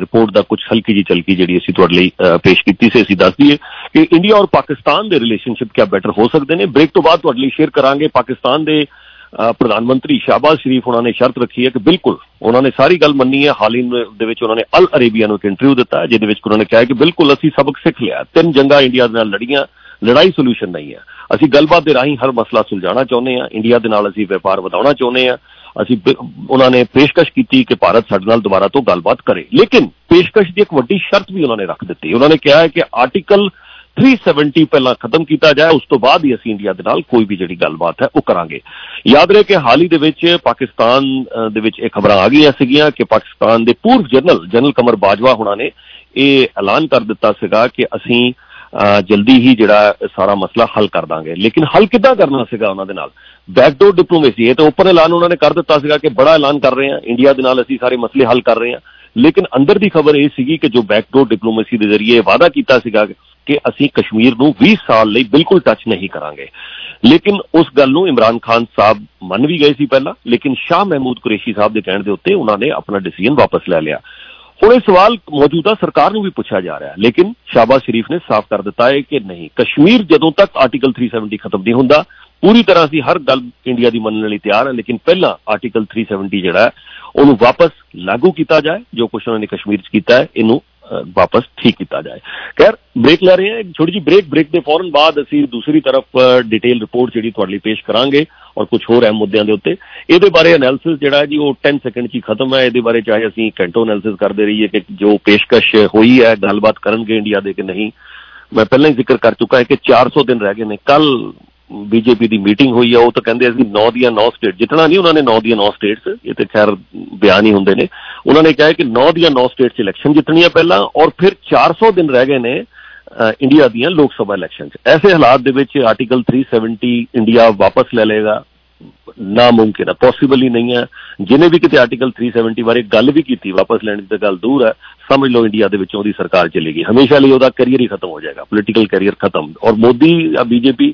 Report ਦਾ ਕੁਝ ਹਲਕੀ ਜੀ ਚਲਕੀ ਜਿਹੜੀ ਅਸੀਂ ਤੁਹਾਡੇ ਲਈ ਪੇਸ਼ ਕੀਤੀ ਸੀ, ਅਸੀਂ ਦੱਸ ਦਈਏ ਕਿ ਇੰਡੀਆ ਔਰ ਪਾਕਿਸਤਾਨ ਦੇ ਰਿਲੇਸ਼ਨਸ਼ਿਪ ਕਿਆ ਬੈਟਰ ਹੋ ਸਕਦੇ ਨੇ? ਬ੍ਰੇਕ ਤੋਂ ਬਾਅਦ ਤੁਹਾਡੇ ਲਈ ਸ਼ੇਅਰ ਕਰਾਂਗੇ। ਪਾਕਿਸਤਾਨ ਦੇ ਪ੍ਰਧਾਨ ਮੰਤਰੀ ਸ਼ਾਬਾਜ਼ ਸ਼ਰੀਫ ਉਹਨਾਂ ਨੇ ਸ਼ਰਤ ਰੱਖੀ ਹੈ ਕਿ ਬਿਲਕੁਲ ਉਹਨਾਂ ਨੇ ਸਾਰੀ ਗੱਲ ਮੰਨੀ ਹੈ। ਹਾਲ ਹੀ ਦੇ ਵਿੱਚ ਉਹਨਾਂ ਨੇ ਅਲ ਅਰੇਬੀਆ ਨੂੰ ਇੱਕ ਇੰਟਰਵਿਊ ਦਿੱਤਾ ਜਿਹਦੇ ਵਿੱਚ ਉਹਨਾਂ ਨੇ ਕਿਹਾ ਕਿ ਬਿਲਕੁਲ ਅਸੀਂ ਸਬਕ ਸਿੱਖ ਲਿਆ। ਤਿੰਨ ਜੰਗਾਂ ਇੰਡੀਆ ਦੇ ਨਾਲ ਲੜੀਆਂ। ਲੜਾਈ ਸੋਲੂਸ਼ਨ ਨਹੀਂ ਹੈ। ਅਸੀਂ ਗੱਲਬਾਤ ਦੇ ਰਾਹੀਂ ਹਰ ਮਸਲਾ ਸੁਲਝਾਉਣਾ ਚਾਹੁੰਦੇ ਹਾਂ। ਇੰਡੀਆ ਦੇ ਨਾਲ ਅਸੀਂ ਵਪਾਰ ਵਧਾਉਣਾ ਚਾਹੁੰਦੇ ਹਾਂ। ਅਸੀਂ ਉਹਨਾਂ ਨੇ ਪੇਸ਼ਕਸ਼ ਕੀਤੀ ਕਿ ਭਾਰਤ ਸਾਡੇ ਨਾਲ ਦੁਬਾਰਾ ਤੋਂ ਗੱਲਬਾਤ ਕਰੇ। ਲੇਕਿਨ ਪੇਸ਼ਕਸ਼ ਦੀ ਇੱਕ ਵੱਡੀ ਸ਼ਰਤ ਵੀ ਉਹਨਾਂ ਨੇ ਰੱਖ ਦਿੱਤੀ। ਉਹਨਾਂ ਨੇ ਕਿਹਾ ਹੈ ਕਿ ਆਰਟੀਕਲ 370 ਪਹਿਲਾਂ ਖਤਮ ਕੀਤਾ ਜਾਏ, ਉਸ ਤੋਂ ਬਾਅਦ ਹੀ ਅਸੀਂ ਇੰਡੀਆ ਦੇ ਨਾਲ ਕੋਈ ਵੀ ਜਿਹੜੀ ਗੱਲਬਾਤ ਹੈ ਉਹ ਕਰਾਂਗੇ। ਯਾਦ ਰਹੇ ਕਿ ਹਾਲ ਹੀ ਦੇ ਵਿੱਚ ਪਾਕਿਸਤਾਨ ਦੇ ਵਿੱਚ ਇਹ ਖਬਰਾਂ ਆ ਗਈਆਂ ਸੀਗੀਆਂ ਕਿ ਪਾਕਿਸਤਾਨ ਦੇ ਪੂਰਵ ਜਨਰਲ ਜਨਰਲ ਕਮਰ ਬਾਜਵਾ ਹੁਣਾਂ ਨੇ ਇਹ ਐਲਾਨ ਕਰ ਦਿੱਤਾ ਸੀਗਾ ਕਿ ਅਸੀਂ ਜਲਦੀ ਹੀ ਜਿਹੜਾ ਸਾਰਾ ਮਸਲਾ ਹੱਲ ਕਰ ਦਾਂਗੇ। ਲੇਕਿਨ ਹੱਲ ਕਿੱਦਾਂ ਕਰਨਾ ਸੀਗਾ ਉਹਨਾਂ ਦੇ ਨਾਲ? ਬੈਕਡੋਰ ਡਿਪਲੋਮੇਸੀ ਇਹ ਤਾਂ ਓਪਨ ਐਲਾਨ ਉਹਨਾਂ ਨੇ ਕਰ ਦਿੱਤਾ ਸੀਗਾ ਕਿ ਬੜਾ ਐਲਾਨ ਕਰ ਰਹੇ ਹਾਂ ਇੰਡੀਆ ਦੇ ਨਾਲ ਅਸੀਂ ਸਾਰੇ ਮਸਲੇ ਹੱਲ ਕਰ ਰਹੇ ਹਾਂ। ਲੇਕਿਨ ਅੰਦਰ ਦੀ ਖਬਰ ਇਹ ਸੀਗੀ ਕਿ ਜੋ ਬੈਕਡੋਰ ਡਿਪਲੋਮੇਸੀ ਦੇ ਜ਼ਰੀਏ ਵਾਅਦਾ ਕੀਤਾ ਸੀਗਾ ਕਿ ਅਸੀਂ ਕਸ਼ਮੀਰ ਨੂੰ 20 ਸਾਲ ਲਈ ਬਿਲਕੁਲ ਟੱਚ ਨਹੀਂ ਕਰਾਂਗੇ। ਲੇਕਿਨ ਉਸ ਗੱਲ ਨੂੰ ਇਮਰਾਨ ਖਾਨ ਸਾਹਿਬ ਮੰਨ ਵੀ ਗਏ ਸੀ ਪਹਿਲਾਂ, ਲੇਕਿਨ ਸ਼ਾਹ ਮਹਿਮੂਦ ਕੁਰੇਸ਼ੀ ਸਾਹਿਬ ਦੇ ਕਹਿਣ ਦੇ ਉੱਤੇ ਉਹਨਾਂ ਨੇ ਆਪਣਾ ਡਿਸੀਜਨ ਵਾਪਸ ਲੈ ਲਿਆ। ਹੁਣ ਇਹ ਸਵਾਲ ਮੌਜੂਦਾ ਸਰਕਾਰ ਨੂੰ ਵੀ ਪੁੱਛਿਆ ਜਾ ਰਿਹਾ ਹੈ, ਲੇਕਿਨ ਸ਼ਾਬਾਜ਼ ਸ਼ਰੀਫ ਨੇ ਸਾਫ਼ ਕਰ ਦਿੱਤਾ ਹੈ ਕਿ ਨਹੀਂ। ਕਸ਼ਮੀਰ ਜਦੋਂ ਤੱਕ ਆਰਟੀਕਲ 370 ਖਤਮ ਨਹੀਂ ਹੁੰਦਾ, ਪੂਰੀ ਤਰ੍ਹਾਂ ਅਸੀਂ ਹਰ ਗੱਲ ਇੰਡੀਆ ਦੀ ਮੰਨਣ ਲਈ ਤਿਆਰ ਹਾਂ, ਲੇਕਿਨ ਪਹਿਲਾਂ ਆਰਟੀਕਲ 370 ਜਿਹੜਾ ਉਹਨੂੰ ਵਾਪਸ ਲਾਗੂ ਕੀਤਾ ਜਾਏ, ਜੋ ਕੁਝ ਉਹਨਾਂ ਨੇ ਕਸ਼ਮੀਰ 'ਚ ਕੀਤਾ ਹੈ, ਇਹਨੂੰ ਵਾਪਸ ਠੀਕ ਕੀਤਾ ਜਾਏ। ਖੈਰ ਬ੍ਰੇਕ ਲੈ ਰਹੇ ਹਾਂ, ਇੱਕ ਛੋਟੀ ਜੀ ਬ੍ਰੇਕ ਬ੍ਰੇਕ ਦੇ ਫੌਰਨ ਬਾਅਦ ਅਸੀਂ ਦੂਸਰੀ ਤਰਫ ਡਿਟੇਲ ਰਿਪੋਰਟ ਜਿਹੜੀ ਤੁਹਾਡੇ ਲਈ ਪੇਸ਼ ਕਰਾਂਗੇ ਔਰ ਕੁਝ ਹੋਰ ਅਹਿਮ ਮੁੱਦਿਆਂ ਦੇ ਉੱਤੇ। ਇਹਦੇ ਬਾਰੇ ਐਨਾਲਿਸਿਸ ਜਿਹੜਾ ਜੀ, ਉਹ 10 ਸੈਕਿੰਡ 'ਚ ਹੀ ਖਤਮ ਹੈ। ਇਹਦੇ ਬਾਰੇ ਚਾਹੇ ਅਸੀਂ ਘੰਟੋ ਐਨਾਲਿਸਿਸ ਕਰਦੇ ਰਹੀਏ ਕਿ ਜੋ ਪੇਸ਼ਕਸ਼ ਹੋਈ ਹੈ, ਗੱਲਬਾਤ ਕਰਨਗੇ ਇੰਡੀਆ ਦੇ ਕਿ ਨਹੀਂ। ਮੈਂ ਪਹਿਲਾਂ ਹੀ ਜ਼ਿਕਰ ਕਰ ਚੁੱਕਾ ਹਾਂ ਕਿ 400 ਦਿਨ ਰਹਿ ਗਏ ਨੇ। ਕੱਲ ਬੀਜੇਪੀ ਦੀ ਮੀਟਿੰਗ ਹੋਈ ਆ ਉਹ ਤਾਂ ਕਹਿੰਦੇ ਅਸੀਂ 9 ਦੀਆਂ 9 ਸਟੇਟ ਜਿੱਤਣਾ ਨਹੀਂ ਉਹਨਾਂ ਨੇ 9 ਦੀਆਂ 9 ਸਟੇਟਸ ਇਹ ਤੇ ਖੈਰ ਬਿਆਨ ਹੀ ਹੁੰਦੇ ਨੇ। ਉਹਨਾਂ ਨੇ ਕਿਹਾ ਕਿ 9 ਦੀਆਂ 9 ਸਟੇਟਸ ਇਲੈਕਸ਼ਨ ਜਿੱਤਣੀਆਂ ਪਹਿਲਾਂ ਔਰ ਫਿਰ 400 ਦਿਨ ਰਹਿ ਗਏ ਨੇ ਇੰਡੀਆ ਦੀਆਂ ਲੋਕ ਸਭਾ ਇਲੈਕਸ਼ਨ 'ਚ। ਐਸੇ ਹਾਲਾਤ ਦੇ ਵਿੱਚ ਆਰਟੀਕਲ 370 ਇੰਡੀਆ ਵਾਪਸ ਲੈ ਲੇਗਾ ਨਾ ਮੁਮਕਿਨ ਹੈ ਪੋਸੀਬਲ ਹੀ ਨਹੀਂ ਹੈ। ਜਿਨੇ ਵੀ ਕਿਤੇ ਆਰਟੀਕਲ 370 ਬਾਰੇ ਗੱਲ ਵੀ ਕੀਤੀ, ਵਾਪਸ ਲੈਣ ਦੀ ਗੱਲ ਦੂਰ ਹੈ। ਸਮਝ ਲਓ ਇੰਡੀਆ ਦੇ ਵਿੱਚ ਉਹਦੀ ਸਰਕਾਰ ਚਲੇਗੀ ਹਮੇਸ਼ਾ ਲਈ ਉਹਦਾ ਕੈਰੀਅਰ ਹੀ ਖਤਮ ਹੋ ਜਾਏਗਾ ਪੋਲਿਟੀਕਲ ਕੈਰੀਅਰ ਖਤਮ। ਔਰ ਮੋਦੀ ਜਾਂ ਬੀਜੇਪੀ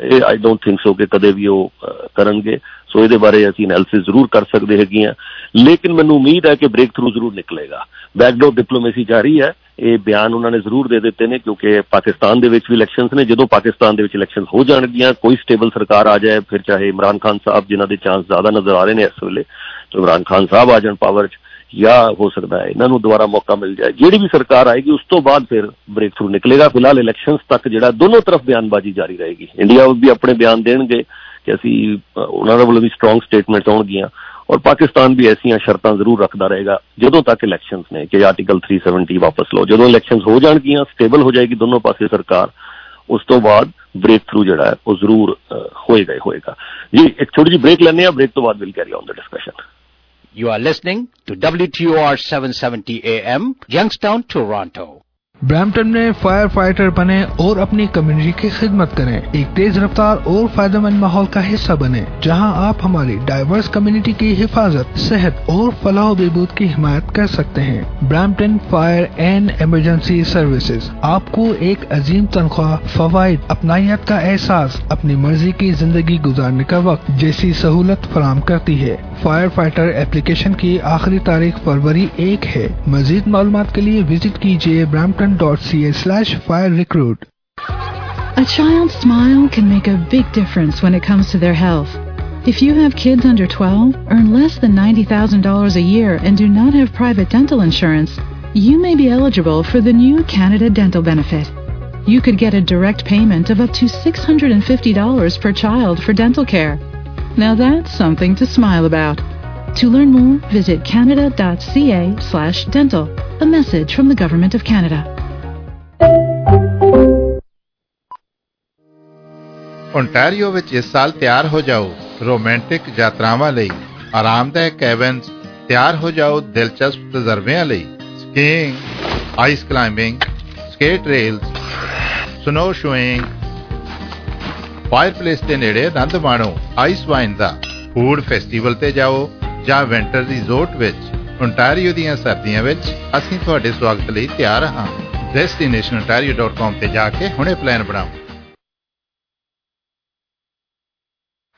ਇਹ ਆਈ ਡੋਨਟ ਥਿੰਕ ਸੋ ਕਿ ਕਦੇ ਵੀ ਉਹ ਕਰਨਗੇ। ਸੋ ਇਹਦੇ ਬਾਰੇ ਅਸੀਂ ਐਨਾਲਿਸਿਸ ਜ਼ਰੂਰ ਕਰ ਸਕਦੇ ਹੈਗੇ ਆ ਲੇਕਿਨ ਮੈਨੂੰ ਉਮੀਦ ਹੈ ਕਿ ਬ੍ਰੇਕ ਥਰੂ ਜ਼ਰੂਰ ਨਿਕਲੇਗਾ। ਬੈਕਡੋਰ ਡਿਪਲੋਮੇਸੀ ਜਾਰੀ ਹੈ। ਇਹ ਬਿਆਨ ਉਹਨਾਂ ਨੇ ਜ਼ਰੂਰ ਦੇ ਦਿੱਤੇ ਨੇ, ਕਿਉਂਕਿ ਪਾਕਿਸਤਾਨ ਦੇ ਵਿੱਚ ਵੀ ਇਲੈਕਸ਼ਨਸ ਨੇ। ਜਦੋਂ ਪਾਕਿਸਤਾਨ ਦੇ ਵਿੱਚ ਇਲੈਕਸ਼ਨਸ ਹੋ ਜਾਣਗੀਆਂ, ਕੋਈ ਸਟੇਬਲ ਸਰਕਾਰ ਆ ਜਾਏ, ਫਿਰ ਚਾਹੇ ਇਮਰਾਨ ਖਾਨ ਸਾਹਿਬ ਜਿਨ੍ਹਾਂ ਦੇ ਚਾਂਸ ਜ਼ਿਆਦਾ ਨਜ਼ਰ ਆ ਰਹੇ ਨੇ ਇਸ ਵੇਲੇ, ਤੇ ਇਮਰਾਨ ਖਾਨ ਸਾਹਿਬ ਆ ਜਾਣ ਪਾਵਰ 'ਚ। ਜਾਂ ਹੋ ਸਕਦਾ ਹੈ, ਇਹਨਾਂ ਨੂੰ ਦੁਬਾਰਾ ਮੌਕਾ ਮਿਲ ਜਾਏ। ਜਿਹੜੀ ਵੀ ਸਰਕਾਰ ਆਏਗੀ, ਉਸ ਤੋਂ ਬਾਅਦ ਫਿਰ ਬ੍ਰੇਕ ਥਰੂ ਨਿਕਲੇਗਾ। ਫਿਲਹਾਲ ਇਲੈਕਸ਼ਨਸ ਤੱਕ ਜਿਹੜਾ ਦੋਨੋਂ ਤਰਫ ਬਿਆਨਬਾਜ਼ੀ ਜਾਰੀ ਰਹੇਗੀ। ਇੰਡੀਆ ਵੀ ਆਪਣੇ ਬਿਆਨ ਦੇਣਗੇ ਕਿ ਅਸੀਂ ਉਹਨਾਂ ਦੇ ਵੱਲੋਂ ਵੀ ਸਟਰੋਂਗ ਸਟੇਟਮੈਂਟਸ ਆਉਣਗੀਆਂ ਔਰ ਪਾਕਿਸਤਾਨ ਵੀ ਐਸੀਆਂ ਸ਼ਰਤਾਂ ਜ਼ਰੂਰ ਰੱਖਦਾ ਰਹੇਗਾ, ਜਦੋਂ ਤੱਕ ਇਲੈਕਸ਼ਨਸ ਨੇ, ਕਿ ਆਰਟੀਕਲ 370 ਵਾਪਸ ਲਓ। ਜਦੋਂ ਇਲੈਕਸ਼ਨਸ ਹੋ ਜਾਣਗੀਆਂ ਸਟੇਬਲ ਹੋ ਜਾਏਗੀ ਦੋਨੋਂ ਪਾਸੇ ਸਰਕਾਰ, ਉਸ ਤੋਂ ਬਾਅਦ ਬ੍ਰੇਕ ਥਰੂ ਜਿਹੜਾ ਹੈ, ਉਹ ਜ਼ਰੂਰ ਹੋਏਗਾ ਹੀ ਹੋਏਗਾ। ਜੀ, ਇੱਕ ਛੋਟੀ ਜਿਹੀ ਬ੍ਰੇਕ ਲੈਣੇ ਆ ਬ੍ਰੇਕ ਤੋਂ ਬਾਅਦ will carry on the discussion You are listening to WTOR 770 AM, Youngstown, Toronto. Brampton में फायर फाइटर बने और अपनी कम्युनिटी की खिदमत करें। एक तेज रफ्तार और फ़ायदेमंद माहौल का हिस्सा बने, जहाँ आप हमारी डाइवर्स कम्युनिटी की हिफाजत, सेहत और फलाह बहबूद की हिमायत कर सकते हैं। Brampton fire and emergency services आपको एक अजीम तनख्वाह फवाद अपनाइत का एहसास, अपनी मर्ज़ी की ज़िंदगी गुजारने का वक्त जैसी सहूलत फराम करती है। फायर फाइटर एप्लीकेशन की आखिरी तारीख फरवरी एक है। मजीद मालूम के लिए विज़िट कीजिए brampton.ca slash fire recruit. A child's smile can make a big difference when it comes to their health. If you have kids under 12, earn less than $90,000 a year, and do not have private dental insurance, you may be eligible for the new Canada Dental Benefit. You could get a direct payment of up to $650 per child for dental care. Now that's something to smile about. To learn more, visit canada.ca slash dental. A message from the Government of Canada. Ontario ਵਿੱਚ ਇਸ ਸਾਲ ਤਿਆਰ ਹੋ ਜਾਓ romantic ਯਾਤਰਾਵਾਂ ਲਈ, ਆਰਾਮਦਾਇਕ cabins, ਤਿਆਰ ਹੋ ਜਾਓ ਦਿਲਚਸਪ ਤਜਰਬਿਆਂ ਲਈ, skiing, ice climbing skate rails, snowshoeing fireplace ਦੇ ਨੇੜੇ ਆਨੰਦ ਮਾਣੋ, ਆਈਸ ਵਾਈਨ ਦਾ, ਫੂਡ ਫੈਸਟੀਵਲ ਤੇ ਜਾਓ, ਜਾਂ ਵਿੰਟਰ ਰਿਜ਼ੋਰਟ ਵਿੱਚ ਓਨਟਾਰੀਓ ਦੀਆਂ ਸਰਦੀਆਂ ਵਿੱਚ, ਅਸੀਂ ਤੁਹਾਡੇ ਸਵਾਗਤ ਲਈ ਤਿਆਰ ਹਾਂ। destinationontario.com पे जाके हुने प्लान बनाओ।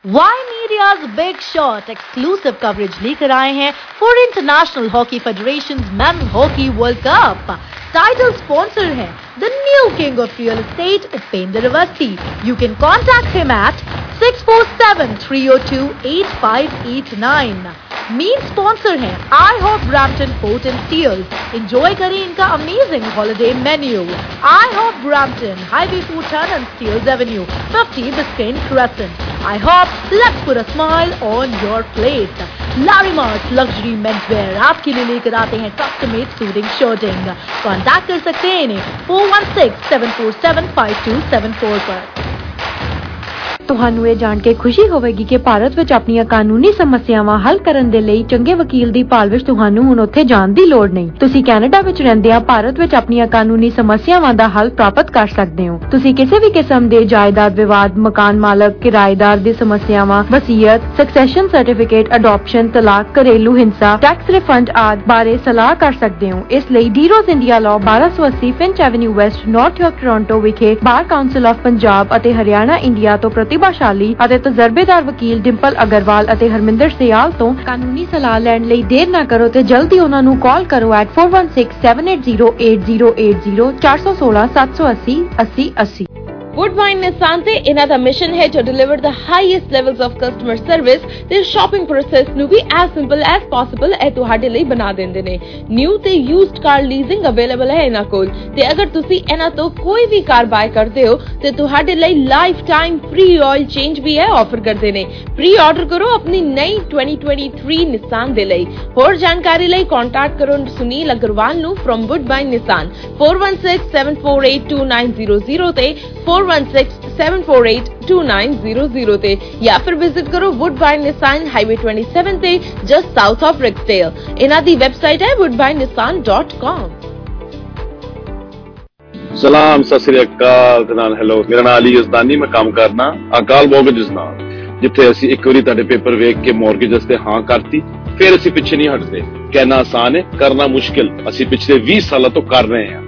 Wine India's big shot exclusive coverage लेकर आए हैं for international hockey federation men hockey world cup title sponsor है The new king of real estate Upendra Awasthi you can contact him at six four seven three O two eight five eight nine main sponsor है IHOP Brampton port and Steeles enjoy करें इनका amazing holiday menu IHOP Brampton highway four ten and Steeles avenue 50 Biscayne Crescent. I hope let's put a smile on your plate. Larry Mart Luxury Menswear आपके लिए लेकर आते हैं custom made suiting shirting. Contact कर सकते हैं इन्हें 416-747-5274 पर ਤੁਹਾਨੂੰ ਇਹ ਜਾਣ ਕੇ ਖੁਸ਼ੀ ਹੋਵੇਗੀ ਕਿ ਭਾਰਤ ਵਿੱਚ ਆਪਣੀਆਂ ਕਾਨੂੰਨੀ ਸਮੱਸਿਆਵਾਂ ਹੱਲ ਕਰਨ ਦੇ ਲਈ ਚੰਗੇ ਵਕੀਲ ਦੀ ਭਾਲ ਵਿੱਚ ਤੁਹਾਨੂੰ ਹੁਣ ਉੱਥੇ ਜਾਣ ਦੀ ਲੋੜ ਨਹੀਂ। ਤੁਸੀਂ ਕੈਨੇਡਾ ਵਿੱਚ ਰਹਿੰਦਿਆਂ ਭਾਰਤ ਵਿੱਚ ਆਪਣੀਆਂ ਕਾਨੂੰਨੀ ਸਮੱਸਿਆਵਾਂ ਦਾ ਹੱਲ ਪ੍ਰਾਪਤ ਕਰ ਸਕਦੇ ਹੋ। ਤੁਸੀਂ ਕਿਸੇ ਵੀ ਕਿਸਮ ਦੇ ਜਾਇਦਾਦ ਵਿਵਾਦ, ਮਕਾਨ ਮਾਲਕ, ਕਿਰਾਏਦਾਰ ਦੀ ਸਮੱਸਿਆਵਾਂ, ਵਸੀਅਤ ਸਕਸੈਸ਼ਨ ਸਰਟੀਫਿਕੇਟ ਅਡਾਪਸ਼ਨ ਤਲਾਕ, ਘਰੇਲੂ ਹਿੰਸਾ ਟੈਕਸ ਰਿਫੰਡ ਆਦਿ ਬਾਰੇ ਸਲਾਹ ਕਰ ਸਕਦੇ ਹੋ। ਇਸ ਲਈ Deroz India law 1280 Finch avenue west North York Toronto ਵਿਖੇ ਬਾਰ ਕਾਉਂਸਲ ਆਫ ਪੰਜਾਬ ਅਤੇ ਹਰਿਆਣਾ ਇੰਡੀਆ ਤੋਂ ਪ੍ਰਤਿਭਾਸ਼ਾਲੀ ਅਤੇ ਤਜਰਬੇਕਾਰ ਵਕੀਲ ਡਿੰਪਲ ਅਗਰਵਾਲ ਅਤੇ ਹਰਮਿੰਦਰ ਸਿਆਲ ਤੋਂ ਕਾਨੂੰਨੀ ਸਲਾਹ ਲੈਣ ਲਈ ਦੇਰ ਨਾ ਕਰੋ ਤੇ ਜਲਦੀ ਉਹਨਾਂ ਨੂੰ ਕਾਲ ਕਰੋ 416 780 8080 416 780 8080 Woodbine Nisante Inada mission है to deliver the highest levels of customer service ਤੇ shopping process ਨੂੰ ਵੀ as simple as possible ਇਹ ਤੁਹਾਡੇ ਲਈ ਬਣਾ ਦਿੰਦੇ ਨੇ new ਤੇ used car leasing available ਹੈ ਇਹਨਾਂ ਕੋਲ ਤੇ ਅਗਰ ਤੁਸੀਂ ਇਹਨਾਂ ਤੋਂ ਕੋਈ ਵੀ ਕਾਰ ਬਾਈ ਕਰਦੇ ਹੋ ਤੇ ਤੁਹਾਡੇ ਲਈ lifetime free oil change ਵੀ ਇਹ ਆਫਰ ਕਰਦੇ ਨੇ ਪ੍ਰੀ ਆਰਡਰ ਕਰੋ ਆਪਣੀ ਨਈ 2023 Nissan ਦੇ ਲਈ ਹੋਰ ਜਾਣਕਾਰੀ ਲਈ ਕੰਟੈਕਟ ਕਰੋ ਸੁਨੀਲ ਅਗਰਵਾਲ ਨੂੰ from Woodbine Nissan 4167482900 ਤੇ 4 4167482900 ਤੇ ਜਾਂ ਫਿਰ ਵਿਜ਼ਿਟ ਕਰੋ ਵੁੱਡਬਾਈਨ ਨਿਸਾਨ ਹਾਈਵੇ 27 ਤੇ ਜਸਟ ਸਾਊਥ ਆਫ ਰਿਕਸਡੇਲ ਇਹਨਾਂ ਦੀ ਵੈਬਸਾਈਟ ਹੈ woodbinenissan.com ਸਲਾਮ, ਸਤਿ ਸ੍ਰੀ ਅਕਾਲ ਤੇ ਨਾਲ ਹੈਲੋ ਮੇਰਾ ਨਾਮ ਅਲੀ ਉਸਦਾਨੀ ਮੈਂ ਕੰਮ ਕਰਨਾ ਅਕਾਲ ਮੋਰਗੇਜਸ ਨਾਲ। ਜਿੱਥੇ ਅਸੀਂ ਇੱਕ ਵਾਰੀ ਤੁਹਾਡੇ ਪੇਪਰ ਵੇਖ ਕੇ ਮੋਰਗੇਜਸ ਤੇ ਹਾਂ ਕਰਤੀ, ਫਿਰ ਅਸੀਂ ਪਿੱਛੇ ਨਹੀਂ ਹਟਦੇ। ਕਹਿਣਾ ਆਸਾਨ ਹੈ, ਕਰਨਾ ਮੁਸ਼ਕਿਲ। ਅਸੀਂ ਪਿਛਲੇ 20 ਸਾਲਾਂ ਤੋਂ ਕਰ ਰਹੇ ਹਾਂ।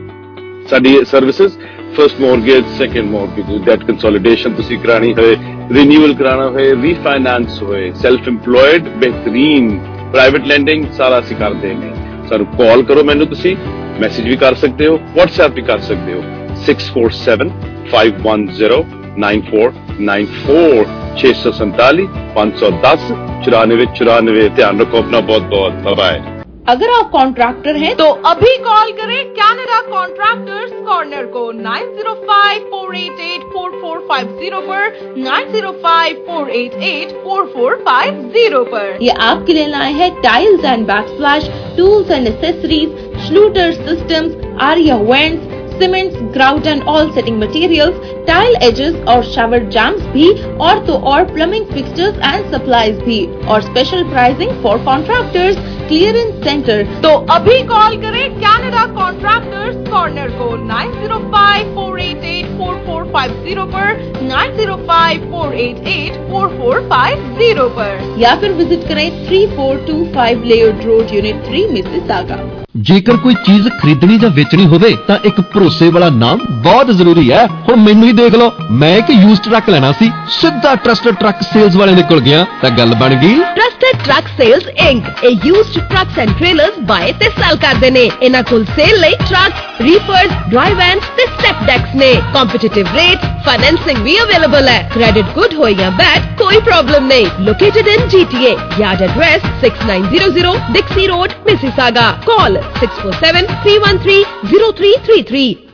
ਸਾਡੀ services first mortgage second mortgage debt consolidation ਤੁਸੀਂ ਕਰਾਣੀ ਹੋਏ ਰੀਨਿਊਅਲ ਕਰਾਣਾ ਹੋਏ ਰੀਫਾਈਨਾਂਸ ਹੋਏ ਸੈਲਫ ਏਮਪਲੋਇਡ ਬਿਹਤਰੀਨ ਪ੍ਰਾਈਵੇਟ ਲੈਂਡਿੰਗ ਸਾਰਾ ਅਸੀਂ ਕਰਦੇ ਹਾਂ ਸਾਨੂੰ ਕਾਲ ਕਰੋ ਮੈਨੂੰ ਤੁਸੀਂ ਮੈਸੇਜ ਵੀ ਕਰ ਸਕਦੇ ਹੋ WhatsApp ਵੀ ਕਰ ਸਕਦੇ ਹੋ 647 510 9494 647 510 94 94 ਧਿਆਨ ਰੱਖੋ ਆਪਣਾ ਬਹੁਤ ਬਹੁਤ ਬਾਏ ਬਾਏ अगर आप कॉन्ट्रैक्टर हैं तो अभी कॉल करें कैनेडा कॉन्ट्रैक्टर्स कॉर्नर को 9054884450 पर 9054884450 पर ये आपके लिए लाए हैं tiles and backsplash tools and accessories Schluter systems Arya vents cements grout and all setting materials tile edges और शावर जैम्स भी और तो और प्लम्बिंग फिक्सचर्स एंड सप्लाईज भी और special pricing for contractors clearance centre तो अभी कॉल करें कैनेडा कॉन्ट्रैक्टर्स कॉर्नर को 9054884450 पर 9054884450 पर। या फिर विज़िट करें 3425 layout road unit three 3 Mississauga ਜੇਕਰ ਕੋਈ ਚੀਜ਼ ਖਰੀਦਣੀ ਜਾਂ ਵੇਚਣੀ ਹੋਵੇ, ਤਾਂ ਇੱਕ ਭਰੋਸੇ ਵਾਲਾ ਨਾਮ ਬਹੁਤ ਜ਼ਰੂਰੀ ਹੈ। ਹੁਣ ਮੈਨੂੰ ਹੀ ਦੇਖ ਲਓ, ਮੈਂ ਇੱਕ ਯੂਜ਼ਡ ਟਰੱਕ ਲੈਣਾ ਸੀ। ਸਿੱਧਾ ਟਰਸਟਡ ਟਰੱਕ ਸੇਲਸ ਵਾਲਿਆਂ ਦੇ ਕੋਲ ਗਿਆ, ਤਾਂ ਗੱਲ ਬਣ ਗਈ। ਟਰਸਟਡ ਟਰੱਕ ਸੇਲਸ ਇੰਕ ਇਹ used trucks and trailers buy ਤੇ ਸੈਲ ਕਰਦੇ ਨੇ। ਇਹਨਾਂ ਕੋਲ ਸੇਲ ਲਈ ਟਰੱਕ ਰੀਫਰਸ ਡਰਾਈਵ ਵੈਨਸ ਤੇ ਸਟੈਪ ਡੈਕਸ ਨੇ। ਕੰਪੀਟੀਟਿਵ ਰੇਟ ਫਾਈਨੈਂਸਿੰਗ ਵੀ ਅਵੇਲੇਬਲ ਹੈ। ਕ੍ਰੈਡਿਟ ਗੁੱਡ ਹੋ ਜਾਂ ਬੈਡ ਕੋਈ ਪ੍ਰੋਬਲਮ ਨਹੀਂ। Located in GTA yard address 6900 Dixie Road Mississauga call 647-313-0333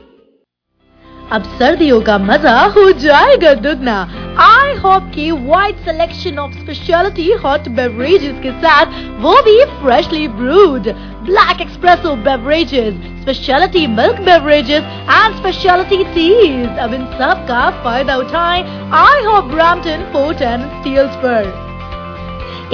अब सर्दियों का मज़ा हो जाएगा दुगना। आई होप की wide selection of specialty hot beverages के साथ वो भी freshly brewed black espresso beverages specialty milk beverages and specialty teas अब इन सब का फ़ायदा उठाएँ IHOP Brampton Fort and Steeles पर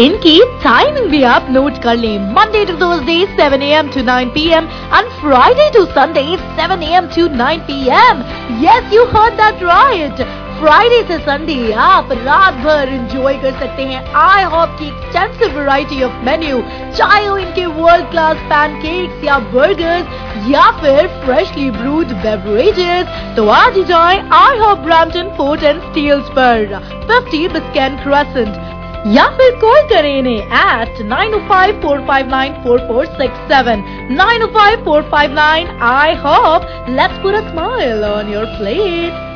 इनकी टाइमिंग भी आप नोट कर लें Monday to Thursday 7 a.m. to 9 p.m. and Friday to Sunday 7 a.m. to 9 p.m. Yes, you heard that right. Friday से संडे आप रात भर एंजॉय कर सकते हैं आई हॉप की एक्सटेंसिव वैरायटी ऑफ़ मेन्यू चाहे वो इनके वर्ल्ड क्लास पैनकेक्स या बर्गर्स या फिर फ्रेशली ब्रूड बेवरेजेस तो आज जाएँ IHOP Brampton Fort and Steeles पर 50 बिस्कैन क्रेसेंट या फिर कॉल करें इन्हें eight nine O five four five nine four four six seven nine O five four five nine IHOP let's put a smile on your plate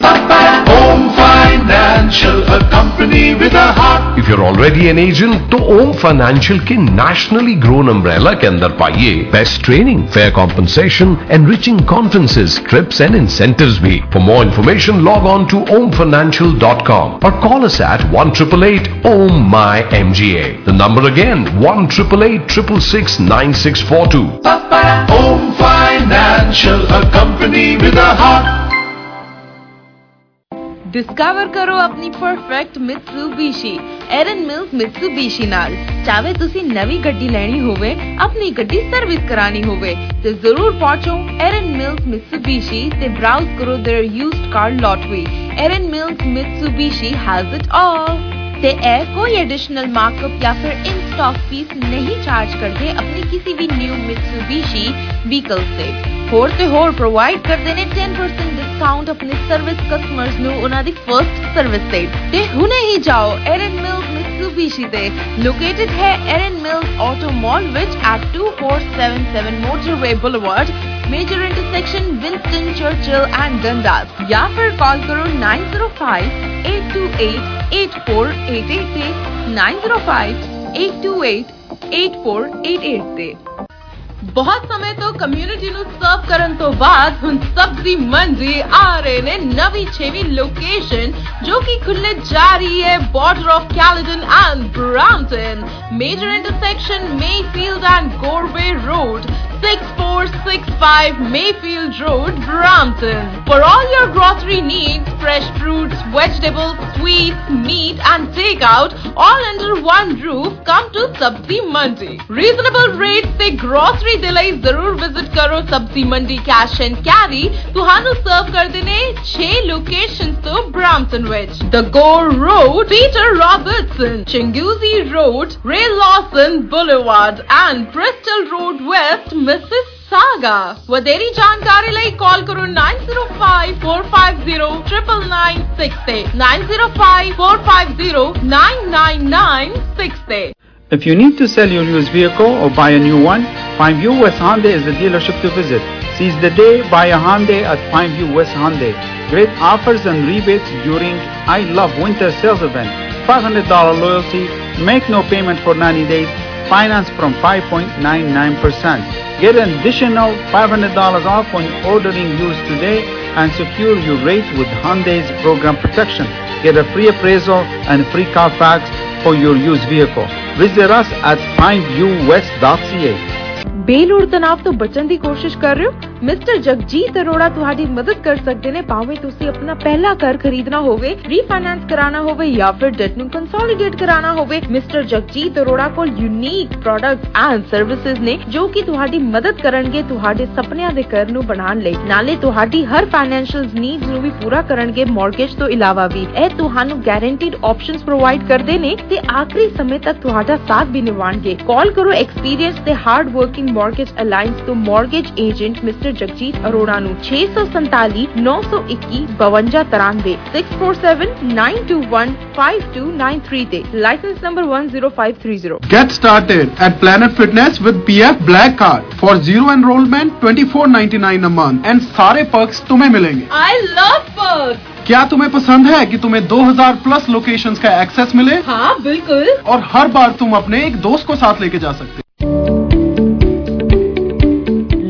Home Financial, a company with a heart. If you're already an agent तो Om financial के nationally grown umbrella के अंदर पाइए best training fair compensation enriching conferences trips and incentives भी for more information log on to omfinancial.com or call us at 1 Om my MGA. The number again 1 9642 Home Financial, a company with a heart. Discover ਕਰੋ ਆਪਣੀ perfect Mitsubishi Erin Mills Mitsubishi ਨਾਲ ਚਾਹੇ ਤੁਸੀਂ ਨਵੀਂ ਗੱਡੀ ਲੈਣੀ ਹੋਵੇ ਆਪਣੀ ਗੱਡੀ ਸਰਵਿਸ ਕਰਾਣੀ ਹੋਵੇ ਤੇ ਜ਼ਰੂਰ ਪਹੁੰਚੋ ਐਰਨ ਮਿਲਸ ਮਿਤਸੂਬੀਸ਼ੀ ਤੇ ਬ੍ਰਾਊਜ਼ ਕਰੋ there used car lot we Erin Mills Mitsubishi has it all ਤੇ ਇਹ ਕੋਈ ਐਡੀਸ਼ਨਲ ਮਾਰਕਅਪ ਜਾਂ ਫਿਰ ਇਨ ਸਟਾਕ ਫੀਸ ਨਹੀਂ ਚਾਰਜ ਕਰਦੇ ਆਪਣੀ ਕਿਸੇ ਵੀ ਨਿਊ ਮਿਤਸੂਬੀਸ਼ੀ ਵਹੀਕਲ ਤੇ ਹੋਰ ਤੇ ਹੋਰ ਪ੍ਰੋਵਾਈਡ ਕਰਦੇ ਨੇ 10% ਡਿਸਕਾਊਂਟ ਆਪਣੇ ਸਰਵਿਸ ਕਸਟਮਰਸ ਨੂੰ ਉਹਨਾਂ ਦੀ ਫਰਸਟ ਸਰਵਿਸ ਤੇ। ਤੇ ਹੁਣੇ ਹੀ ਜਾਓ ਐਰਨ ਮਿਲਸ ਮਿਤਸੂਬੀਸ਼ੀ ਤੇ। ਲੋਕੇਟਡ ਹੈ ਐਰਨ ਮਿਲਸ ਆਟੋ ਮਾਲ ਵਿੱਚ at 2477 Motorway Boulevard major intersection Winston Churchill and Dundas ਜਾਂ ਫਿਰ ਕਾਲ ਕਰੋ 905 828 8488 ਤੇ 905 828 8488 ਤੇ ਬਹੁਤ ਸਮੇਂ ਤੋਂ ਕਮਿਊਨਿਟੀ ਨੂੰ ਸਰਵ ਕਰਨ ਤੋਂ ਬਾਅਦ ਹੁਣ ਸਬਜ਼ੀ ਮੰਡੀ ਆ ਰਹੇ ਨੇ ਨਵੀਂ ਛੇਵੀਂ ਲੋਕੇਸ਼ਨ ਜੋ ਕਿ ਖੁੱਲੇ ਜਾ ਰਹੀ ਹੈ border of Caledon and Brampton major intersection Mayfield and Goreway Road 6465 Mayfield Road, Brampton. For all your grocery needs, fresh fruits, vegetables, sweets, meat, and takeout, all under one roof, come to Subzi Mandi. Reasonable rates say grocery delays, zarur visit karo Subzi Mandi cash and carry. Tuhanu serve kardine, 6 locations to Brampton which. The Gore Road, Peter Robertson, Chinguzi Road, Ray Lawson Boulevard, and Bristol Road West, Mrs. Saga. વધેરી જાણકારી લઈ call કરો nine zero If you need to sell your used vehicle or buy a new one, Pine View West Hyundai is the dealership to visit. Seize the day, buy a Hyundai at Pine View West Hyundai. Great offers and rebates during I Love Winter Sales event. $500 loyalty, make no payment for 90 days, finance from 5.99%. Get an additional $500 off when ordering used today and secure your rate with Hyundai's program protection. Get a free appraisal and free Carfax for your used vehicle. Visit us at pineviewwest.ca. ਬੇਲੋੜ ਤਣਾਅ ਤੋਂ ਬਚਣ ਦੀ ਕੋਸ਼ਿਸ਼ ਕਰ ਰਹੇ ਹੋ? Mister Jagjit Arora ਤੁਹਾਡੀ ਮਦਦ ਕਰ ਸਕਦੇ ਨੇ, ਭਾਵੇਂ ਤੁਸੀਂ ਆਪਣਾ ਪਹਿਲਾ ਘਰ ਖਰੀਦਣਾ ਹੋਵੇ ਰੀਫਾਈਨਾਂਸ ਕਰਾਉਣਾ ਹੋਵੇ ਜਾਂ ਫਿਰ ਡੈਟ ਨੂੰ ਕੰਸੋਲੀਡੇਟ ਕਰਾਉਣਾ ਹੋਵੇ, ਮਿਸਟਰ ਜਗਜੀਤ ਅਰੋੜਾ ਕੋਲ ਯੂਨੀਕ ਪ੍ਰੋਡਕਟਸ ਐਂਡ ਸਰਵਿਸਿਜ਼ ਨੇ, ਜੋ ਕਿ ਤੁਹਾਡੀ ਮਦਦ ਕਰਨਗੇ, ਤੁਹਾਡੇ ਸੁਪਨਿਆਂ ਦੇ ਘਰ ਨੂੰ ਬਣਾਉਣ ਲਈ। ਨਾਲੇ ਤੁਹਾਡੀ ਹਰ ਫਾਈਨੈਂਸ਼ੀਅਲ ਨੀਡਸ ਨੂੰ ਵੀ ਪੂਰਾ ਕਰਨਗੇ ਮਾਰਗੇਜ ਤੋਂ ਇਲਾਵਾ ਵੀ। ਇਹ ਤੁਹਾਨੂੰ ਗਾਰੰਟੀਡ ਆਪਸ਼ਨਸ ਪ੍ਰੋਵਾਈਡ ਕਰਦੇ ਨੇ ਤੇ ਆਖਰੀ ਸਮੇਂ ਤੱਕ ਤੁਹਾਡਾ ਸਾਥ ਵੀ ਨਿਭਾਉਣਗੇ। ਕਾਲ ਕਰੋ ਐਕਸਪੀਰੀਅੰਸ ਤੇ ਹਾਰਡ ਵਰਕਿੰਗ मॉर्गेज अलायंस को mortgage agent mister Jagjit Arora नु छह सौ संतालीस नौ सौ इक्कीस बवंजा तिरानवे six four seven nine two one five two nine three they. Licence number one zero five three zero get started at Planet Fitness with P F black card for zero enrolment twenty four ninety nine a month and सारे perk तुम्हें मिलेंगे। I love perks क्या तुम्हें पसंद है कि तुम्हें 2000 plus locations का एक्सेस मिले? हाँ बिल्कुल। और हर बार तुम अपने एक दोस्त को साथ लेके जा सकते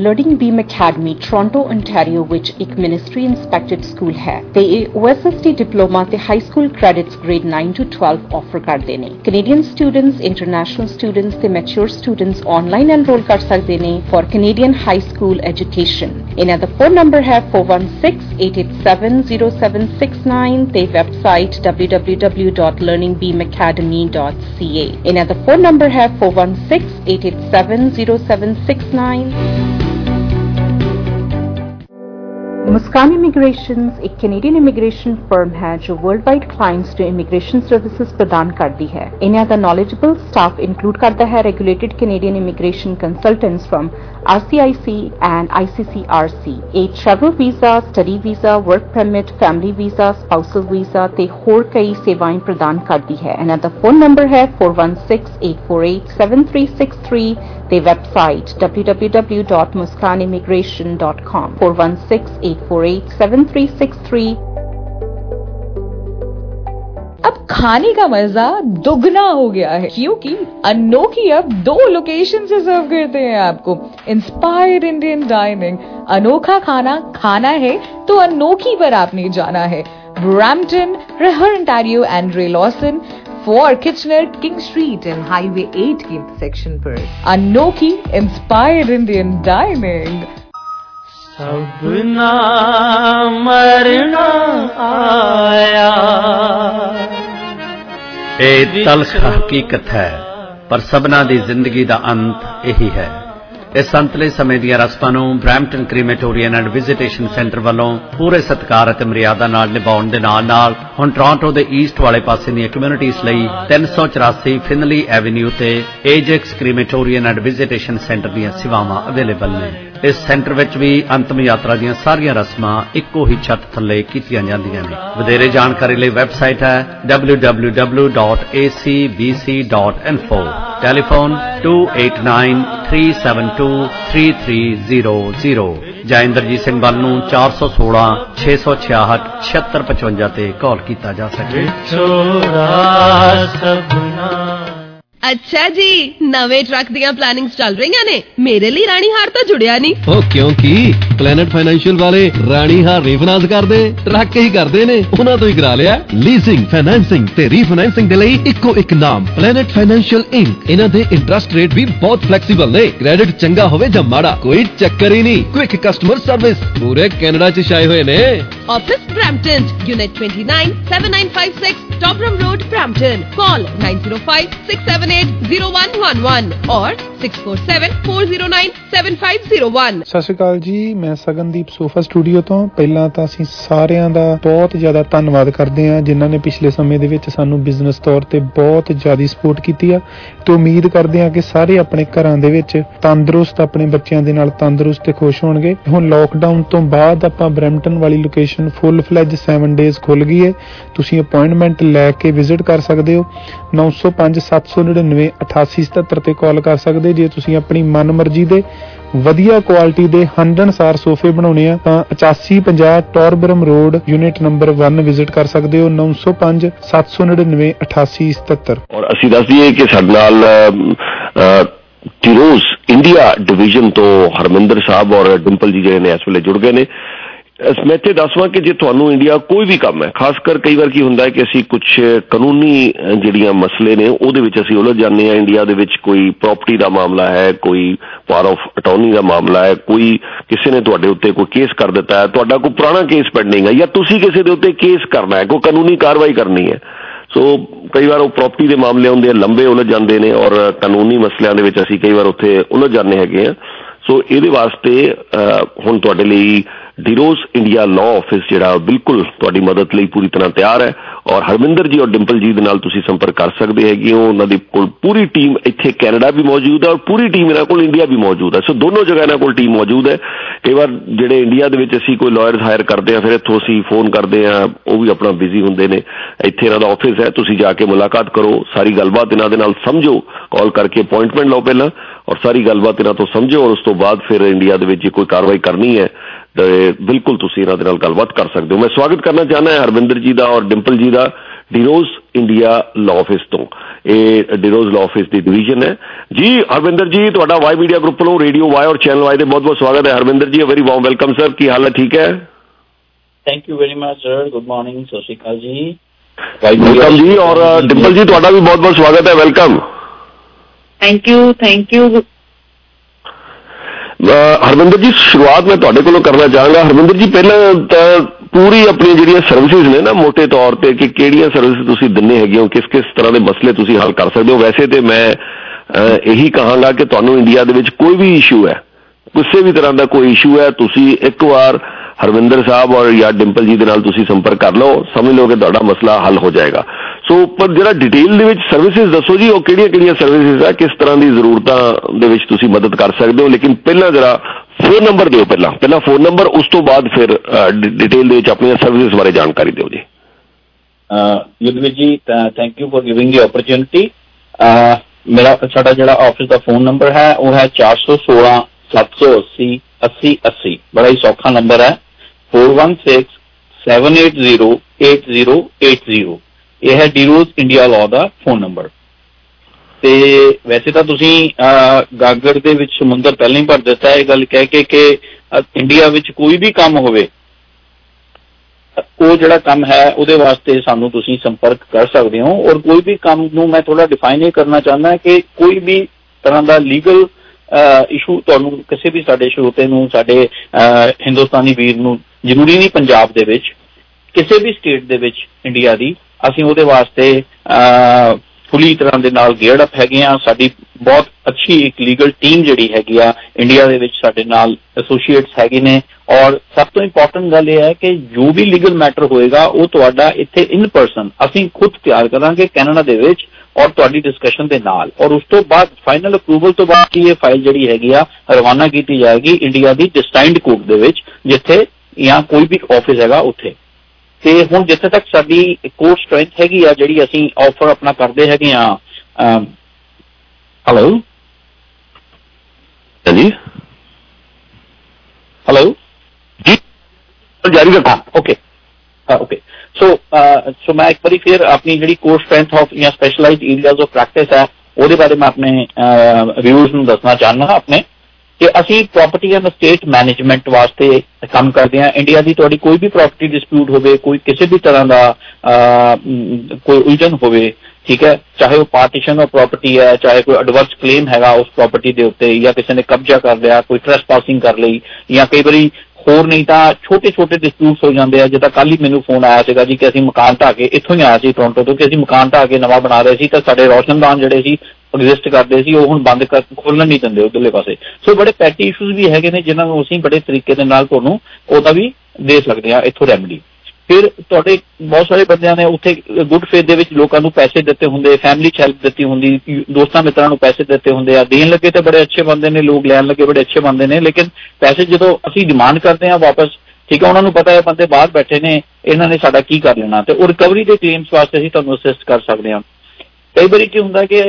Learning Beam Academy Toronto ontario ਵਿੱਚ ਇੱਕ ਮਿਨਿਸਟਰੀ ਇੰਸਪੈਕਟਡ ਸਕੂਲ ਹੈ ਤੇ ਇਹ OSST ਡਿਪਲੋਮਾ ਤੇ high school credits grade 9 to 12 offer ਕਰਦੇ ਨੇ ਕੈਨੇਡੀਅਨ ਸਟੂਡੈਂਟਸ ਇੰਟਰਨੈਸ਼ਨਲ ਸਟੂਡੈਂਟਸ ਤੇ ਮੈਚੁਰ ਸਟੂਡੈਂਟਸ ਆਨਲਾਈਨ ਐਨਰੋਲ ਕਰ ਸਕਦੇ ਨੇ for Canadian high school education ਇਹਨਾਂ ਦਾ ਫੋਨ ਨੰਬਰ ਹੈ 4168870769 ਤੇ ਵੈਬਸਾਈਟ www.learningbeamacademy.ca ਇਹਨਾਂ ਦਾ ਫੋਨ ਨੰਬਰ ਹੈ 4168870769 ਮੁਸਕਾਨ ਇਮੀਗ੍ਰੇਸ਼ਨਸ ਇੱਕ ਕੈਨੇਡੀਅਨ ਇਮੀਗ੍ਰੇਸ਼ਨ ਫਰਮ ਹੈ ਜੋ ਵਰਲਡਵਾਈਡ ਕਲਾਇੰਟਸ ਨੂੰ ਇਮੀਗ੍ਰੇਸ਼ਨ ਸਰਵਿਸਿਜ਼ ਪ੍ਰਦਾਨ ਕਰਦੀ ਹੈ। ਇਹਨਾਂ ਦਾ ਨੌਲੇਜੇਬਲ ਸਟਾਫ ਇਨਕਲੂਡ ਕਰਦਾ ਹੈ regulated Canadian immigration consultants firm RCIC and ICCRC ਇਹ travel visa study visa work permit family visa spousal visa ਤੇ ਹੋਰ ਕਈ ਸੇਵਾਵਾਂ ਪ੍ਰਦਾਨ ਕਰਦੀ ਹੈ ਇਹਨਾਂ ਦਾ ਫੋਨ ਨੰਬਰ ਹੈ 4168487363 ਤੇ ਵੈਬਸਾਈਟ www.muskanimmigration.com 4168487363 अब खाने का मज़ा दुगना हो गया है, क्योंकि अनोखी अब दो लोकेशन से सर्व करते हैं आपको। इंस्पायर्ड इंडियन डाइनिंग अनोखा खाना खाना है तो अनोखी पर आपने जाना है। ब्रैम्पटन रहर ontario and Ray Lawson for Kitchener King Street and Highway 8 के सेक्शन पर। अनोखी इंस्पायर्ड इंडियन डाइनिंग ਸਭਨਾ ਮਰਨਾ ਆਇਆ। ਇਹ ਤਲਖ ਹਕੀਕਤ ਹੈ, ਪਰ ਸਭਨਾ ਦੀ ਜ਼ਿੰਦਗੀ ਦਾ ਅੰਤ ਇਹੀ ਹੈ। ਇਸ ਸੰਤਲੇ ਸਮੇਂ ਦੀਆਂ ਰਸਮਾਂ ਨੂੰ Brampton crematorium and visitation centre ਵੱਲੋਂ ਪੂਰੇ ਸਤਿਕਾਰ ਅਤੇ ਮਰਿਆਦਾ ਨਾਲ ਨਿਭਾਉਣ ਦੇ ਨਾਲ-ਨਾਲ ਹੁਣ ਟੋਰਾਂਟੋ ਦੇ ਈਸਟ ਵਾਲੇ ਪਾਸੇ ਦੀਆਂ ਕਮਿਊਨਿਟੀਆਂ ਲਈ 384 ਫਿਨਲੀ ਐਵੇਨਿਊ ਤੇ Ajax crematorium and visitation centre ਦੀਆਂ ਸੇਵਾਵਾਂ ਅਵੇਲੇਬਲ ਨੇ। ਇਸ ਸੈਂਟਰ ਵਿੱਚ ਵੀ ਅੰਤਮ ਯਾਤਰਾ ਦੀਆਂ ਸਾਰੀਆਂ ਰਸਮਾਂ ਇੱਕੋ ਹੀ ਛੱਤ ਥੱਲੇ ਕੀਤੀਆਂ ਜਾਂਦੀਆਂ ਨੇ। ਵਧੇਰੇ ਜਾਣਕਾਰੀ ਲਈ ਵੈਬਸਾਈਟ ਹੈ www.acbc.info ਟੈਲੀਫੋਨ 2893723300 ਜਾਇੰਦਰਜੀਤ ਸਿੰਘ ਵੱਲ ਨੂੰ 416 666 7655 ਤੇ ਕਾਲ ਕੀਤਾ ਜਾ ਸਕੇ। ਅੱਛਾ ਜੀ ਨਵੇਂ ਟਰੱਕ ਦੀਆਂ ਪਲੈਨਿੰਗਸ ਚੱਲ ਰਹੀਆਂ ਨੇ। ਮੇਰੇ ਲਈ ਰਾਣੀ ਹਾਰ ਤਾਂ ਜੁੜਿਆ ਨਹੀਂ। ਉਹ ਕਿਉਂਕਿ ਪਲੈਨਟ ਫਾਈਨੈਂਸ਼ੀਅਲ ਵਾਲੇ ਰਾਣੀ ਹਾਰ ਰੀਫਾਈਨਾਂਸ ਕਰਦੇ ਟਰੱਕ ਹੀ ਕਰਦੇ ਨੇ। ਉਹਨਾਂ ਤੋਂ ਹੀ ਕਰਾ ਲਿਆ। ਲੀਸਿੰਗ ਫਾਈਨੈਂਸਿੰਗ ਤੇ ਰੀਫਾਈਨੈਂਸਿੰਗ ਦੇ ਲਈ ਇੱਕੋ ਇੱਕ ਨਾਮ ਪਲੈਨਟ ਫਾਈਨੈਂਸ਼ੀਅਲ ਇੰਕ ਇਹਨਾਂ ਦੇ ਇੰਟਰਸਟ ਰੇਟ ਵੀ ਬਹੁਤ ਫਲੈਕਸੀਬਲ ਨੇ। ਕ੍ਰੈਡਿਟ ਚੰਗਾ ਹੋਵੇ ਜਾਂ ਮਾੜਾ ਕੋਈ ਚੱਕਰ ਹੀ ਨਹੀਂ। ਕੁਇਕ ਕਸਟਮਰ ਸਰਵਿਸ ਪੂਰੇ ਕੈਨੇਡਾ 'ਚ ਛਾਏ ਹੋਏ ਨੇ। Office Brampton unit 29 7956 Torbram Road Brampton call 9056780111 or 6474097501 ਸਤਿ ਸ਼੍ਰੀ ਅਕਾਲ ਜੀ, ਮੈਂ ਸਗਨਦੀਪ ਸੋਫਾ ਸਟੂਡੀਓ ਤੋਂ। ਪਹਿਲਾਂ ਤਾਂ ਅਸੀਂ ਸਾਰਿਆਂ ਦਾ ਬਹੁਤ ਜ਼ਿਆਦਾ ਧੰਨਵਾਦ ਕਰਦੇ ਹਾਂ, ਜਿਨ੍ਹਾਂ ਨੇ ਪਿਛਲੇ ਸਮੇਂ ਦੇ ਵਿੱਚ ਸਾਨੂੰ ਬਿਜ਼ਨਸ ਤੌਰ ਤੇ ਬਹੁਤ ਜ਼ਿਆਦਾ ਸਪੋਰਟ ਕੀਤੀ ਆ। ਤੇ ਉਮੀਦ ਕਰਦੇ ਹਾਂ ਕਿ ਸਾਰੇ ਆਪਣੇ ਘਰਾਂ ਦੇ ਵਿੱਚ ਤੰਦਰੁਸਤ ਆਪਣੇ ਬੱਚਿਆਂ ਦੇ ਨਾਲ ਤੰਦਰੁਸਤ ਤੇ ਖੁਸ਼ ਹੋਣਗੇ। ਹੁਣ ਲੋਕਡਾਊਨ ਤੋਂ ਬਾਅਦ ਆਪਾਂ ਬ੍ਰੈਂਪਟਨ ਵਾਲੀ ਲੋਕੇਸ਼ਨ ਫੁੱਲ ਫਲੈਜ 7 ਡੇਜ਼ ਖੁੱਲ ਗਈ ਹੈ ਤੁਸੀਂ ਅਪਾਇੰਟਮੈਂਟ ਲੈ ਕੇ ਵਿਜ਼ਿਟ ਕਰ ਸਕਦੇ ਹੋ। 905 799 8877 ਤੇ ਕਾਲ ਕਰ ਸਕਦੇ ਜੇ ਤੁਸੀਂ ਆਪਣੀ ਮਨਮਰਜ਼ੀ ਦੇ ਵਧੀਆ ਕੁਆਲਿਟੀ ਦੇ ਹੰਡਣਸਾਰ ਸੋਫੇ ਬਣਾਉਣੇ ਆ, ਤਾਂ 8550 Torbram Road unit number 1 visit ਕਰ ਸਕਦੇ ਹੋ 905 799 8877 ਔਰ ਅਸੀਂ ਦੱਸ ਦਈਏ ਕਿ ਸਾਡੇ ਨਾਲ ਟਿਰੋਜ਼ ਇੰਡੀਆ ਡਿਵੀਜ਼ਨ ਤੋਂ ਹਰਮਿੰਦਰ ਸਾਹਿਬ ਔਰ ਡਿੰਪਲ ਜੀ ਜਿਹੜੇ ਨੇ ਇਸ ਵੇਲੇ ਜੁੜ ਗਏ ਨੇ। ਇਸ ਮੈਂ ਤੇ ਦੱਸਵਾਂ ਕਿ ਜੇ ਤੁਹਾਨੂੰ ਇੰਡੀਆ ਕੋਈ ਵੀ ਕੰਮ ਹੈ ਖਾਸ ਕਰ ਕਈ ਵਾਰ ਕੀ ਹੁੰਦਾ ਹੈ ਕਿ ਅਸੀਂ ਕੁਝ ਕਾਨੂੰਨੀ ਅਹ, ਜਿਹੜੀਆਂ ਮਸਲੇ ਨੇ ਉਹਦੇ ਵਿੱਚ ਅਸੀਂ ਉਲਝ ਜਾਂਦੇ ਹਾਂ। ਇੰਡੀਆ ਦੇ ਵਿੱਚ ਕੋਈ ਪ੍ਰਾਪਰਟੀ ਦਾ ਮਾਮਲਾ ਹੈ ਕੋਈ ਪਾਵਰ ਆਫ ਅਟਾਰਨੀ ਦਾ ਮਾਮਲਾ ਹੈ ਕੋਈ ਕਿਸੇ ਨੇ ਤੁਹਾਡੇ ਉੱਤੇ ਕੋਈ ਕੇਸ ਕਰ ਦਿੱਤਾ ਹੈ ਤੁਹਾਡਾ ਕੋਈ ਪੁਰਾਣਾ ਕੇਸ ਪੈਂਡਿੰਗ ਹੈ ਜਾਂ ਤੁਸੀਂ ਕਿਸੇ ਦੇ ਉੱਤੇ ਕੇਸ ਕਰਨਾ ਹੈ ਕੋਈ ਕਾਨੂੰਨੀ ਕਾਰਵਾਈ ਕਰਨੀ ਹੈ। ਸੋ ਕਈ ਵਾਰ ਉਹ ਪ੍ਰਾਪਰਟੀ ਦੇ ਮਾਮਲੇ ਹੁੰਦੇ ਆ ਲੰਬੇ ਉਲਝ ਜਾਂਦੇ ਨੇ ਔਰ ਕਾਨੂੰਨੀ ਮਸਲਿਆਂ ਦੇ ਵਿੱਚ ਅਸੀਂ ਕਈ ਵਾਰ ਉੱਥੇ ਉਲਝ ਜਾਂਦੇ ਹੈਗੇ ਆ ਸੋ ਇਹਦੇ ਵਾਸਤੇ ਅਹ, ਹੁਣ ਤੁਹਾਡੇ ਲਈ ਡਿਰੋਜ਼ ਇੰਡੀਆ ਲਾਅ ਆਫਿਸ ਜਿਹੜਾ ਉਹ ਬਿਲਕੁਲ ਤੁਹਾਡੀ ਮਦਦ ਲਈ ਪੂਰੀ ਤਰ੍ਹਾਂ ਤਿਆਰ ਹੈ। ਔਰ ਹਰਮਿੰਦਰ ਜੀ ਔਰ ਡਿੰਪਲ ਜੀ ਦੇ ਨਾਲ ਤੁਸੀਂ ਸੰਪਰਕ ਕਰ ਸਕਦੇ ਹੈਗੇ ਹੋ। ਉਹਨਾਂ ਦੀ ਕੋਲ ਪੂਰੀ ਟੀਮ ਇੱਥੇ ਕੈਨੇਡਾ ਵੀ ਮੌਜੂਦ ਹੈ ਔਰ ਪੂਰੀ ਟੀਮ ਇਹਨਾਂ ਕੋਲ ਇੰਡੀਆ ਵੀ ਮੌਜੂਦ ਹੈ। ਸੋ ਦੋਨੋਂ ਜਗ੍ਹਾ ਇਹਨਾਂ ਕੋਲ ਟੀਮ ਮੌਜੂਦ ਹੈ। ਕਈ ਵਾਰ ਜਿਹੜੇ ਇੰਡੀਆ ਦੇ ਵਿੱਚ ਅਸੀਂ ਕੋਈ ਲਾਇਰਸ ਹਾਇਰ ਕਰਦੇ ਆ ਫਿਰ ਇੱਥੋਂ ਅਸੀਂ ਫੋਨ ਕਰਦੇ ਆ ਉਹ ਵੀ ਆਪਣਾ ਬਿਜ਼ੀ ਹੁੰਦੇ ਨੇ। ਇੱਥੇ ਇਹਨਾਂ ਦਾ ਆਫਿਸ ਹੈ। ਤੁਸੀਂ ਜਾ ਕੇ ਮੁਲਾਕਾਤ ਕਰੋ। ਸਾਰੀ ਗੱਲਬਾਤ ਇਹਨਾਂ ਦੇ ਨਾਲ ਸਮਝੋ। ਕਾਲ ਕਰਕੇ ਅਪਾਇੰਟਮੈਂਟ ਲਓ ਪਹਿਲਾਂ। ਔਰ ਸਾਰੀ ਗੱਲਬਾਤ ਇਹਨਾਂ ਤੋਂ ਸਮਝੋ। ਔਰ ਉਸ ਤੋਂ ਬਾਅਦ ਫਿਰ ਇੰਡੀਆ ਦੇ ਵਿੱਚ ਜੇ ਕੋਈ ਕਾਰਵਾਈ ਕਰਨੀ ਹੈ ਤੇ ਬਿਲਕੁਲ ਤੁਸੀਂ ਇਹਨਾਂ ਦੇ ਨਾਲ ਗੱਲਬਾਤ ਕਰ ਸਕਦੇ ਹੋ ਮੈਂ ਸਵਾਗਤ ਕਰਨਾ ਚਾਹੁੰਦਾ ਹਾਂ ਹਰਵਿੰਦਰ ਜੀ ਦਾ ਔਰ ਡਿੰਪਲ ਜੀ ਦਾ ਡਿਰੋਜ਼ ਇੰਡੀਆ ਲਾਅ ਆਫਿਸ ਤੋਂ ਇਹ ਡਿਰੋਜ਼ ਲਾਅ ਆਫਿਸ ਦੀ ਡਿਵੀਜ਼ਨ ਹੈ ਜੀ ਹਰਵਿੰਦਰ ਜੀ ਤੁਹਾਡਾ ਵਾਈ ਮੀਡੀਆ ਗਰੁੱਪ ਵੱਲੋਂ ਰੇਡੀਓ ਵਾਈ ਔਰ ਚੈਨਲ ਵਾਈ ਦੇ ਬਹੁਤ ਬਹੁਤ ਸਵਾਗਤ ਹੈ Harvinder ji very warm welcome sir ਕੀ ਹਾਲ ਹੈ ਠੀਕ ਹੈ thank you very much sir good morning ਸਤਿ ਸ਼੍ਰੀ ਅਕਾਲ ਜੀ ਵੈਲਕਮ ਜੀ ਔਰ ਡਿੰਪਲ ਜੀ ਤੁਹਾਡਾ ਵੀ ਬਹੁਤ ਬਹੁਤ ਸਵਾਗਤ ਹੈ welcome thank you thank you uh Harvinder ji ਸ਼ੁਰੂਆਤ ਮੈਂ ਤੁਹਾਡੇ ਕੋਲੋਂ ਕਰਨਾ ਚਾਹਾਂਗਾ। ਹਰਵਿੰਦਰ ਜੀ ਪਹਿਲਾਂ ਤਾਂ ਪੂਰੀ ਆਪਣੀ ਜਿਹੜੀਆਂ ਸਰਵਿਸਿਜ਼ ਨੇ ਨਾ ਮੋٹے ਤੌਰ ਤੇ ਕਿ ਕਿਹੜੀਆਂ ਸਰਵਿਸ ਤੁਸੀਂ ਦਿੰਨੇ ਹੈਗੇ ਹੋ ਕਿਸ ਕਿਸ ਤਰ੍ਹਾਂ ਦੇ ਮਸਲੇ ਤੁਸੀਂ ਹੱਲ ਕਰ ਸਕਦੇ ਹੋ। ਵੈਸੇ ਤੇ ਮੈਂ ਅਹ, ਇਹੀ ਕਹਾਂਗਾ ਕਿ ਤੁਹਾਨੂੰ ਇੰਡੀਆ ਦੇ ਵਿੱਚ ਕੋਈ ਵੀ ਇਸ਼ੂ ਹੈ ਕਿਸੇ ਵੀ ਤਰ੍ਹਾਂ ਦਾ ਕੋਈ ਇਸ਼ੂ ਹੈ ਤੁਸੀਂ ਇੱਕ ਵਾਰ ਹਰਵਿੰਦਰ ਸਾਹਿਬ ਔਰ ਯਾ ਡਿੰਪਲ ਜੀ ਦੇ ਨਾਲ ਤੁਸੀਂ ਸੰਪਰਕ ਕਰ ਲਓ, ਸਮਝ ਲਓ ਕਿ ਤੁਹਾਡਾ ਮਸਲਾ ਹੱਲ ਹੋ ਜਾਏਗਾ। ਸੋ ਪਰ ਜਿਹੜਾ ਡਿਟੇਲ ਦੇ ਵਿੱਚ ਸਰਵਿਸਿਜ਼ ਦੱਸੋ ਜੀ, ਉਹ ਕਿਹੜੀਆਂ ਕਿਹੜੀਆਂ ਸਰਵਿਸਿਜ਼ ਆ, ਕਿਸ ਤਰ੍ਹਾਂ ਦੀ ਜ਼ਰੂਰਤਾਂ ਦੇ ਵਿੱਚ ਤੁਸੀਂ ਮਦਦ ਕਰ ਸਕਦੇ ਹੋ? ਲੇਕਿਨ ਪਹਿਲਾਂ ਜਰਾ ਫੋਨ ਨੰਬਰ ਦਿਓ ਪਹਿਲਾਂ। ਪਹਿਲਾਂ ਫੋਨ ਨੰਬਰ ਉਸ ਤੋਂ ਬਾਅਦ ਫਿਰ ਡਿਟੇਲ ਦੇ ਵਿੱਚ ਆਪਣੀਆਂ ਸਰਵਿਸਿਜ਼ ਬਾਰੇ ਜਾਣਕਾਰੀ ਦਿਓ ਜੀ। Yudhvir ji thank you for giving the opportunity ਮੇਰਾ ਸਾਡਾ ਜਿਹੜਾ ਆਫਿਸ ਦਾ ਫੋਨ ਨੰਬਰ ਹੈ, ਉਹ ਹੈ 416 780 8080 ਬੜਾ ਹੀ ਸੌਖਾ ਨੰਬਰ ਹੈ। 416 780 8080 ਇਹ ਹੈ ਡੀਰੋਜ਼ ਇੰਡੀਆ ਲਾਅ ਦਾ ਫੋਨ ਨੰਬਰ ਤੇ ਵੈਸੇ ਤਾਂ ਤੁਸੀਂ ਗਾਗਰ ਦੇ ਵਿੱਚ ਸਮੁੰਦਰ ਪਹਿਲਾਂ ਹੀ ਭਰ ਦਿੱਤਾ ਹੈ। ਇਹ ਗੱਲ ਕਹਿ ਕੇ ਕਿ ਇੰਡੀਆ ਵਿੱਚ ਕੋਈ ਵੀ ਕੰਮ ਹੋਵੇ, ਉਹ ਜਿਹੜਾ ਕੰਮ ਹੈ, ਉਹਦੇ ਵਾਸਤੇ ਸਾਨੂੰ ਤੁਸੀਂ ਸੰਪਰਕ ਕਰ ਸਕਦੇ ਹੋ। ਔਰ ਕੋਈ ਵੀ ਕੰਮ ਨੂੰ ਮੈਂ ਥੋੜਾ ਡਿਫਾਈਨ ਇਹ ਕਰਨਾ ਚਾਹੁੰਦਾ ਕਿ ਕੋਈ ਵੀ ਤਰ੍ਹਾਂ ਦਾ ਲੀਗਲ ਇਸ਼ੂ ਤੁਹਾਨੂੰ ਕਿਸੇ ਵੀ ਸਾਡੇ ਸ਼ਰੋਤੇ ਨੂੰ, ਸਾਡੇ ਹਿੰਦੁਸਤਾਨੀ ਵੀਰ ਨੂੰ ਜ਼ਰੂਰੀ ਨਹੀਂ ਪੰਜਾਬ ਦੇ ਵਿੱਚ, ਕਿਸੇ ਵੀ ਸਟੇਟ ਦੇ ਵਿੱਚ ਇੰਡੀਆ ਦੀ, ਅਸੀਂ ਉਹਦੇ ਵਾਸਤੇ ਫੁੱਲੀ ਤਰ੍ਹਾਂ ਦੇ ਨਾਲ ਗੇਅਰਡ ਅਪ ਹੈਗੇ ਆ ਸਾਡੀ ਬਹੁਤ ਅੱਛੀ ਇੱਕ ਲੀਗਲ ਟੀਮ ਜਿਹੜੀ ਹੈਗੀ ਆ ਇੰਡੀਆ ਦੇ ਵਿੱਚ ਸਾਡੇ ਨਾਲ ਐਸੋਸੀਏਟਸ ਹੈਗੇ ਨੇ। ਔਰ ਸਭ ਤੋਂ ਇੰਪੋਰਟੈਂਟ ਗੱਲ ਇਹ ਹੈ ਕਿ ਜੋ ਵੀ ਲੀਗਲ ਮੈਟਰ ਹੋਏਗਾ, ਉਹ ਤੁਹਾਡਾ ਇੱਥੇ ਇਨ ਪਰਸਨ ਅਸੀਂ ਖੁਦ ਤਿਆਰ ਕਰਾਂਗੇ ਕੈਨੇਡਾ ਦੇ ਵਿੱਚ। ਔਰ ਤੁਹਾਡੀ ਡਿਸਕਸ਼ਨ ਦੇ ਨਾਲ। ਔਰ ਉਸ ਤੋਂ ਬਾਅਦ ਫਾਈਨਲ ਅਪਰੂਵਲ ਤੋਂ ਬਾਅਦ ਇਹ ਫਾਈਲ ਜਿਹੜੀ ਹੈਗੀ ਆ ਰਵਾਨਾ ਕੀਤੀ ਜਾਏਗੀ ਇੰਡੀਆ ਦੀ ਡਿਸਟਾਈਨਡ ਕੋਰਟ ਦੇ ਵਿੱਚ ਜਿੱਥੇ ਜਾਂ ਕੋਈ ਵੀ ਆਫਿਸ ਹੈਗਾ ਉੱਥੇ। ਤੇ ਹੁਣ ਜਿੱਥੇ ਤੱਕ ਸਾਡੀ ਕੋਰ ਸਟਰੈਂਥ ਹੈਗੀ ਆ ਜਿਹੜੀ ਅਸੀਂ ਆਫਰ ਆਪਣਾ ਕਰਦੇ ਹੈਗੇ ਆ ਹੈਲੋ ਹਾਂਜੀ? ਹੈਲੋ ਜੀ ਜਾਰੀ ਰੱਖੋ। ਓਕੇ ਓਕੇ ਸੋ ਸੋ ਮੈਂ ਇੱਕ ਵਾਰੀ ਫਿਰ ਆਪਣੀ ਜਿਹੜੀ ਕੋਰ ਸਟਰੈਂਥ ਆਫ ਜਾਂ ਸਪੈਸ਼ਲਾਈਜ਼ਡ ਏਰੀਆਜ਼ ਆਫ ਪ੍ਰੈਕਟਿਸ ਹੈ ਉਹਦੇ ਬਾਰੇ ਮੈਂ ਆਪਣੇ ਵਿਊਜ਼ ਨੂੰ ਦੱਸਣਾ ਚਾਹੁੰਦਾ ਆਪਣੇ, ਕਿ ਅਸੀਂ ਪ੍ਰਾਪਰਟੀ ਐਂਡ ਸਟੇਟ ਮੈਨੇਜਮੈਂਟ ਵਾਸਤੇ ਕੰਮ ਕਰਦੇ ਹਾਂ। ਇੰਡੀਆ ਦੀ ਤੁਹਾਡੀ ਕੋਈ ਵੀ ਪ੍ਰਾਪਰਟੀ ਡਿਸਪਿਊਟ ਹੋਵੇ, ਕੋਈ ਕਿਸੇ ਵੀ ਤਰ੍ਹਾਂ ਦਾ ਕੋਈ ਉਲਝਣ ਹੋਵੇ, ਠੀਕ ਹੈ, ਚਾਹੇ ਉਹ ਪਾਰਟੀਸ਼ਨ ਆਫ ਪ੍ਰਾਪਰਟੀ ਹੈ, ਚਾਹੇ ਕੋਈ ਐਡਵਰਸ ਕਲੇਮ ਹੈਗਾ ਉਸ ਪ੍ਰਾਪਰਟੀ ਦੇ ਉੱਤੇ, ਜਾਂ ਕਿਸੇ ਨੇ ਕਬਜ਼ਾ ਕਰ ਲਿਆ, ਕੋਈ ਪਾਸਿੰਗ ਕਰ ਲਈ, ਜਾਂ ਕਈ ਵਾਰੀ ਹੋਰ ਨਹੀਂ ਤਾਂ ਛੋਟੇ ਛੋਟੇ ਡਿਸਪਿਊਟਸ ਹੋ ਜਾਂਦੇ ਆ, ਜਿੱਦਾਂ ਕੱਲ ਹੀ ਮੈਨੂੰ ਫੋਨ ਆਇਆ ਸੀਗਾ ਜੀ ਕਿ ਅਸੀਂ ਮਕਾਨ ਢਾ ਕੇ ਇੱਥੋਂ ਹੀ ਆਇਆ ਸੀ ਟੋਰਾਂਟੋ ਤੋਂ, ਕਿ ਅਸੀਂ ਮਕਾਨ ਢਾ ਕੇ ਨਵਾਂ ਬਣਾ ਰਹੇ ਸੀ ਤਾਂ ਸਾਡੇ ਰੋਸ਼ਨਦਾਨ ਜਿਹੜੇ ਸੀ ਐਗਜ਼ਿਸਟ ਕਰਦੇ ਸੀ, ਉਹ ਹੁਣ ਬੰਦ ਕਰ ਖੋਲਣ ਨਹੀਂ ਦਿੰਦੇ ਉਧਰਲੇ ਪਾਸੇ। ਸੋ ਬੜੇ ਪੈਟੀ ਇਸ਼ੂਜ਼ ਵੀ ਹੈਗੇ ਨੇ, ਜਿਨ੍ਹਾਂ ਨੂੰ ਅਸੀਂ ਬੜੇ ਤਰੀਕੇ ਦੇ ਨਾਲ ਤੁਹਾਨੂੰ ਉਹਦਾ ਵੀ ਦੇ ਸਕਦੇ ਆ ਇੱਥੋਂ ਰੈਮਡੀ ਫਿਰ ਤੁਹਾਡੇ ਬਹੁਤ ਸਾਰੇ ਬੰਦਿਆਂ ਨੇ ਉੱਥੇ ਗੁੱਡ ਫੇਥ ਦੇ ਵਿੱਚ ਲੋਕਾਂ ਨੂੰ ਪੈਸੇ ਦਿੱਤੇ ਹੁੰਦੇ ਫੈਮਿਲੀ ਚ ਹੈਲਪ ਦਿੱਤੀ ਹੁੰਦੀ, ਦੋਸਤਾਂ ਮਿੱਤਰਾਂ ਨੂੰ ਪੈਸੇ ਦਿੱਤੇ ਹੁੰਦੇ ਆ, ਦੇਣ ਲੱਗੇ ਤੇ ਬੜੇ ਅੱਛੇ ਬੰਦੇ ਨੇ, ਲੋਕ ਲੈਣ ਲੱਗੇ ਬੜੇ ਅੱਛੇ ਬੰਦੇ ਨੇ, ਲੇਕਿਨ ਪੈਸੇ ਜਦੋਂ ਅਸੀਂ ਡਿਮਾਂਡ ਕਰਦੇ ਆ ਵਾਪਸ, ਠੀਕ ਹੈ, ਉਹਨਾਂ ਨੂੰ ਪਤਾ ਹੈ ਬੰਦੇ ਬਾਹਰ ਬੈਠੇ ਨੇ, ਇਹਨਾਂ ਨੇ ਸਾਡਾ ਕੀ ਕਰ ਲੈਣਾ, ਤੇ ਉਹ ਰਿਕਵਰੀ ਦੇ ਕਲੇਮਸ ਵਾਸਤੇ ਅਸੀਂ ਤੁਹਾਨੂੰ ਅਸਿਸਟ ਕਰ ਸਕਦੇ ਹਾਂ। ਕਈ ਵਾਰੀ ਕੀ ਹੁੰਦਾ ਕਿ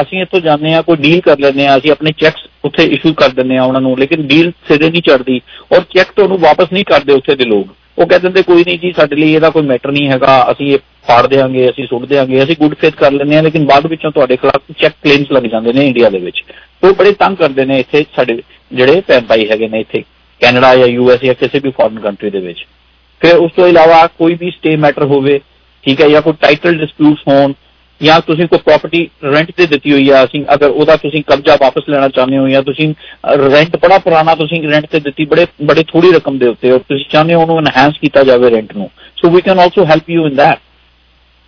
ਅਸੀਂ ਇੱਥੋਂ ਜਾਂਦੇ ਆ ਕੋਈ ਡੀਲ ਕਰ ਲੈਂਦੇ ਆ ਅਸੀਂ ਆਪਣੇ ਚੈੱਕਸ ਉੱਥੇ ਇਸ਼ੂ ਕਰ ਦਿੰਦੇ ਆ ਉਹਨਾਂ ਨੂੰ, ਲੇਕਿਨ ਡੀਲ ਸਿਰੇ ਨਹੀਂ ਚੜਦੀ ਔਰ ਚੈੱਕ ਤੁਹਾਨੂੰ ਵਾਪਸ ਨਹੀਂ ਕਰਦੇ ਉੱਥੇ ਦੇ ਲੋਕ। ਉਹ ਕਹਿੰਦੇ ਨੇ ਕੋਈ ਨਹੀਂ ਜੀ, ਸਾਡੇ ਲਈ ਇਹਦਾ ਕੋਈ ਮੈਟਰ ਨਹੀਂ ਹੈਗਾ, ਅਸੀਂ ਇਹ ਫਾੜ ਦੇਾਂਗੇ ਅਸੀਂ ਸੁੱਟ ਦੇਾਂਗੇ ਅਸੀਂ ਗੁੱਡ ਫੇਥ ਕਰ ਲੈਂਦੇ ਆ ਲੇਕਿਨ ਬਾਅਦ ਵਿੱਚੋਂ ਤੁਹਾਡੇ ਖਿਲਾਫ ਚੈੱਕ ਕਲੇਮਸ ਲੱਗ ਜਾਂਦੇ ਨੇ ਇੰਡੀਆ ਦੇ ਵਿੱਚ। ਉਹ ਬੜੇ ਤੰਗ ਕਰਦੇ ਨੇ ਇੱਥੇ ਸਾਡੇ ਜਿਹੜੇ ਭੈਣ ਭਾਈ ਹੈਗੇ ਨੇ ਇੱਥੇ ਕੈਨੇਡਾ ਜਾਂ ਯੂ ਐਸ ਜਾਂ ਕਿਸੇ ਵੀ ਫੋਰਨ ਕੰਟਰੀ ਦੇ ਵਿੱਚ। ਫਿਰ ਉਸ ਤੋਂ ਇਲਾਵਾ ਕੋਈ ਵੀ ਸਟੇ ਮੈਟਰ ਹੋਵੇ, ਠੀਕ ਹੈ, ਜਾਂ ਕੋਈ ਟਾਈਟਲ ਡਿਸਪਿਊਟਸ ਹੋਣ ਜਾਂ ਤੁਸੀਂ ਕੋਈ ਪ੍ਰਾਪਰਟੀ ਰੈਂਟ ਤੇ ਦਿੱਤੀ ਹੋਈ ਆ ਅਸੀਂ ਅਗਰ ਉਹਦਾ ਤੁਸੀਂ ਕਬਜ਼ਾ ਵਾਪਸ ਲੈਣਾ ਚਾਹੁੰਦੇ ਹੋ ਜਾਂ ਤੁਸੀਂ ਰੈਂਟ ਬੜਾ ਪੁਰਾਣਾ ਤੁਸੀਂ ਰੈਂਟ ਤੇ ਦਿੱਤੀ ਬੜੇ ਬੜੇ ਥੋੜੀ ਰਕਮ ਦੇ ਉੱਤੇ ਔਰ ਤੁਸੀਂ ਚਾਹੁੰਦੇ ਹੋ ਉਹਨੂੰ ਐਨਹਾਂਸ ਕੀਤਾ ਜਾਵੇ ਰੈਂਟ ਨੂੰ so we can also help you in that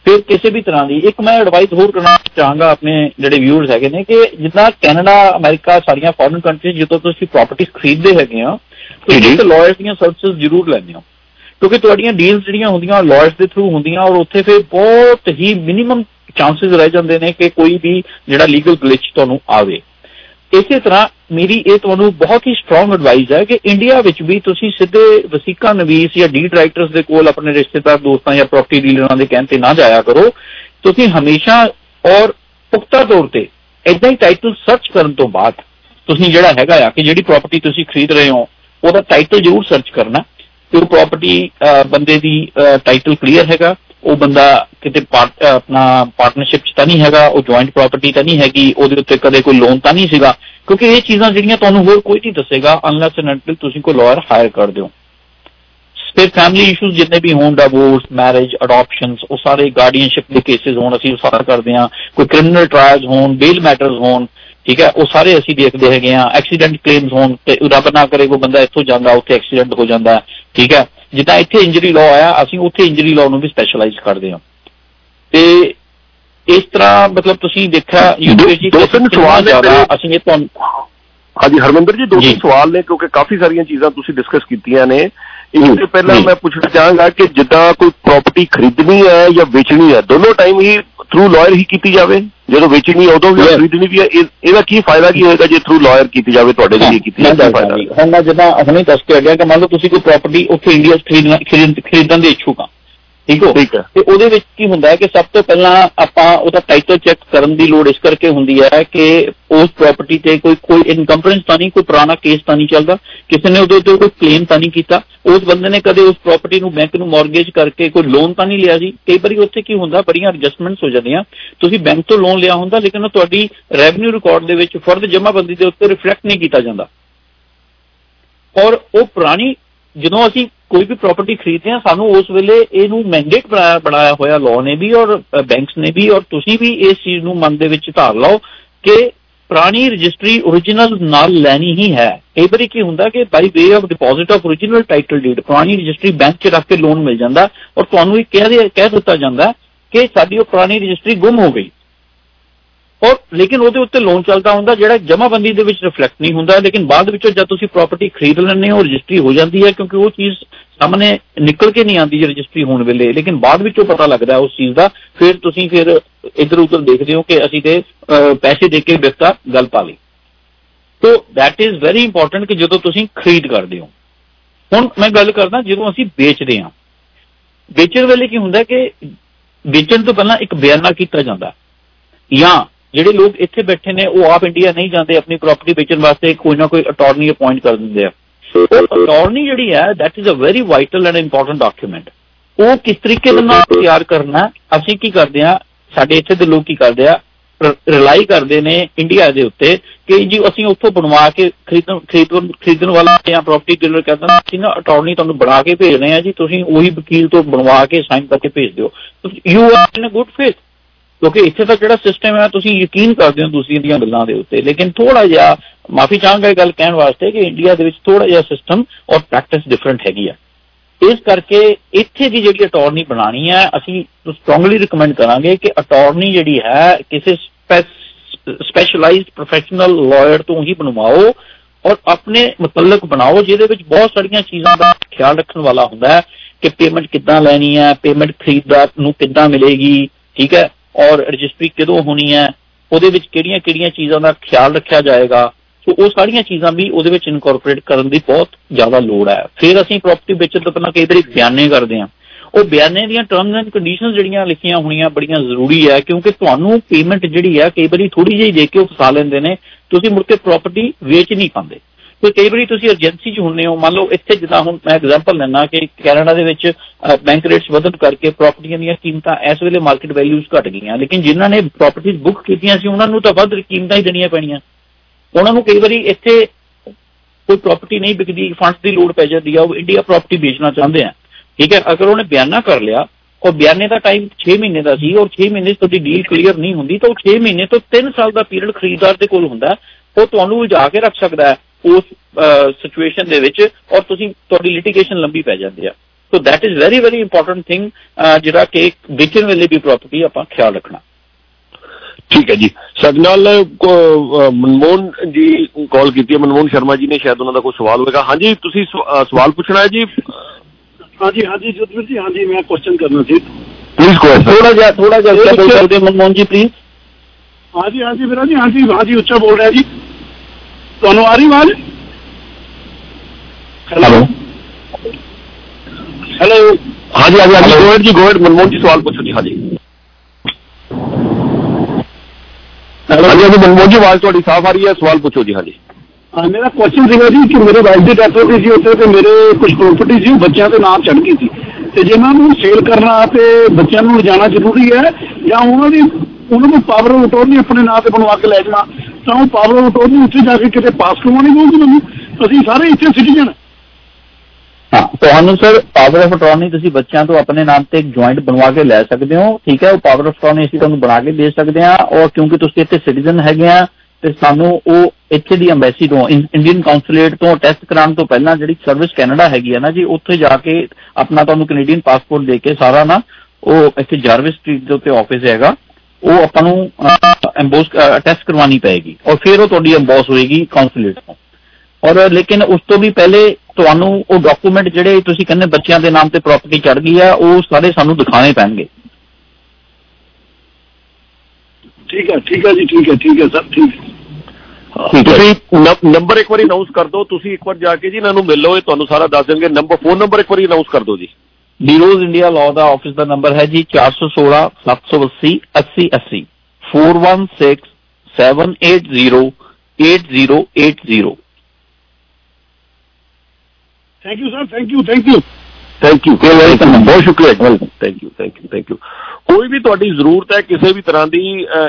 ਫਿਰ ਕਿਸੇ ਵੀ ਤਰ੍ਹਾਂ ਦੀ ਇੱਕ ਮੈਂ ਐਡਵਾਈਸ ਹੋਰ ਕਰਨਾ ਚਾਹਾਂਗਾ ਆਪਣੇ ਜਿਹੜੇ ਵਿਊਅਰਸ ਹੈਗੇ ਨੇ ਕਿ ਜਿੱਦਾਂ ਕੈਨੇਡਾ ਅਮਰੀਕਾ ਸਾਰੀਆਂ ਫੋਰਨ ਕੰਟਰੀਜ਼ ਜਿੱਥੋਂ ਤੁਸੀਂ ਪ੍ਰਾਪਰਟੀ ਖਰੀਦਦੇ ਹੈਗੇ ਆ ਤੁਸੀਂ ਲਾਇਰਸ ਦੀਆਂ ਸਰਵਿਸਿਜ਼ ਜ਼ਰੂਰ ਲੈਂਦੇ ਹੋ ਕਿਉਂਕਿ ਤੁਹਾਡੀਆਂ ਡੀਲਸ ਜਿਹੜੀਆਂ ਹੁੰਦੀਆਂ ਲਾਇਰਸ ਦੇ ਥਰੂ ਹੁੰਦੀਆਂ ਔਰ ਉੱਥੇ ਫਿਰ ਬਹੁਤ ਹੀ ਮਿਨੀਮਮ ਚਾਂਸਸ ਰਹਿ ਜਾਂਦੇ ਨੇ ਕਿ ਕੋਈ ਵੀ ਜਿਹੜਾ ਲੀਗਲ ਗਲਿਚ ਤੁਹਾਨੂੰ ਆਵੇ। ਇਸੇ ਤਰ੍ਹਾਂ ਮੇਰੀ ਇਹ ਤੁਹਾਨੂੰ ਬਹੁਤ ਹੀ ਸਟਰੋਂਗ ਐਡਵਾਈਸ ਹੈ ਕਿ ਇੰਡੀਆ ਵਿੱਚ ਵੀ ਤੁਸੀਂ ਸਿੱਧੇ ਵਸੀਕਾ ਨਵੀਸ ਜਾਂ ਡੀ ਡਾਇਰੈਕਟਰਸ ਦੇ ਕੋਲ ਆਪਣੇ ਰਿਸ਼ਤੇਦਾਰ, ਦੋਸਤਾਂ ਜਾਂ ਪ੍ਰਾਪਰਟੀ ਡੀਲਰਾਂ ਦੇ ਕਹਿਣ ਤੇ ਨਾ ਜਾਇਆ ਕਰੋ। ਤੁਸੀਂ ਹਮੇਸ਼ਾ ਔਰ ਪੁਖਤਾ ਤੌਰ ਤੇ ਇਦਾਂ ਹੀ ਟਾਈਟਲ ਸਰਚ ਕਰਨ ਤੋਂ ਬਾਅਦ ਤੁਸੀਂ ਜਿਹੜਾ ਹੈਗਾ ਆ ਕਿ ਜਿਹੜੀ ਪ੍ਰਾਪਰਟੀ ਤੁਸੀਂ ਖਰੀਦ ਰਹੇ ਹੋ, ਉਹਦਾ ਟਾਈਟਲ ਜ਼ਰੂਰ ਸਰਚ ਕਰਨਾ। ਕਿ ਉਹ ਪ੍ਰਾਪਰਟੀ ਬੰਦੇ ਦੀ ਟਾਈਟਲ ਕਲੀਅਰ ਹੈਗਾ। ਉਹ ਬੰਦਾ ਕਿਤੇ ਆਪਣਾ ਪਾਰਟਨਰਸ਼ਿਪ ਚ ਤਾਂ ਨਹੀਂ ਹੈਗਾ, ਉਹ ਜੁਆਇੰਟ ਪ੍ਰਾਪਰਟੀ ਤਾਂ ਨਹੀਂ ਹੈਗੀ, ਉਹਦੇ ਉੱਤੇ ਕਦੇ ਕੋਈ ਲੋਨ ਤਾਂ ਨਹੀਂ ਸੀਗਾ। ਕਿਉਂਕਿ ਇਹ ਚੀਜ਼ਾਂ ਜਿਹੜੀਆਂ ਤੁਹਾਨੂੰ ਹੋਰ ਕੋਈ ਨਹੀਂ ਦੱਸੇਗਾ ਅਨਲੈਸ ਐਂਡ ਅੰਟਿਲ ਤੁਸੀਂ ਕੋਈ ਲਾਇਰ ਹਾਇਰ ਕਰ ਦਿਓ। ਫਿਰ ਫੈਮਿਲੀ ਇਸ਼ੂਜ਼ ਜਿੰਨੇ ਵੀ ਹੋਣ ਡਿਵੋਰਸ ਮੈਰਿਜ ਅਡਾਪਸ਼ਨਸ ਉਹ ਸਾਰੇ ਗਾਰਡੀਅਨਸ਼ਿਪ ਦੇ ਕੇਸਿਸ ਹੋਣ, ਅਸੀਂ ਉਹ ਸਾਰਾ ਕਰਦੇ ਹਾਂ। ਕੋਈ ਕ੍ਰਿਮੀਨਲ ਟ੍ਰਾਇਲਸ ਹੋਣ ਬੇਲ ਮੈਟਰਸ ਹੋਣ, ਠੀਕ ਹੈ, ਉਹ ਸਾਰੇ ਅਸੀਂ ਦੇਖਦੇ ਹੈਗੇ ਆ ਐਕਸੀਡੈਂਟ ਕਲੇਮਸ ਹੋਣ ਤੇ ਰੱਬ ਨਾ ਕਰੇ, ਕੋਈ ਬੰਦਾ ਇੱਥੋਂ ਜਾਂਦਾ, ਉੱਥੇ ਐਕਸੀਡੈਂਟ ਹੋ ਜਾਂਦਾ, ਠੀਕ ਹੈ। ਜਿੱਦਾਂ ਇੱਥੇ ਇੰਜਰੀ ਲਾਅ ਆਇਆ ਅਸੀਂ ਉੱਥੇ ਇੰਜਰੀ ਲਾਅ ਨੂੰ ਵੀ ਸਪੈਸ਼ਲਾਈਜ਼ ਕਰਦੇ ਹਾਂ। ਤੇ ਇਸ ਤਰ੍ਹਾਂ ਮਤਲਬ ਤੁਸੀਂ ਦੇਖਿਆ ਯੂਨੀਵਰਸਿਟੀ ਦੋ ਸਵਾਲ ਜ਼ਿਆਦਾ ਅਸੀਂ ਇਹ ਤੁਹਾਨੂੰ ਹਾਂਜੀ ਹਰਮਿੰਦਰ ਜੀ ਦੋ ਤਿੰਨ ਸਵਾਲ ਨੇ ਕਿਉਂਕਿ ਕਾਫੀ ਸਾਰੀਆਂ ਚੀਜ਼ਾਂ ਤੁਸੀਂ ਡਿਸਕਸ ਕੀਤੀਆਂ ਨੇ। ਇੱਕ ਤੋਂ ਪਹਿਲਾਂ ਮੈਂ ਪੁੱਛਣਾ ਚਾਹਾਂਗਾ ਕਿ ਜਿੱਦਾਂ ਕੋਈ ਪ੍ਰਾਪਰਟੀ ਖਰੀਦਣੀ ਹੈ ਜਾਂ ਵੇਚਣੀ ਹੈ ਦੋਨੋਂ ਟਾਈਮ ਹੀ ਥਰੂ ਲਾਇਰ ਹੀ ਕੀਤੀ ਜਾਵੇ? ਜਦੋਂ ਵੇਚਣੀ ਉਦੋਂ ਵੀ ਖਰੀਦਣੀ ਵੀ ਹੈ। ਇਹ- ਇਹਦਾ ਕੀ ਫਾਇਦਾ ਕੀ ਹੋਏਗਾ ਜੇ ਥਰੂ ਲਾਇਰ ਕੀਤੀ ਜਾਵੇ ਤੁਹਾਡੇ ਲਈ ਕੀਤੀ ਜਾਵੇ? ਫਾਇਦਾ? ਹੁਣ ਮੈਂ ਜਿੱਦਾਂ ਹੁਣੇ ਦੱਸ ਕੇ ਹਟਿਆ ਕਿ ਮੰਨ ਲਓ ਤੁਸੀਂ ਕੋਈ ਪ੍ਰਾਪਰਟੀ ਉੱਥੇ ਇੰਡੀਆ 'ਚ ਖਰੀਦਣਾ ਖਰੀਦ- ਖਰੀਦਣ ਦੇ ਇਛੁਕ ਆ। ਠੀਕ ਹੋ? ਤੇ ਉਹਦੇ ਵਿੱਚ ਕੀ ਹੁੰਦਾ ਹੈ ਕਿ ਸਭ ਤੋਂ ਪਹਿਲਾਂ ਆਪਾਂ ਉਹਦਾ ਟਾਈਟਲ ਚੈੱਕ ਕਰਨ ਦੀ ਲੋੜ ਇਸ ਕਰਕੇ ਹੁੰਦੀ ਹੈ ਕਿ ਉਸ ਪ੍ਰਾਪਰਟੀ ਤੇ ਕੋਈ ਕੋਈ ਇਨਕੰਪਰੈਂਸ ਤਾਂ ਨਹੀਂ ਕੋਈ ਪੁਰਾਣਾ ਕੇਸ ਤਾਂ ਨਹੀਂ ਚੱਲਦਾ। ਕਿਸੇ ਨੇ ਉਹਦੇ ਉੱਤੇ ਕੋਈ ਕਲੇਮ ਤਾਂ ਨਹੀਂ ਕੀਤਾ। ਉਸ ਬੰਦੇ ਨੇ ਕਦੇ ਉਸ ਪ੍ਰਾਪਰਟੀ ਨੂੰ ਬੈਂਕ ਨੂੰ ਮਾਰਗੇਜ ਕਰਕੇ ਕੋਈ ਲੋਨ ਤਾਂ ਨਹੀਂ ਲਿਆ ਜੀ। ਕਈ ਵਾਰੀ ਉੱਥੇ ਕੀ ਹੁੰਦਾ ਬੜੀਆਂ ਐਡਜਸਟਮੈਂਟਸ ਹੋ ਜਾਂਦੀਆਂ। ਤੁਸੀਂ ਬੈਂਕ ਤੋਂ ਲੋਨ ਲਿਆ ਹੁੰਦਾ ਲੇਕਿਨ ਉਹ ਤੁਹਾਡੀ ਰੈਵਨਿਊ ਰਿਕਾਰਡ ਦੇ ਵਿੱਚ ਫਰਦ ਜਮ੍ਹਾਂਬੰਦੀ ਦੇ ਉੱਤੇ ਰਿਫਲੈਕਟ ਨਹੀਂ ਕੀਤਾ ਜਾਂਦਾ। ਔਰ ਉਹ ਪੁਰਾਣੀ ਜਦੋਂ ਅਸੀਂ ਕੋਈ ਵੀ ਪ੍ਰਾਪਰਟੀ ਖਰੀਦਦੇ ਹਾਂ, ਸਾਨੂੰ ਉਸ ਵੇਲੇ ਇਹਨੂੰ ਮੈਂਡੇਟ ਬਣਾਇਆ ਬਣਾਇਆ ਹੋਇਆ ਲਾਅ ਨੇ ਵੀ ਔਰ ਬੈਂਕਸ ਨੇ ਵੀ ਔਰ ਤੁਸੀਂ ਵੀ ਇਸ ਚੀਜ਼ ਨੂੰ ਮਨ ਦੇ ਵਿੱਚ ਧਾਰ ਲਓ ਕਿ ਪੁਰਾਣੀ ਰਜਿਸਟਰੀ origignal ਨਾਲ ਲੈਣੀ ਹੀ ਹੈ। ਕਈ ਵਾਰੀ ਕੀ ਹੁੰਦਾ ਕਿ by way of deposit of origignal title deed ਪੁਰਾਣੀ ਰਜਿਸਟਰੀ ਬੈਂਕ 'ਚ ਰੱਖ ਕੇ ਲੋਨ ਮਿਲ ਜਾਂਦਾ ਔਰ ਤੁਹਾਨੂੰ ਇਹ ਕਹਿ ਦੇ, ਕਹਿ ਦਿੱਤਾ ਜਾਂਦਾ ਕਿ ਸਾਡੀ ਉਹ ਪੁਰਾਣੀ ਰਜਿਸਟਰੀ ਗੁੰਮ ਹੋ ਗਈ। ਔਰ ਲੇਕਿਨ ਉਹਦੇ ਉੱਤੇ ਲੋਨ ਚੱਲਦਾ ਹੁੰਦਾ ਜਿਹੜਾ ਜਮ੍ਹਾਂਬੰਦੀ ਦੇ ਵਿੱਚ ਰਿਫਲੈਕਟ ਨਹੀਂ ਹੁੰਦਾ ਲੇਕਿਨ ਬਾਅਦ ਵਿੱਚੋਂ ਜਦ ਤੁਸੀਂ ਪ੍ਰਾਪਰਟੀ ਖਰੀਦ ਲੈਂਦੇ ਹੋ ਰਜਿਸਟਰੀ ਹੋ ਜਾਂਦੀ ਹੈ ਕਿਉਂਕਿ ਉਹ ਚੀਜ਼ ਸਾਹਮਣੇ ਨਿਕਲ ਕੇ ਨਹੀਂ ਆਉਂਦੀ ਰਜਿਸਟਰੀ ਹੋਣ ਵੇਲੇ। ਲੇਕਿਨ ਬਾਅਦ ਵਿੱਚੋਂ ਪਤਾ ਲੱਗਦਾ ਹੈ ਉਸ ਚੀਜ਼ ਦਾ ਫਿਰ ਤੁਸੀਂ ਫਿਰ ਇੱਧਰ ਉੱਧਰ ਦੇਖਦੇ ਹੋ ਕਿ ਅਸੀਂ ਤੇ ਅਹ, ਪੈਸੇ ਦੇ ਕੇ ਵਿਕਤਾ ਗੱਲ ਪਾ ਲਈ। So that is very important ਕਿ ਜਦੋਂ ਤੁਸੀਂ ਖਰੀਦ ਕਰਦੇ ਹੋ। ਹੁਣ ਮੈਂ ਗੱਲ ਕਰਦਾ ਜਦੋਂ ਅਸੀਂ ਵੇਚਦੇ ਹਾਂ। ਵੇਚਣ ਵੇਲੇ ਕੀ ਹੁੰਦਾ ਕਿ ਵੇਚਣ ਤੋਂ ਪਹਿਲਾਂ ਇੱਕ ਬਿਆਨਾ ਕੀਤਾ ਜਾਂਦਾ। ਜਾਂ ਜਿਹੜੇ ਲੋਕ ਇੱਥੇ ਬੈਠੇ ਨੇ ਉਹ ਆਪ ਇੰਡੀਆ ਨਹੀਂ ਜਾਂਦੇ ਆਪਣੀ ਪ੍ਰਾਪਰਟੀ ਵੇਚਣ ਵਾਸਤੇ ਕੋਈ ਨਾ ਕੋਈ ਅਟਾਰਨੀ ਅਪਾਇੰਟ ਕਰ ਦਿੰਦੇ ਆ। ਉਹ ਅਟਾਰਨੀ ਜਿਹੜੀ ਹੈ that is a very vital and important document ਉਹ ਕਿਸ ਤਰੀਕੇ ਦੇ ਨਾਲ ਤਿਆਰ ਕਰਨਾ ਹੈ? ਅਸੀਂ ਕੀ ਕਰਦੇ ਆ ਸਾਡੇ ਇੱਥੇ ਦੇ ਲੋਕ ਕੀ ਕਰਦੇ ਆ ਰਿਲਾਈ ਕਰਦੇ ਨੇ ਇੰਡੀਆ ਦੇ ਉੱਤੇ ਕਿ ਜੀ ਅਸੀਂ ਉੱਥੋਂ ਬਣਵਾ ਕੇ ਖਰੀਦਣ ਖਰੀਦਣ ਖਰੀਦਣ ਵਾਲਾ ਜਾਂ ਪ੍ਰਾਪਰਟੀ ਡੀਲਰ ਕਹਿੰਦਾ ਨਾ, ਅਸੀਂ ਨਾ ਅਟਾਰਨੀ ਤੁਹਾਨੂੰ ਬਣਾ ਕੇ ਭੇਜ ਰਹੇ ਆ ਜੀ ਤੁਸੀਂ ਉਹੀ ਵਕੀਲ ਤੋਂ ਬਣਵਾ ਕੇ ਸਾਈਨ ਕਰਕੇ ਭੇਜ ਦਿਓ। You are in a good faith ਕਿਉਂਕਿ ਇੱਥੇ ਤਾਂ ਜਿਹੜਾ ਸਿਸਟਮ ਹੈ, ਤੁਸੀਂ ਯਕੀਨ ਕਰਦੇ ਹੋ ਦੂਸਰੀ ਦੀਆਂ ਗੱਲਾਂ ਦੇ ਉੱਤੇ। ਲੇਕਿਨ ਥੋੜਾ ਜਿਹਾ, ਮਾਫੀ ਚਾਹਾਂਗਾ ਇਹ ਗੱਲ ਕਹਿਣ ਵਾਸਤੇ ਕਿ ਇੰਡੀਆ ਦੇ ਵਿੱਚ ਥੋੜਾ ਜਿਹਾ ਸਿਸਟਮ ਔਰ ਪ੍ਰੈਕਟਿਸ ਡਿਫਰੈਂਟ ਹੈਗੀ ਆ। ਇਸ ਕਰਕੇ ਇੱਥੇ ਦੀ ਜਿਹੜੀ ਅਟਾਰਨੀ ਬਣਾਣੀ ਹੈ, ਅਸੀਂ ਸਟਰੋਂਗਲੀ ਰეკਮੈਂਡ ਕਰਾਂਗੇ ਕਿ ਅਟਾਰਨੀ ਜਿਹੜੀ ਹੈ, ਕਿਸੇ ਸਪੈਸ਼ਲਾਈਜ਼ਡ ਪ੍ਰੋਫੈਸ਼ਨਲ ਲਾਇਰ ਤੋਂ ਹੀ ਬਣਵਾਓ ਔਰ ਆਪਣੇ ਮੁਤਲਕ ਬਣਾਓ, ਜਿਹਦੇ ਵਿੱਚ ਬਹੁਤ ਸਾਰੀਆਂ ਚੀਜ਼ਾਂ ਦਾ ਖਿਆਲ ਰੱਖਣ ਵਾਲਾ ਹੁੰਦਾ ਹੈ ਕਿ ਪੇਮੈਂਟ ਕਿੱਦਾਂ ਲੈਣੀ ਹੈ ਪੇਮੈਂਟ ਖਰੀਦਦਾਰ ਨੂੰ ਕਿੱਦਾਂ ਮਿਲੇਗੀ, ਠੀਕ ਹੈ? ਔਰ ਰਜਿਸਟਰੀ ਕਦੋਂ ਹੋਣੀ ਹੈ, ਉਹਦੇ ਵਿੱਚ ਕਿਹੜੀਆਂ-ਕਿਹੜੀਆਂ ਚੀਜ਼ਾਂ ਦਾ ਖਿਆਲ ਰੱਖਿਆ ਜਾਏਗਾ, ਸੋ ਉਹ ਸਾਰੀਆਂ ਚੀਜ਼ਾਂ ਵੀ ਉਹਦੇ ਵਿੱਚ ਇਨਕੋਰਪੋਰੇਟ ਕਰਨ ਦੀ ਬਹੁਤ ਜ਼ਿਆਦਾ ਲੋੜ ਹੈ। ਫਿਰ ਅਸੀਂ ਪ੍ਰਾਪਰਟੀ ਵੇਚਣ ਤੋਂ ਪਹਿਲਾਂ ਕਈ ਵਾਰੀ ਬਿਆਨੇ ਕਰਦੇ ਹਾਂ। ਉਹ ਬਿਆਨੇ ਦੀਆਂ ਟਰਮਸ ਐਂਡ ਕੰਡੀਸ਼ਨਸ ਜਿਹੜੀਆਂ ਲਿਖੀਆਂ ਹੋਣੀਆਂ ਬੜੀਆਂ ਜ਼ਰੂਰੀ ਹੈ, ਕਿਉਂਕਿ ਤੁਹਾਨੂੰ ਪੇਮੈਂਟ ਜਿਹੜੀ ਹੈ, ਕਈ ਵਾਰੀ ਥੋੜੀ ਜਿਹੀ ਦੇ ਕੇ ਉਹ ਫਸਾ ਲੈਂਦੇ ਨੇ, ਤੁਸੀਂ ਮੁੜ ਕੇ ਪ੍ਰਾਪਰਟੀ ਵੇਚ ਨਹੀਂ ਪਾਉਂਦੇ। ਤੇ ਕਈ ਵਾਰੀ ਤੁਸੀਂ ਏਜੰਸੀ 'ਚ ਹੁੰਨੇ ਹੋ, ਮੰਨ ਲਓ ਇੱਥੇ ਜਿੱਦਾਂ ਹੁਣ ਮੈਂ ਐਗਜ਼ਾਮਪਲ ਲੈਣਾ ਕਿ ਕੈਨੇਡਾ ਦੇ ਵਿੱਚ ਬੈਂਕ ਰੇਟਸ ਵਧਣ ਕਰਕੇ ਪ੍ਰਾਪਰਟੀਆਂ ਦੀਆਂ ਕੀਮਤਾਂ ਇਸ ਵੇਲੇ ਮਾਰਕੀਟ ਵੈਲਿਊਜ਼ ਘਟ ਗਈਆਂ। ਲੇਕਿਨ ਜਿਨ੍ਹਾਂ ਨੇ ਪ੍ਰਾਪਰਟੀਆਂ ਬੁੱਕ ਕੀਤੀਆਂ ਸੀ, ਉਹਨਾਂ ਨੂੰ ਤਾਂ ਵੱਧ ਕੀਮਤਾਂ ਹੀ ਦੇਣੀਆਂ ਪੈਣੀਆਂ। ਉਹਨਾਂ ਨੂੰ ਕਈ ਵਾਰੀ ਇੱਥੇ ਕੋਈ ਪ੍ਰਾਪਰਟੀ ਨਹੀਂ ਵਿਕਦੀ ਫੰਡਸ ਦੀ ਲੋੜ ਪੈ ਜਾਂਦੀ ਆ, ਉਹ ਇੰਡੀਆ ਪ੍ਰਾਪਰਟੀ ਵੇਚਣਾ ਚਾਹੁੰਦੇ ਆ। ਠੀਕ ਹੈ, ਅਗਰ ਉਹਨੇ ਬਿਆਨਾ ਕਰ ਲਿਆ, ਉਹ ਬਿਆਨੇ ਦਾ ਟਾਈਮ 6 ਮਹੀਨੇ ਦਾ ਸੀ, ਔਰ 6 ਮਹੀਨੇ 'ਚ ਤੁਹਾਡੀ ਡੀਲ ਕਲੀਅਰ ਨਹੀਂ ਹੁੰਦੀ, ਤਾਂ ਉਹ 6 ਮਹੀਨੇ ਤੋਂ 3 ਸਾਲ ਦਾ ਪੀਰੀਅਡ ਖਰੀਦਦਾਰ ਦੇ ਕੋਲ ਹੁੰਦਾ। ਹੈ। ਉਹ ਤੁਹਾਨੂੰ ਉਲਝਾ ਕੇ ਰੱਖ ਸਕਦਾ ਹੈ। ਉਸ ਸਿਚੁਏਸ਼ਨ ਦੇ ਵਿੱਚ ਔਰ ਤੁਸੀਂ ਤੁਹਾਡੀ ਲਿਟੀਗੇਸ਼ਨ ਲੰਬੀ ਪੈ ਜਾਂਦੀ ਆ। So that is very very important thing ਜਿਹੜਾ ਕਿ ਵੇਚਣ ਵੇਲੇ ਵੀ ਪ੍ਰਾਪਰਟੀ ਆਪਾਂ ਖਿਆਲ ਰੱਖਣਾ। ਠੀਕ ਹੈ ਜੀ। ਸਾਡੇ ਨਾਲ ਮਨਮੋਹਨ ਜੀ ਕਾਲ ਕੀਤੀ ਹੈ। ਮਨਮੋਹਨ ਸ਼ਰਮਾ ਜੀ ਨੇ ਸ਼ਾਇਦ ਉਹਨਾਂ ਦਾ ਕੋਈ ਸਵਾਲ ਹੋਵੇਗਾ। ਹਾਂਜੀ ਤੁਸੀਂ ਸਵਾਲ ਪੁੱਛਣਾ ਹੈ ਜੀ? ਹਾਂਜੀ ਹਾਂਜੀ ਜੋਤਵੀਰ ਜੀ ਹਾਂਜੀ ਮੈਂ ਕੁਐਸਚਨ ਕਰਨਾ ਸੀ। ਪਲੀਜ਼ ਗੋ ਥੋੜਾ ਜਿਹਾ ਥੋੜਾ ਜਿਹਾ ਉੱਚਾ ਬੋਲ ਸਕਦੇ ਹੋ ਮਨਮੋਹਨ ਜੀ ਪਲੀਜ਼ ਹਾਂਜੀ ਹਾਂਜੀ ਵੀਰਾ ਜੀ ਹਾਂਜੀ ਹਾਂਜੀ ਉੱਚਾ ਬੋਲ ਰਿਹਾ ਜੀ। ਤੁਹਾਨੂੰ ਆ ਰਹੀ ਆਵਾਜ਼? ਹੈਲੋ ਹੈਲੋ ਹਾਂਜੀ ਹਾਂਜੀ ਹਾਂਜੀ। ਗੋਇਡ ਜੀ ਗੋਇਡ ਮਨਮੋਹਨ ਜੀ ਸਵਾਲ ਪੁੱਛੋ ਜੀ ਹਾਂਜੀ। ਹਾਂਜੀ ਹਾਂਜੀ ਮਨਮੋਹਨ ਜੀ ਆਵਾਜ਼ ਤੁਹਾਡੀ ਸਾਫ਼ ਆ ਰਹੀ ਹੈ ਸਵਾਲ ਪੁੱਛੋ ਜੀ ਹਾਂਜੀ। ਮੇਰਾ ਕੁਐਸਚਨ ਸੀਗਾ ਜੀ ਕਿ ਮੇਰੇ ਵਾਈਫ ਦੀ ਡੈਥ ਹੋ ਗਈ ਸੀ ਉੱਥੇ ਤੇ ਮੇਰੇ ਕੁਝ ਪ੍ਰਾਪਰਟੀ ਸੀ ਬੱਚਿਆਂ ਦੇ ਨਾਮ ਚੜ ਗਈ ਸੀ। ਤੇ ਜੇ ਮੈਂ ਉਹਨੂੰ ਸੇਲ ਕਰਨਾ ਤੇ ਬੱਚਿਆਂ ਨੂੰ ਲਿਜਾਣਾ ਜ਼ਰੂਰੀ ਹੈ ਜਾਂ ਉਹਨਾਂ ਦੀ ਉਹਨਾਂ ਨੂੰ ਪਾਵਰ ਆਫ ਅਟਾਰਨੀ ਆਪਣੇ ਨਾਂ ਤੇ ਬਣਵਾ ਕੇ ਲੈ ਜਾਵਾਂ ਤਾਂ ਉਹ ਪਾਵਰ ਆਫ ਅਟਾਰਨੀ ਉੱਥੇ ਜਾ ਕੇ ਕਿਤੇ ਪਾਸ ਕਰਵਾਉਣੀ ਪਊਗੀ ਮੈਨੂੰ? ਅਸੀਂ ਸਾਰੇ ਇੱਥੇ ਸਿਟੀਜ਼ਨ ਹਾਂ। ਤੁਹਾਨੂੰ ਸਰ ਪਾਵਰ ਆਫ ਅਟਾਰਨੀ ਤੁਸੀਂ ਬੱਚਿਆਂ ਤੋਂ ਆਪਣੇ ਨਾਮ ਤੇ ਇੱਕ ਜੁਆਇੰਟ ਬਣਵਾ ਕੇ ਲੈ ਸਕਦੇ ਹੋ। ਠੀਕ ਹੈ, ਉਹ ਪਾਵਰ ਆਫ ਅਟਾਰਨੀ ਅਸੀਂ ਤੁਹਾਨੂੰ ਬਣਾ ਕੇ ਦੇ ਸਕਦੇ ਹਾਂ। ਔਰ ਕਿਉਂਕਿ ਤੁਸੀਂ ਇੱਥੇ ਸਿਟੀਜ਼ਨ ਹੈਗੇ ਆ, ਤੇ ਸਾਨੂੰ ਉਹ ਇੱਥੇ ਦੀ ਐਮਬੈਸੀ ਤੋਂ ਇੰਡੀਅਨ ਕਾਉਂਸੂਲੇਟ ਤੋਂ ਟੈਸਟ ਕਰਾਉਣ ਤੋਂ ਪਹਿਲਾਂ ਜਿਹੜੀ ਸਰਵਿਸ ਕੈਨੇਡਾ ਹੈਗੀ ਆ ਨਾ ਜੀ, ਉੱਥੇ ਜਾ ਕੇ ਆਪਣਾ ਤੁਹਾਨੂੰ ਕੈਨੇਡੀਅਨ ਪਾਸਪੋਰਟ ਦੇ ਕੇ ਸਾਰਾ ਨਾ ਉਹ ਇੱਥੇ ਜਾਰਵਿਸ ਸਟਰੀਟ ਦੇ ਉੱਤੇ ਆਫਿਸ ਹੈਗਾ। ਉਹ ਆਪਾਂ ਨੂੰ ਐਮਬੋਸ ਟੈਸਟ ਕਰਵਾਉਣੀ ਪਏਗੀ ਔਰ ਫਿਰ ਉਹ ਤੁਹਾਡੀ ਐਮਬੋਸ ਹੋਏਗੀ ਕਾਉਂਸਲੇਟ ਤੋਂ। ਔਰ ਲੇਕਿਨ ਉਸ ਤੋਂ ਵੀ ਪਹਿਲੇ ਤੁਹਾਨੂੰ ਉਹ ਡਾਕੂਮੈਂਟ ਜਿਹੜੇ ਤੁਸੀਂ ਕਹਿੰਦੇ ਬੱਚਿਆਂ ਦੇ ਨਾਮ ਤੇ ਪ੍ਰਾਪਰਟੀ ਚੜ ਗਈ ਆ ਉਹ ਸਾਰੇ ਸਾਨੂੰ ਦਿਖਾਣੇ ਪੈਣਗੇ। ਠੀਕ ਹੈ ਠੀਕ ਹੈ ਜੀ ਠੀਕ ਹੈ ਠੀਕ ਹੈ ਸਰ ਠੀਕ। ਹੈ ਤੁਸੀਂ ਨੰਬਰ ਇੱਕ ਵਾਰੀ ਅਨਾਉਂਸ ਕਰ ਦਿਓ ਤੁਸੀਂ ਇੱਕ ਵਾਰ ਜਾ ਕੇ ਜੀ ਇਹਨਾਂ ਨੂੰ ਮਿਲ ਲਓ ਇਹ ਤੁਹਾਨੂੰ ਸਾਰਾ ਦੱਸ ਦੇਣਗੇ। ਨੰਬਰ ਫੋਨ ਨੰਬਰ ਇੱਕ ਵਾਰੀ ਅਨਾਉਂਸ ਕਰ ਦਿਓ ਜੀ। ਡੀਰੋਜ਼ ਇੰਡੀਆ ਲਾਅ ਦਾ ਆਫਿਸ ਦਾ ਨੰਬਰ ਹੈ ਜੀ 416 780 80 80 416 780 8080 thank you sir thank you thank you thank you welcome ਬਹੁਤ ਸ਼ੁਕਰੀਆ welcome thank you thank you thank you ਕੋਈ ਵੀ ਤੁਹਾਡੀ ਜ਼ਰੂਰਤ ਹੈ ਕਿਸੇ ਵੀ ਤਰ੍ਹਾਂ ਦੀ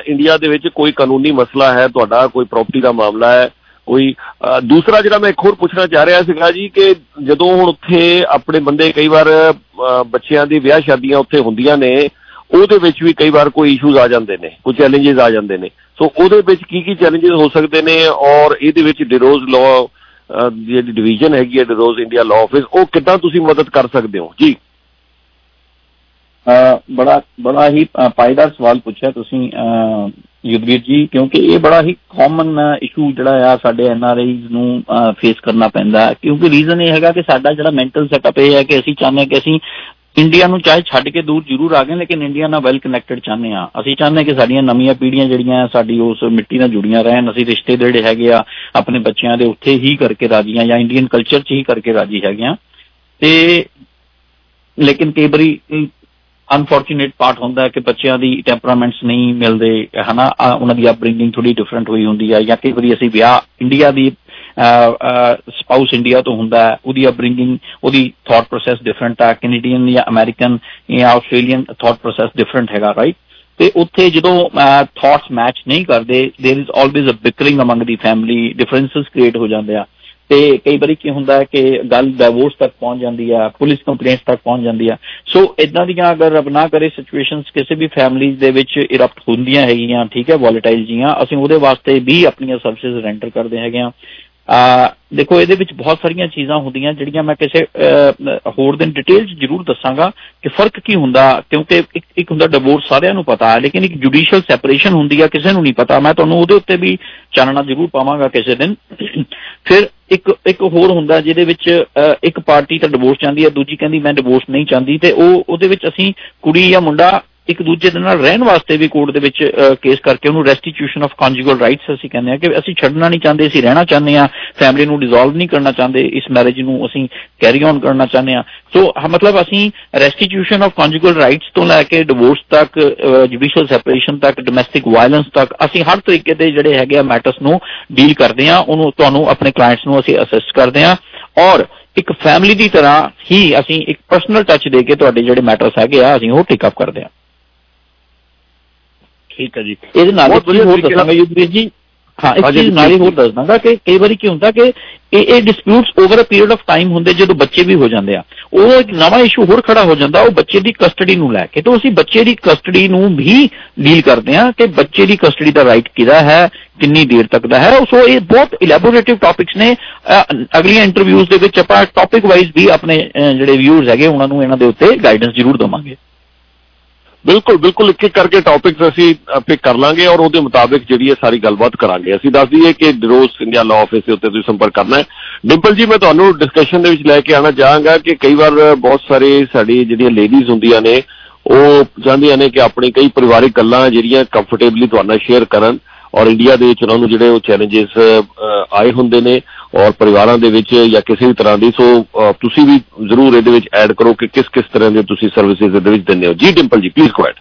ਇੰਡੀਆ ਦੇ ਵਿੱਚ ਕੋਈ ਕਾਨੂੰਨੀ ਮਸਲਾ ਹੈ ਤੁਹਾਡਾ ਕੋਈ ਪ੍ਰਾਪਰਟੀ ਦਾ ਮਾਮਲਾ ਹੈ ਕੋਈ ਅ, ਦੂਸਰਾ ਜਿਹੜਾ ਮੈਂ ਇੱਕ ਹੋਰ ਪੁੱਛਣਾ ਚਾਹ ਰਿਹਾ ਸੀਗਾ ਜੀ ਕਿ ਜਦੋਂ ਹੁਣ ਉੱਥੇ ਆਪਣੇ ਬੰਦੇ ਕਈ ਵਾਰ ਅ, ਬੱਚਿਆਂ ਦੀ ਵਿਆਹ ਸ਼ਾਦੀਆਂ ਉੱਥੇ ਹੁੰਦੀਆਂ ਨੇ ਉਹਦੇ ਵਿੱਚ ਵੀ ਕਈ ਵਾਰ ਕੋਈ ਇਸ਼ੂਜ਼ ਆ ਜਾਂਦੇ ਨੇ ਕੋਈ ਚੈਲੰਜਸ ਆ ਜਾਂਦੇ ਨੇ। ਸੋ ਉਹਦੇ ਵਿੱਚ ਕੀ ਕੀ ਚੈਲੰਜਸ ਹੋ ਸਕਦੇ ਨੇ ਔਰ ਇਹਦੇ ਵਿੱਚ ਡਿਰੋਜ਼ ਲਾਅ ਜਿਹੜੀ ਡਿਵੀਜ਼ਨ ਹੈਗੀ ਹੈ ਡਿਰੋਜ਼ ਇੰਡੀਆ ਲਾਅ ਆਫਿਸ ਉਹ ਕਿੱਦਾਂ ਤੁਸੀਂ ਮਦਦ ਕਰ ਸਕਦੇ ਹੋ? ਜੀ। ਅ, ਬੜਾ ਬੜਾ ਹੀ ਅ, ਪਾਇਦਾਰ ਸਵਾਲ ਪੁੱਛਿਆ ਤੁਸੀਂ ਅ, ਯੁਧਵੀਰ ਜੀ ਕਿਉਂਕਿ ਇਹ ਬੜਾ ਹੀ ਕਾਮਨ ਇਸ਼ੂ ਜਿਹੜਾ ਆ ਸਾਡੇ ਐਨਆਰਆਈਜ਼ ਨੂੰ ਫੇਸ ਕਰਨਾ ਪੈਂਦਾ ਹੈ। ਕਿਉਂਕਿ ਰੀਜ਼ਨ ਇਹ ਹੈਗਾ ਕਿ ਸਾਡਾ ਜਿਹੜਾ ਮੈਂਟਲ ਸੈਟਅਪ ਇਹ ਹੈ ਕਿ ਅਸੀਂ ਚਾਹੁੰਦੇ ਹਾਂ ਕਿ ਅਸੀਂ ਇੰਡੀਆ ਨੂੰ ਚਾਹੇ ਛੱਡ ਕੇ ਦੂਰ ਜ਼ਰੂਰ ਆ ਗਏ ਲੇਕਿਨ ਇੰਡੀਆ ਨਾਲ ਵੈਲ ਕਨੈਕਟਡ ਚਾਹੁੰਦੇ ਆ ਅਸੀਂ ਚਾਹੁੰਦੇ ਕਿ ਸਾਡੀਆਂ ਨਵੀਆਂ ਪੀੜ੍ਹੀਆਂ ਜਿਹੜੀਆਂ ਆ, ਸਾਡੀ ਉਸ ਮਿੱਟੀ ਨਾਲ ਜੁੜੀਆਂ ਰਹਿਣ ਅਸੀਂ ਰਿਸ਼ਤੇ ਜਿਹੜੇ ਹੈਗੇ ਆ ਆਪਣੇ ਬੱਚਿਆਂ ਦੇ ਉੱਥੇ ਹੀ ਕਰਕੇ ਰਾਜੀ ਆ ਜਾਂ ਇੰਡੀਅਨ ਕਲਚਰ 'ਚ ਹੀ ਕਰਕੇ ਰਾਜੀ ਹੈਗੇ ਆ ਤੇ ਲੇਕਿਨ ਕਈ ਵਾਰੀ ਅਨਫੋਰਚੂਨੇਟ ਪਾਰਟ ਹੁੰਦਾ ਹੈ ਕਿ ਬੱਚਿਆਂ ਦੀ ਟੈਂਪਰਾਮੈਂਟਸ ਨਹੀਂ ਮਿਲਦੇ ਹਨਾ ਆ, ਉਹਨਾਂ ਦੀ ਅਪਬ੍ਰਿੰਗਿੰਗ ਥੋੜੀ ਡਿਫਰੈਂਟ ਹੋਈ ਹੁੰਦੀ ਹੈ ਜਾਂ ਕਈ ਵਾਰੀ ਅਸੀਂ ਵਿਆਹ ਇੰਡੀਆ ਦੀ ਸਪਾਊਸ ਇੰਡੀਆ ਤੋਂ ਹੁੰਦਾ ਹੈ ਉਹਦੀ ਅਪਬ੍ਰਿੰਗਿੰਗ ਉਹਦੀ ਥਾਟ ਪ੍ਰੋਸੈਸ ਡਿਫਰੈਂਟ ਹੈ ਕੈਨੇਡੀਅਨ ਜਾਂ ਅਮਰੀਕਨ ਜਾਂ ਆਸਟ੍ਰੇਲੀਅਨ ਥਾਟ ਪ੍ਰੋਸੈਸ ਡਿਫਰੈਂਟ ਹੈਗਾ ਰਾਈਟ ਤੇ ਉੱਥੇ ਜਦੋਂ ਥਾਟਸ ਮੈਚ ਨਹੀਂ ਕਰਦੇ there is always a bickering among the family differences create ਹੋ ਜਾਂਦੇ ਆ ਤੇ ਕਈ ਵਾਰੀ ਕੀ ਹੁੰਦਾ ਹੈ ਕਿ ਗੱਲ ਡਿਵੋਰਸ ਤੱਕ ਪਹੁੰਚ ਜਾਂਦੀ ਆ, ਪੁਲਿਸ ਕੰਪਲੇਂਟਸ ਤੱਕ ਪਹੁੰਚ ਜਾਂਦੀ ਆ। ਸੋ ਇਦਾਂ ਦੀਆਂ ਅਗਰ ਰੱਬ ਨਾ ਕਰੇ ਸਿਚੁਏਸ਼ਨਸ ਕਿਸੇ ਵੀ ਫੈਮਿਲੀਜ਼ ਦੇ ਵਿੱਚ ਇਰਪਟ ਹੁੰਦੀਆਂ ਹੈਗੀਆਂ, ਠੀਕ ਹੈ ਵੋਲੇਟਾਈਲ ਜੀਆਂ, ਅਸੀਂ ਉਹਦੇ ਵਾਸਤੇ ਵੀ ਆਪਣੀਆਂ ਸਰਵਿਸਿਜ਼ ਰੈਂਡਰ ਕਰਦੇ ਹੈਗੇ ਆ ਆ ਦੇਖੋ ਇਹਦੇ ਵਿੱਚ ਬਹੁਤ ਸਾਰੀਆਂ ਚੀਜ਼ਾਂ ਹੁੰਦੀਆਂ ਜਿਹੜੀਆਂ ਮੈਂ ਕਿਸੇ ਅਹ, ਹੋਰ ਦਿਨ ਡਿਟੇਲ ਚ ਜ਼ਰੂਰ ਦੱਸਾਂਗਾ ਕਿ ਫ਼ਰਕ ਕੀ ਹੁੰਦਾ ਕਿਉਂਕਿ ਇੱਕ ਇੱਕ ਹੁੰਦਾ ਡਿਵੋਰਸ ਸਾਰਿਆਂ ਨੂੰ ਪਤਾ ਹੈ ਲੇਕਿਨ ਇੱਕ ਜੁਡੀਸ਼ੀਅਲ ਸੈਪਰੇਸ਼ਨ ਹੁੰਦੀ ਆ ਕਿਸੇ ਨੂੰ ਨਹੀਂ ਪਤਾ। ਮੈਂ ਤੁਹਾਨੂੰ ਉਹਦੇ ਉੱਤੇ ਵੀ ਚਾਨਣਾ ਜ਼ਰੂਰ ਪਾਵਾਂਗਾ ਕਿਸੇ ਦਿਨ। ਫਿਰ ਇੱਕ ਇੱਕ ਹੋਰ ਹੁੰਦਾ ਜਿਹਦੇ ਵਿੱਚ ਅਹ, ਇੱਕ ਪਾਰਟੀ ਤਾਂ ਡਿਵੋਰਸ ਚਾਹੁੰਦੀ ਹੈ ਦੂਜੀ ਕਹਿੰਦੀ ਮੈਂ ਡਿਵੋਰਸ ਨਹੀਂ ਚਾਹੁੰਦੀ ਤੇ ਉਹ ਉਹਦੇ ਵਿੱਚ ਅਸੀਂ ਕੁੜੀ ਜਾਂ ਮੁੰਡਾ ਇੱਕ ਦੂਜੇ ਦੇ ਨਾਲ ਰਹਿਣ ਵਾਸਤੇ ਵੀ ਕੋਰਟ ਦੇ ਵਿੱਚ ਕੇਸ ਕਰਕੇ ਉਹਨੂੰ ਰੈਸਟੀਟਿਊਸ਼ਨ ਆਫ ਕੰਜੂਗਲ ਰਾਈਟਸ ਅਸੀਂ ਕਹਿੰਦੇ ਆ ਕਿ ਅਸੀਂ ਛੱਡਣਾ ਨਹੀਂ ਚਾਹੁੰਦੇ, ਅਸੀਂ ਰਹਿਣਾ ਚਾਹੁੰਦੇ ਆ ਫੈਮਿਲੀ ਨੂੰ ਡਿਸੋਲਵ ਨਹੀਂ ਕਰਨਾ ਚਾਹੁੰਦੇ, ਇਸ ਮੈਰਿਜ ਨੂੰ ਅਸੀਂ ਕੈਰੀ ਔਨ ਕਰਨਾ ਚਾਹੁੰਦੇ ਆ ਸੋ ਹ- ਮਤਲਬ ਅਸੀਂ ਰੈਸਟੀਟਿਊਸ਼ਨ ਆਫ ਕੰਜੂਗਲ ਰਾਈਟਸ ਤੋਂ ਲੈ ਕੇ ਡਿਵੋਰਸ ਤੱਕ ਜੁਡੀਸ਼ੀਅਲ ਸੈਪਰੇਸ਼ਨ ਤੱਕ ਡੋਮੈਸਟਿਕ ਵਾਇਲੈਂਸ ਤੱਕ, ਅਸੀਂ ਹਰ ਤਰੀਕੇ ਦੇ ਜਿਹੜੇ ਹੈਗੇ ਆ ਮੈਟਰਸ ਨੂੰ ਡੀਲ ਕਰਦੇ ਆ ਉਹਨੂੰ ਤੁਹਾਨੂੰ ਆਪਣੇ ਕਲਾਇੰਟਸ ਨੂੰ ਅਸੀਂ ਅਸਿਸਟ ਕਰਦੇ ਆ ਔਰ ਇੱਕ ਫੈਮਿਲੀ ਦੀ ਤਰ੍ਹਾਂ ਹੀ ਅਸੀਂ ਇੱਕ ਪਰਸਨਲ ਟੱਚ ਦੇ ਕੇ ਤੁਹਾਡੇ ਜਿਹੜੇ ਮੈਟਰਸ ਹੈਗੇ ਆ, ਅਸੀਂ ਉਹ ਟੇਕ ਅਪ ਕਰਦੇ ਆ ਠੀਕ ਹੈ ਜੀ। ਇਹਦੇ ਨਾਲ ਇੱਕ ਚੀਜ਼ ਹੋਰ ਦੱਸਾਂਗਾ ਯੁਧਵੀਰ ਜੀ ਹਾਂ ਇੱਕ ਚੀਜ਼ ਨਾਲ ਹੀ ਹੋਰ ਦੱਸ ਦਾਂਗਾ ਕਿ ਕਈ ਵਾਰੀ ਕੀ ਹੁੰਦਾ ਕਿ ਇਹ ਇਹ disputes over a period of time ਹੁੰਦੇ ਜਦੋਂ ਬੱਚੇ ਵੀ ਹੋ ਜਾਂਦੇ ਆ। ਉਹ ਇੱਕ ਨਵਾਂ ਇਸ਼ੂ ਹੋਰ ਖੜਾ ਹੋ ਜਾਂਦਾ ਉਹ ਬੱਚੇ ਦੀ ਕਸਟਡੀ ਨੂੰ ਲੈ ਕੇ। ਤਾਂ ਅਸੀਂ ਬੱਚੇ ਦੀ ਕਸਟਡੀ ਨੂੰ ਵੀ ਡੀਲ ਕਰਦੇ ਆ ਕਿ ਬੱਚੇ ਦੀ ਕਸਟਡੀ ਦਾ ਰਾਈਟ ਕਿਹਦਾ ਹੈ ਕਿੰਨੀ ਦੇਰ ਤੱਕ ਦਾ ਹੈ। ਸੋ ਇਹ ਬਹੁਤ ਇਲੈਬੋਰੇਟਿਵ ਟਾਪਿਕਸ ਨੇ। ਅਗਲੀਆਂ ਇੰਟਰਵਿਊਜ਼ ਦੇ ਵਿੱਚ ਆਪਾਂ ਟਾਪਿਕ ਵਾਈਜ਼ ਵੀ ਆਪਣੇ ਜਿਹੜੇ ਵਿਊਅਰਸ ਹੈਗੇ ਉਹਨਾਂ ਨੂੰ ਇਹਨਾਂ ਦੇ ਉੱਤੇ ਗਾਈਡੈਂਸ ਜ਼ਰੂਰ ਦਵਾਂਗੇ। ਬਿਲਕੁਲ ਬਿਲਕੁਲ ਇੱਕ ਇੱਕ ਕਰਕੇ ਟੌਪਿਕਸ ਅਸੀਂ ਪਿਕ ਕਰ ਲਾਂਗੇ ਔਰ ਉਹਦੇ ਮੁਤਾਬਿਕ ਜਿਹੜੀ ਹੈ ਸਾਰੀ ਗੱਲਬਾਤ ਕਰਾਂਗੇ। ਅਸੀਂ ਦੱਸ ਦਈਏ ਕਿ ਡਿਰੋਸ ਇੰਡੀਆ ਲਾਅ ਆਫਿਸ ਦੇ ਉੱਤੇ ਤੁਸੀਂ ਸੰਪਰਕ ਕਰਨਾ ਹੈ। ਡਿੰਪਲ ਜੀ, ਮੈਂ ਤੁਹਾਨੂੰ ਡਿਸਕਸ਼ਨ ਦੇ ਵਿੱਚ ਲੈ ਕੇ ਆਣਾ ਚਾਹਾਂਗਾ ਕਿ ਕਈ ਵਾਰ ਬਹੁਤ ਸਾਰੇ ਸਾਡੀ ਜਿਹੜੀਆਂ ਲੇਡੀਜ਼ ਹੁੰਦੀਆਂ ਨੇ, ਉਹ ਚਾਹੁੰਦੀਆਂ ਨੇ ਕਿ ਆਪਣੀ ਕਈ ਪਰਿਵਾਰਿਕ ਗੱਲਾਂ ਜਿਹੜੀਆਂ ਕੰਫਰਟੇਬਲੀ ਤੁਹਾਡੇ ਨਾਲ ਸ਼ੇਅਰ ਕਰਨ। ਔਰ ਇੰਡੀਆ ਦੇ ਵਿੱਚ ਉਹਨਾਂ ਨੂੰ ਜਿਹੜੇ ਉਹ ਚੈਲੰਜਸ ਆਏ ਹੁੰਦੇ ਨੇ ਔਰ ਪਰਿਵਾਰਾਂ ਦੇ ਵਿੱਚ ਜਾਂ ਕਿਸੇ ਵੀ ਤਰ੍ਹਾਂ ਦੀ ਸੋ ਅ, ਤੁਸੀਂ ਵੀ ਜ਼ਰੂਰ ਇਹਦੇ ਵਿੱਚ ਐਡ ਕਰੋ ਕਿ ਕਿਸ ਕਿਸ ਤਰ੍ਹਾਂ ਦੇ ਤੁਸੀਂ ਸਰਵਿਸਿਜ਼ ਇਹਦੇ ਵਿੱਚ ਦਿੰਦੇ ਹੋ। ਜੀ Dimple ji please go ahead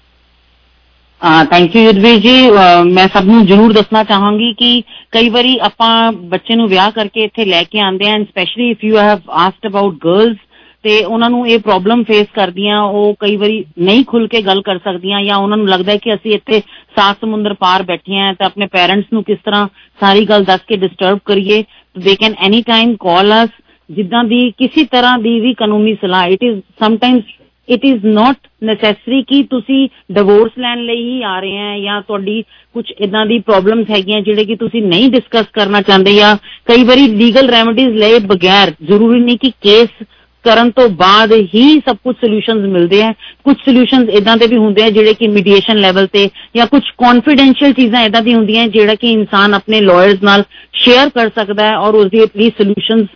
thank you Yudhvir ji. ਅਹ ਮੈਂ ਸਭ ਨੂੰ ਜ਼ਰੂਰ ਦੱਸਣਾ ਚਾਹਾਂਗੀ ਕਿ ਕਈ ਵਾਰੀ ਆਪਾਂ ਬੱਚੇ ਨੂੰ ਵਿਆਹ ਕਰਕੇ ਇੱਥੇ ਲੈ ਕੇ ਆਉਂਦੇ ਆਂ specially if you have asked about girls ਤੇ ਉਹਨਾਂ ਨੂੰ ਇਹ ਪ੍ਰੋਬਲਮ ਫੇਸ ਕਰਦੀਆਂ, ਉਹ ਕਈ ਵਾਰੀ ਨਹੀਂ ਖੁੱਲ ਕੇ ਗੱਲ ਕਰ ਸਕਦੀਆਂ ਜਾਂ ਉਹਨਾਂ ਨੂੰ ਲੱਗਦਾ ਹੈ ਕਿ ਅਸੀਂ ਇੱਥੇ ਸਾਤ ਸਮੁੰਦਰ ਪਾਰ ਬੈਠੇ ਆਂ ਤਾਂ ਆਪਣੇ ਪੈਰੈਂਟਸ ਨੂੰ ਕਿਸ ਤਰ੍ਹਾਂ ਸਾਰੀ ਗੱਲ ਦੱਸ ਕੇ ਡਿਸਟਰਬ ਕਰੀਏ? They can any time call us ਜਿੱਦਾਂ ਦੀ ਕਿਸੇ ਤਰ੍ਹਾਂ ਦੀ ਵੀ ਕਾਨੂੰਨੀ ਸਲਾਹ it is sometimes it is not necessary ਕਿ ਤੁਸੀਂ ਡਿਵੋਰਸ ਲੈਣ ਲਈ ਹੀ ਆ ਰਹੇ ਆ ਜਾਂ ਤੁਹਾਡੀ ਕੁਝ ਇਦਾਂ ਦੀ ਪ੍ਰੋਬਲਮਸ ਹੈਗੀਆਂ ਜਿਹੜੇ ਕਿ ਤੁਸੀਂ ਨਹੀਂ ਡਿਸਕਸ ਕਰਨਾ ਚਾਹੁੰਦੇ ਜਾਂ ਕਈ ਵਾਰੀ ਲੀਗਲ ਰੈਮਡੀਜ਼ ਲਏ ਬਗੈਰ ਜ਼ਰੂਰੀ ਨਹੀਂ ਕਿ ਕੇਸ ਕਰਨ ਤੋਂ ਬਾਅਦ ਹੀ ਸਭ ਕੁਝ ਸੋਲੂਸ਼ਨਸ ਮਿਲਦੇ ਆ। ਕੁਝ ਸੋਲੂਸ਼ਨਸ ਇਦਾਂ ਦੇ ਵੀ ਹੁੰਦੇ ਆ ਜਿਹੜੇ ਕਿ ਮੀਡੀਏਸ਼ਨ ਲੈਵਲ ਤੇ ਜਾਂ ਕੁਝ ਕੌਨਫੀਡੈਂਸ਼ੀਅਲ ਚੀਜ਼ਾਂ ਇਦਾਂ ਦੀ ਹੁੰਦੀਆਂ ਜਿਹੜਾ ਕਿ ਇਨਸਾਨ ਆਪਣੇ ਲਾਇਰਸ ਨਾਲ ਸ਼ੇਅਰ ਕਰ ਸਕਦਾ ਹੈ ਔਰ ਉਸ ਦੀ ਐਟਲੀਸਟ ਸੋਲੂਸ਼ਨਸ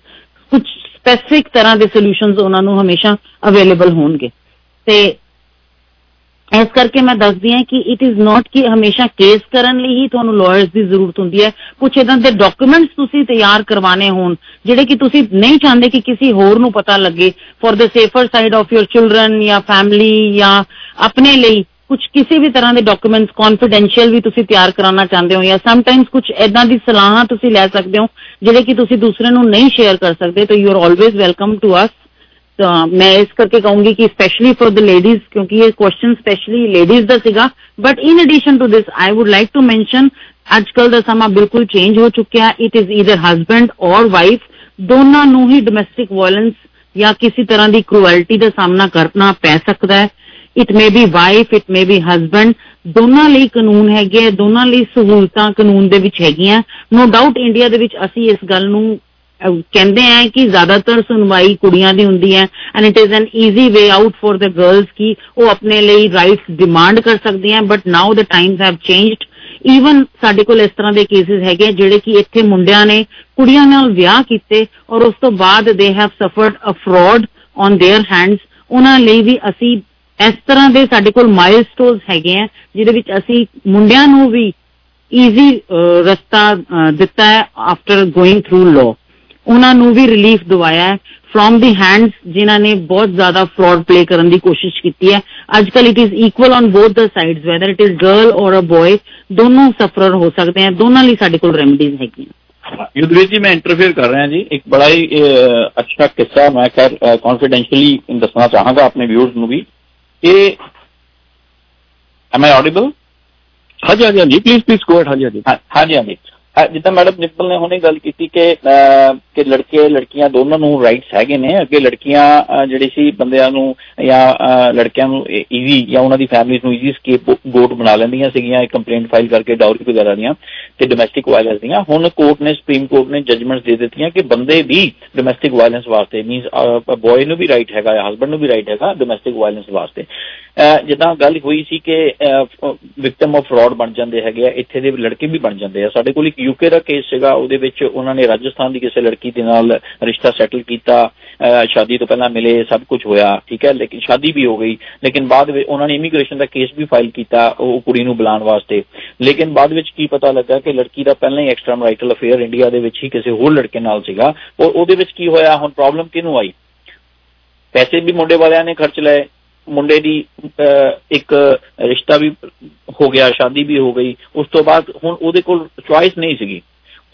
ਕੁਝ ਸਪੈਸਿਫਿਕ ਤਰ੍ਹਾਂ ਦੇ ਸੋਲੂਸ਼ਨਸ ਉਹਨਾਂ ਨੂੰ ਹਮੇਸ਼ਾ ਅਵੇਲੇਬਲ ਹੋਣਗੇ। ਤੇ ਇਸ ਕਰਕੇ ਮੈਂ ਦੱਸਦੀ ਹਾਂ ਕਿ ਇਟ ਇਜ਼ ਨਾਟ ਕਿ ਹਮੇਸ਼ਾ ਕੇਸ ਕਰਨ ਲਈ ਹੀ ਤੁਹਾਨੂੰ ਲਾਇਰਸ ਦੀ ਜ਼ਰੂਰਤ ਹੁੰਦੀ ਹੈ। ਕੁਝ ਇਦਾਂ ਦੇ ਡਾਕੂਮੈਂਟਸ ਤੁਸੀਂ ਤਿਆਰ ਕਰਵਾਣੇ ਹੋਣ, ਜਿਹੜੇ ਕਿ ਤੁਸੀਂ ਨਹੀਂ ਚਾਹੁੰਦੇ ਕਿ ਕਿਸੇ ਹੋਰ ਨੂੰ ਪਤਾ ਲੱਗੇ। For the safer side of your children ਜਾਂ ਫੈਮਿਲੀ ਜਾਂ ਆਪਣੇ ਲਈ ਕੁਝ ਕਿਸੇ ਵੀ ਤਰ੍ਹਾਂ ਦੇ ਡਾਕੂਮੈਂਟਸ ਕੌਨਫੀਡੈਂਸ਼ੀਅਲ ਵੀ ਤੁਸੀਂ ਤਿਆਰ ਕਰਾਉਣਾ ਚਾਹੁੰਦੇ ਹੋ ਜਾਂ ਸਮਟਾਈਮਸ ਕੁਝ ਐਦਾਂ ਦੀ ਸਲਾਹਾਂ ਤੁਸੀਂ ਲੈ ਸਕਦੇ ਹੋ, ਜਿਹੜੇ ਕਿ ਤੁਸੀਂ ਦੂਸਰੇ ਨੂੰ ਨਹੀਂ ਸ਼ੇਅਰ ਕਰ ਸਕਦੇ, ਤਾਂ you are always welcome to us ਮੈਂ ਇਸ ਕਰਕੇ ਕਹੂੰਗੀ ਕਿ ਸਪੈਸ਼ਲੀ ਫॉर द ਲੇਡੀਜ਼ ਕਿਉਂਕਿ ਇਹ ਕੁਐਸਚਨ ਸਪੈਸ਼ਲੀ ਲੇਡੀਜ਼ ਦਾ ਸੀਗਾ। But in addition to this I would like to mention ਅੱਜਕੱਲ ਦਾ ਸਮਾਂ ਬਿਲਕੁਲ ਚੇਂਜ ਹੋ ਚੁੱਕਿਆ। It is either husband or wife ਦੋਨਾਂ ਨੂੰ ਹੀ ਡੋਮੈਸਟਿਕ ਵਾਇਲੈਂਸ ਜਾਂ ਕਿਸੇ ਤਰ੍ਹਾਂ ਦੀ ਕ੍ਰੂਐਲਿਟੀ ਦਾ ਸਾਹਮਣਾ ਕਰਨਾ ਪੈ ਸਕਦਾ ਹੈ। It may be wife it may be husband ਦੋਨਾਂ ਲਈ ਕਾਨੂੰਨ ਹੈਗੇ ਆ, ਦੋਨਾਂ ਲਈ ਸਹੂਲਤਾਂ ਕਾਨੂੰਨ ਦੇ ਵਿੱਚ ਹੈਗੀਆਂ। ਨੋ ਡਾਊਟ ਇੰਡੀਆ ਦੇ ਵਿੱਚ ਅਸੀਂ ਇਸ ਗੱਲ ਨੂੰ ਅਹ, ਕਹਿੰਦੇ ਆ ਕਿ ਜ਼ਿਆਦਾਤਰ ਸੁਣਵਾਈ ਕੁੜੀਆਂ ਦੀ ਹੁੰਦੀ ਹੈ and it is an easy way out for the girls ਕਿ ਉਹ ਆਪਣੇ ਲਈ ਰਾਈਟਸ ਡਿਮਾਂਡ ਕਰ ਸਕਦੀਆਂ but now the times have changed even ਸਾਡੇ ਕੋਲ ਇਸ ਤਰ੍ਹਾਂ ਦੇ ਕੇਸਿਸ ਹੈਗੇ ਜਿਹੜੇ ਕਿ ਇੱਥੇ ਮੁੰਡਿਆਂ ਨੇ ਕੁੜੀਆਂ ਨਾਲ ਵਿਆਹ ਕੀਤੇ ਔਰ ਉਸ ਤੋਂ ਬਾਅਦ they have suffered a fraud on their hands ਉਹਨਾਂ ਲਈ ਵੀ ਅਸੀਂ ਇਸ ਤਰ੍ਹਾਂ ਦੇ ਸਾਡੇ ਕੋਲ ਮਾਈਲਸਟੋਨਸ ਹੈਗੇ ਆ, ਜਿਹਦੇ ਵਿੱਚ ਅਸੀਂ ਮੁੰਡਿਆਂ ਨੂੰ ਵੀ ਈਜ਼ੀ ਰਸਤਾ ਦਿੱਤਾ ਹੈ ਆਫਟਰ ਗੋਇੰਗ ਥਰੂ ਲਾਅ ਉਹਨਾਂ ਨੂੰ ਵੀ ਰਿਲੀਫ ਦਵਾਇਆ ਹੈ। ਫਰੋਮ ਦੀ ਹੈਂਡਸ ਜਿਨ੍ਹਾਂ ਨੇ ਬਹੁਤ ਜ਼ਿਆਦਾ ਫਰਾਡ ਪਲੇ ਕਰਨ ਦੀ ਕੋਸ਼ਿਸ਼ ਕੀਤੀ ਹੈ। ਅੱਜ ਕੱਲ it is equal on both the sides whether it is girl or a boy ਦੋਨੋਂ ਸਫਰਰ ਹੋ ਸਕਦੇ ਆ ਦੋਨਾਂ ਲਈ ਸਾਡੇ ਕੋਲ ਰੈਮਡੀਜ਼ ਹੈਗੀਆਂ। ਯੁੱਧਵੀਰ ਜੀ ਮੈਂ ਇੰਟਰਫੇਅਰ ਕਰ ਰਿਹਾ ਜੀ। ਇੱਕ ਬੜਾ ਹੀ ਅਹ, ਅੱਛਾ ਕਿੱਸਾ ਮੈਂ ਖੈਰ ਕੌਨਫੀਡੈਂਸ਼ੀਅਲੀ ਦੱਸਣਾ ਚਾਹਾਂਗਾ ਆਪਣੇ ਵਿਊਅਰਸ ਨੂੰ ਵੀ। ਇਹ ਐਮ ਆਈ ਆਡੀਬਲ ਹਾਂਜੀ ਹਾਂਜੀ ਹਾਂਜੀ। ਪਲੀਜ਼ ਪਲੀਜ਼ ਗੋ ਹਾਂਜੀ ਹਾਂਜੀ। ਹਾਂਜੀ ਹਾਂਜੀ। ਅਹ, ਜਿੱਦਾਂ ਮੈਡਮ ਨਿਪਲ ਨੇ ਹੁਣੇ ਗੱਲ ਕੀਤੀ ਕਿ ਅਹ, ਕਿ ਲੜਕੇ ਲੜਕੀਆਂ ਦੋਨਾਂ ਨੂੰ ਰਾਈਟਸ ਹੈਗੇ ਨੇ ਅੱਗੇ ਲੜਕੀਆਂ ਅਹ, ਜਿਹੜੀ ਸੀ ਬੰਦਿਆਂ ਨੂੰ ਜਾਂ ਅਹ, ਲੜਕਿਆਂ ਨੂੰ ਈਜ਼ੀ ਜਾਂ ਉਹਨਾਂ ਦੀ ਫੈਮਿਲੀਜ਼ ਨੂੰ ਈਜ਼ੀ ਸਕੇਪ ਗੋਟ ਬਣਾ ਲੈਂਦੀਆਂ ਸੀਗੀਆਂ ਇੱਕ ਕੰਪਲੇਂਟ ਫਾਈਲ ਕਰਕੇ ਡਾਊਰੀ ਵਗੈਰਾ ਦੀਆਂ ਤੇ ਡੋਮੈਸਟਿਕ ਵਾਇਲੈਂਸ ਦੀਆਂ। ਹੁਣ ਕੋਰਟ ਨੇ ਸੁਪਰੀਮ ਕੋਰਟ ਨੇ ਜਜਮੈਂਟਸ ਦੇ ਦਿੱਤੀਆਂ ਕਿ ਬੰਦੇ ਵੀ ਡੋਮੈਸਟਿਕ ਵਾਇਲੈਂਸ ਵਾਸਤੇ ਮੀਨਸ ਬॉय ਨੂੰ ਵੀ ਰਾਈਟ ਹੈਗਾ ਜਾਂ ਹਸਬੰਡ ਨੂੰ ਵੀ ਰਾਈਟ ਹੈਗਾ ਡੋਮੈਸਟਿਕ ਵਾਇਲੈਂਸ ਵਾਸਤੇ। ਅਹ, ਜਿੱਦਾਂ ਗੱਲ ਹੋਈ ਸੀ ਕਿ ਵਿਕਟਮ ਆਫ ਫਰਾਡ ਬਣ ਜਾਂਦੇ ਹੈਗੇ ਆ ਇੱਥੇ ਦੇ ਲੜਕੇ ਵੀ ਬਣ ਜਾਂਦੇ ਆ। ਸਾਡੇ ਕੋਲ ਇੱਕ ਯੂਕੇ ਦਾ ਕੇਸ ਸੀਗਾ ਉਹਦੇ ਵਿੱਚ ਉਹਨਾਂ ਨੇ ਰਾਜਸਥਾਨ ਦੀ ਕਿਸੇ ਲੜਕੀ ਦੇ ਨਾਲ ਰਿਸ਼ਤਾ ਸੈਟਲ ਕੀਤਾ ਅਹ, ਸ਼ਾਦੀ ਤੋਂ ਪਹਿਲਾਂ ਮਿਲੇ ਸਭ ਕੁਝ ਹੋਇਆ ਠੀਕ ਹੈ ਲੇਕਿਨ ਸ਼ਾਦੀ ਵੀ ਹੋ ਗਈ ਲੇਕਿਨ ਬਾਅਦ ਵਿੱਚ ਉਹਨਾਂ ਨੇ ਇਮੀਗ੍ਰੇਸ਼ਨ ਦਾ ਕੇਸ ਵੀ ਫਾਈਲ ਕੀਤਾ ਉਹ ਕੁੜੀ ਨੂੰ ਬੁਲਾਉਣ ਵਾਸਤੇ। ਲੇਕਿਨ ਬਾਅਦ ਵਿੱਚ ਕੀ ਪਤਾ ਲੱਗਾ ਕਿ ਲੜਕੀ ਦਾ ਪਹਿਲਾਂ ਹੀ ਐਕਸਟਰਾ ਮੈਰਿਟਲ ਅਫੇਅਰ ਇੰਡੀਆ ਦੇ ਵਿੱਚ ਹੀ ਕਿਸੇ ਹੋਰ ਲੜਕੇ ਨਾਲ ਸੀਗਾ ਔਰ ਉਹਦੇ ਵਿੱਚ ਕੀ ਹੋਇਆ ਹੁਣ ਪ੍ਰੋਬਲਮ ਕਿਹਨੂੰ ਆਈ? ਪੈਸੇ ਵੀ ਮੁੰਡੇ ਵਾਲਿਆਂ ਨੇ ਖਰਚ ਲਏ ਮੁੰਡੇ ਦੀ ਅਹ, ਇੱਕ ਰਿਸ਼ਤਾ ਵੀ ਹੋ ਗਿਆ ਸ਼ਾਦੀ ਵੀ ਹੋ ਗਈ। ਉਸ ਤੋਂ ਬਾਅਦ ਹੁਣ ਉਹਦੇ ਕੋਲ ਚੁਆਇਸ ਨਹੀਂ ਸੀਗੀ।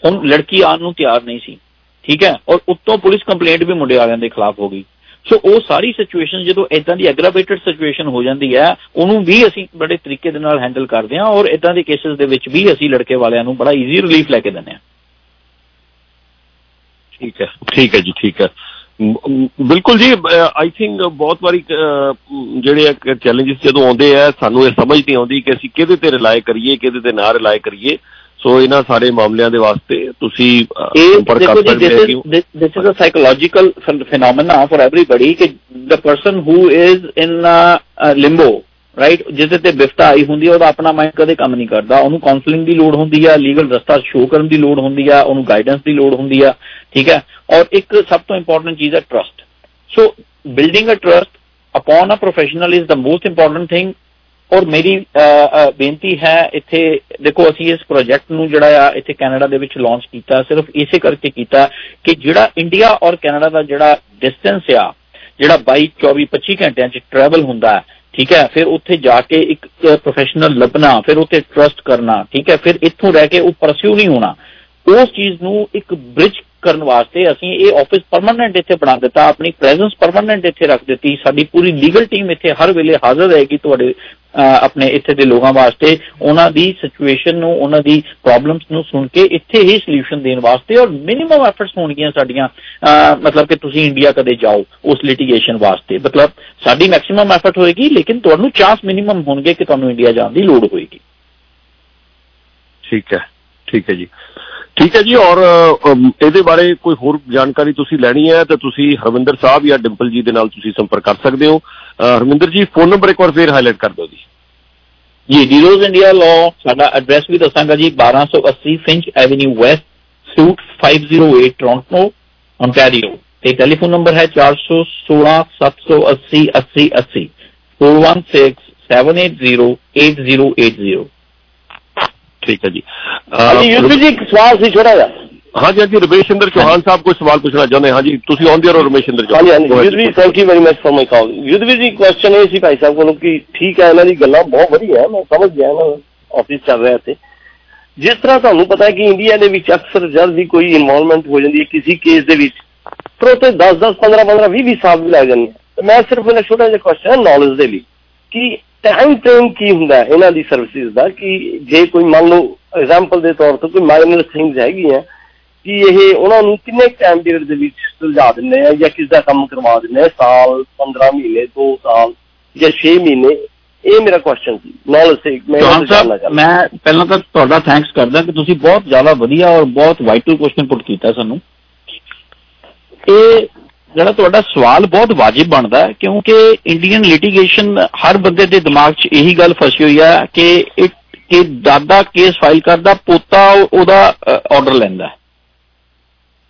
ਹੁਣ ਲੜਕੀ ਆਉਣ ਨੂੰ ਤਿਆਰ ਨਹੀਂ ਸੀ। ਠੀਕ ਹੈ? ਔਰ ਉੱਤੋਂ ਪੁਲਿਸ ਕੰਪਲੇਂਟ ਵੀ ਮੁੰਡੇ ਵਾਲਿਆਂ ਦੇ ਖਿਲਾਫ ਹੋ ਗਈ। ਸੋ ਉਹ ਸਾਰੀ ਸਿਚੁਏਸ਼ਨ ਜਦੋਂ ਇਦਾਂ ਦੀ ਐਗਰਾਵੇਟਡ ਸਿਚੁਏਸ਼ਨ ਹੋ ਜਾਂਦੀ ਹੈ ਉਹਨੂੰ ਵੀ ਅਸੀਂ ਬੜੇ ਤਰੀਕੇ ਦੇ ਨਾਲ ਹੈਂਡਲ ਕਰਦੇ ਹਾਂ ਔਰ ਇਦਾਂ ਦੇ ਕੇਸਸ ਦੇ ਵਿੱਚ ਵੀ ਅਸੀਂ ਲੜਕੇ ਵਾਲਿਆਂ ਨੂੰ ਬੜਾ ਈਜ਼ੀ ਰਿਲੀਫ ਲੈ ਕੇ ਦਿੰਦੇ ਹਾਂ। ਠੀਕ ਹੈ। ਠੀਕ ਹੈ ਜੀ ਠੀਕ ਹੈ। ਮ- ਮ- ਬਿਲਕੁਲ ਜੀ ਆਈ ਥਿੰਕ ਬਹੁਤ ਵਾਰੀ ਜਿਹੜੇ ਚੈਲੰਜਸ ਜਦੋਂ ਆਉਂਦੇ ਆ ਸਾਨੂੰ ਇਹ ਸਮਝ ਨਹੀਂ ਆਉਂਦੀ ਕਿ ਅਸੀਂ ਕਿਹਦੇ ਤੇ ਰਿਲਾਈ ਕਰੀਏ ਕਿਹਦੇ ਤੇ ਨਾ ਰਿਲਾਈ ਕਰੀਏ। ਸੋ ਇਹਨਾਂ ਸਾਰੇ ਮਾਮਲਿਆਂ ਦੇ ਵਾਸਤੇ ਤੁਸੀਂ ਸੰਪਰਕ ਕਰ ਸਕਦੇ ਹੋ is a psychological phen- phenomena for everybody ਕਿ who is in uh, uh, limbo right ਜਿਹਦੇ ਤੇ ਬਿਫਤਾ ਆਈ ਹੁੰਦੀ ਹੈ ਉਹਦਾ ਆਪਣਾ ਮਾਈਂਡ ਕਦੇ ਕੰਮ ਨਹੀਂ ਕਰਦਾ। ਉਹਨੂੰ ਕਾਉਂਸਲਿੰਗ ਦੀ ਲੋੜ ਹੁੰਦੀ ਆ ਲੀਗਲ ਰਸਤਾ ਸ਼ੋ ਕਰਨ ਦੀ ਲੋੜ ਹੁੰਦੀ ਆ ਉਹਨੂੰ ਗਾਈਡੈਂਸ ਦੀ ਲੋੜ ਹੁੰਦੀ ਆ ਠੀਕ ਹੈ? ਔਰ ਇੱਕ ਸਭ ਤੋਂ ਇੰਪੋਰਟੈਂਟ ਚੀਜ਼ ਹੈ trust so building a trust upon a professional is the most important thing ਔਰ ਮੇਰੀ ਅਹ, ਅਹ, ਬੇਨਤੀ ਹੈ ਇੱਥੇ ਦੇਖੋ ਅਸੀਂ ਇਸ ਪ੍ਰੋਜੈਕਟ ਨੂੰ ਜਿਹੜਾ ਆ ਇੱਥੇ ਕੈਨੇਡਾ ਦੇ ਵਿੱਚ ਲਾਂਚ ਕੀਤਾ ਸਿਰਫ ਇਸੇ ਕਰਕੇ ਕੀਤਾ ਕਿ ਜਿਹੜਾ ਇੰਡੀਆ ਔਰ ਕੈਨੇਡਾ ਦਾ ਜਿਹੜਾ ਡਿਸਟੈਂਸ ਆ ਜਿਹੜਾ 22 24 25 ਘੰਟਿਆਂ 'ਚ ਟਰੈਵਲ ਹੁੰਦਾ ਹੈ ਠੀਕ ਹੈ, ਫਿਰ ਉੱਥੇ ਜਾ ਕੇ ਇੱਕ ਪ੍ਰੋਫੈਸ਼ਨਲ ਲੱਭਣਾ, ਫਿਰ ਉੱਥੇ ਟਰਸਟ ਕਰਨਾ, ਠੀਕ ਹੈ, ਫਿਰ ਇੱਥੋਂ ਰਹਿ ਕੇ ਉਹ ਪਰਸਿਊ ਨਹੀਂ ਹੋਣਾ। ਉਸ ਚੀਜ਼ ਨੂੰ ਇੱਕ ਬ੍ਰਿਜ ਕਰਨ ਵਾਸਤੇ ਅਸੀਂ ਇਹ ਆਫਿਸ ਪਰਮਨੈਂਟ ਇੱਥੇ ਬਣਾ ਦਿੱਤਾ ਆਪਣੀ ਪ੍ਰੈਜ਼ੈਂਸ ਪਰਮਨੈਂਟ ਇੱਥੇ ਰੱਖ ਦਿੱਤੀ ਸਾਡੀ ਪੂਰੀ ਲੀਗਲ ਟੀਮ ਇੱਥੇ ਹਰ ਵੇਲੇ ਹਾਜ਼ਰ ਰਹੇਗੀ ਤੁਹਾਡੇ ਅਹ, ਆਪਣੇ ਇੱਥੇ ਦੇ ਲੋਕਾਂ ਵਾਸਤੇ ਉਹਨਾਂ ਦੀ ਸਿਚੁਏਸ਼ਨ ਨੂੰ ਉਹਨਾਂ ਦੀ ਪ੍ਰੋਬਲਮਸ ਨੂੰ ਸੁਣ ਕੇ ਇੱਥੇ ਹੀ ਸੋਲੂਸ਼ਨ ਦੇਣ ਵਾਸਤੇ ਔਰ ਮਿਨੀਮਮ ਐਫਰਟਸ ਹੋਣਗੀਆਂ ਸਾਡੀਆਂ ਅਹ, ਮਤਲਬ ਕਿ ਤੁਸੀਂ ਇੰਡੀਆ ਕਦੇ ਜਾਓ ਉਸ ਲਿਟੀਗੇਸ਼ਨ ਵਾਸਤੇ। ਮਤਲਬ ਸਾਡੀ ਮੈਕਸਿਮਮ ਐਫਰਟ ਹੋਏਗੀ ਲੇਕਿਨ ਤੁਹਾਨੂੰ ਚਾਂਸ ਮਿਨੀਮਮ ਹੋਣਗੇ ਕਿ ਤੁਹਾਨੂੰ ਇੰਡੀਆ ਜਾਣ ਦੀ ਲੋੜ ਹੋਏਗੀ। ਠੀਕ ਹੈ ਠੀਕ ਹੈ ਜੀ। ਠੀਕ ਹੈ ਜੀ ਔਰ ਅਮ, ਇਹਦੇ ਬਾਰੇ ਕੋਈ ਹੋਰ ਜਾਣਕਾਰੀ ਤੁਸੀਂ ਲੈਣੀ ਹੈ ਤਾਂ ਤੁਸੀਂ ਹਰਵਿੰਦਰ ਸਾਹਿਬ ਜਾਂ ਡਿੰਪਲ ਜੀ ਦੇ ਨਾਲ ਤੁਸੀਂ ਸੰਪਰਕ ਕਰ ਸਕਦੇ ਹੋ। ਅ, ਹਰਵਿੰਦਰ ਜੀ ਫੋਨ ਨੰਬਰ ਇੱਕ ਵਾਰ ਫੇਰ ਹਾਈਲਾਈਟ ਕਰ ਦਿਓ ਜੀ। ਜੀ ਡੀਰੋਜ਼ ਇੰਡੀਆ ਲਾਅ ਸਾਡਾ ਐਡਰੈਸ ਵੀ ਦੱਸਾਂਗਾ ਜੀ 1280 Finch Avenue West suite 508 Toronto ontario ਤੇ ਟੈਲੀਫੋਨ ਨੰਬਰ ਹੈ 416 780 80 80 416 780 8080 ਠੀਕ ਹੈ ਜੀ। ਹਾਂਜੀ ਯੂਪੀ ਜੀ ਇੱਕ ਸਵਾਲ ਸੀ ਛੋਟਾ ਜਿਹਾ। ਹਾਂਜੀ ਹਾਂਜੀ ਰਮੇਸ਼ ਚੰਦਰ ਚੌਹਾਨ ਸਾਹਿਬ ਕੋਈ ਸਵਾਲ ਪੁੱਛਣਾ ਚਾਹੁੰਦੇ? ਹਾਂ ਜੀ ਤੁਸੀਂ ਆਉਂਦੇ ਹੋ ਰਮੇਸ਼ ਚੰਦਰ ਹਾਂਜੀ ਹਾਂਜੀ Go ahead. Yudhvir thank you very much for my call Yudhvir ji question ਇਹ ਸੀ ਭਾਈ ਸਾਹਿਬ ਕੋਲੋਂ ਕਿ ਠੀਕ ਹੈ ਇਹਨਾਂ ਦੀ ਗੱਲਾਂ ਬਹੁਤ ਵਧੀਆ ਹੈ ਮੈਂ ਸਮਝ ਗਿਆ ਨਾ ਆਫਿਸ ਚੱਲ ਰਿਹਾ ਤੇ ਜਿਸ ਤਰ੍ਹਾਂ ਤੁਹਾਨੂੰ ਪਤਾ ਹੈ ਕਿ ਇੰਡੀਆ ਦੇ ਵਿੱਚ ਅਕਸਰ ਜਦ ਵੀ ਕੋਈ ਇਨਵੋਲਵਮੈਂਟ ਹੋ ਜਾਂਦੀ ਹੈ ਕਿਸੇ ਕੇਸ ਦੇ ਵਿੱਚ ਫਿਰ ਉੱਥੇ 10 10 15 15 20 20 ਸਾਲ ਵੀ ਲੱਗ ਜਾਂਦੇ ਆ। ਤੇ ਮੈਂ ਸਿਰਫ ਇਹਨਾਂ ਛੋਟਾ ਜਿਹਾ ਕੁਐਸਚਨ ਹੈ ਨੌਲੇਜ ਦੇ ਲਈ ਕਿ ਟਾਈਮ ਫਰੇਮ ਕੀ ਹੁੰਦਾ ਇਹਨਾਂ ਦੀ ਸਰਵਿਸਿਜ਼ ਦਾ ਕਿ ਜੇ ਕੋਈ ਮੰਨ ਲਓ ਐਗਜ਼ਾਮਪਲ ਦੇ ਤੌਰ ਤੇ ਕੋਈ ਮਾਈਨਰ ਥਿੰਗਸ ਹੈਗੀਆਂ ਕਿ ਇਹ ਉਹਨਾਂ ਨੂੰ ਕਿੰਨੇ ਟਾਈਮ ਪੀਰੀਅਡ ਦੇ ਵਿੱਚ ਸੁਲਝਾ ਦਿੰਦੇ ਆ ਜਾਂ ਕਿਸ ਦਾ ਕੰਮ ਕਰਵਾ ਦਿੰਦੇ ਆ ਸਾਲ 15 ਮਹੀਨੇ 2 ਸਾਲ ਜਾਂ 6 ਮਹੀਨੇ? ਇਹ ਮੇਰਾ ਕੁਐਸਚਨ ਸੀ। ਨੌਲੇਜ ਸੇ ਮੈਂ ਸਾਹਿਬ ਮੈਂ ਪਹਿਲਾਂ ਤਾਂ ਤੁਹਾਡਾ ਥੈਂਕਸ ਕਰਦਾ ਕਿ ਤੁਸੀਂ ਬਹੁਤ ਜ਼ਿਆਦਾ ਵਧੀਆ ਔਰ ਬਹੁਤ ਵਾਈਟਲ ਕੁਐਸਚਨ ਪੁੱਟ ਕੀਤਾ ਸਾਨੂੰ। ਇਹ ਜਿਹੜਾ ਤੁਹਾਡਾ ਸਵਾਲ ਬਹੁਤ ਵਾਜਿਬ ਬਣਦਾ ਹੈ ਕਿਉਂਕਿ ਇੰਡੀਅਨ ਲਿਟੀਗੇਸ਼ਨ ਹਰ ਬੰਦੇ ਦੇ ਦਿਮਾਗ 'ਚ ਇਹੀ ਗੱਲ ਫਸੀ ਹੋਈ ਹੈ ਕਿ ਇਹ ਕਿ ਦਾਦਾ ਕੇਸ ਫਾਈਲ ਕਰਦਾ ਪੋਤਾ ਉਹ- ਉਹਦਾ ਆਰਡਰ ਲੈਂਦਾ।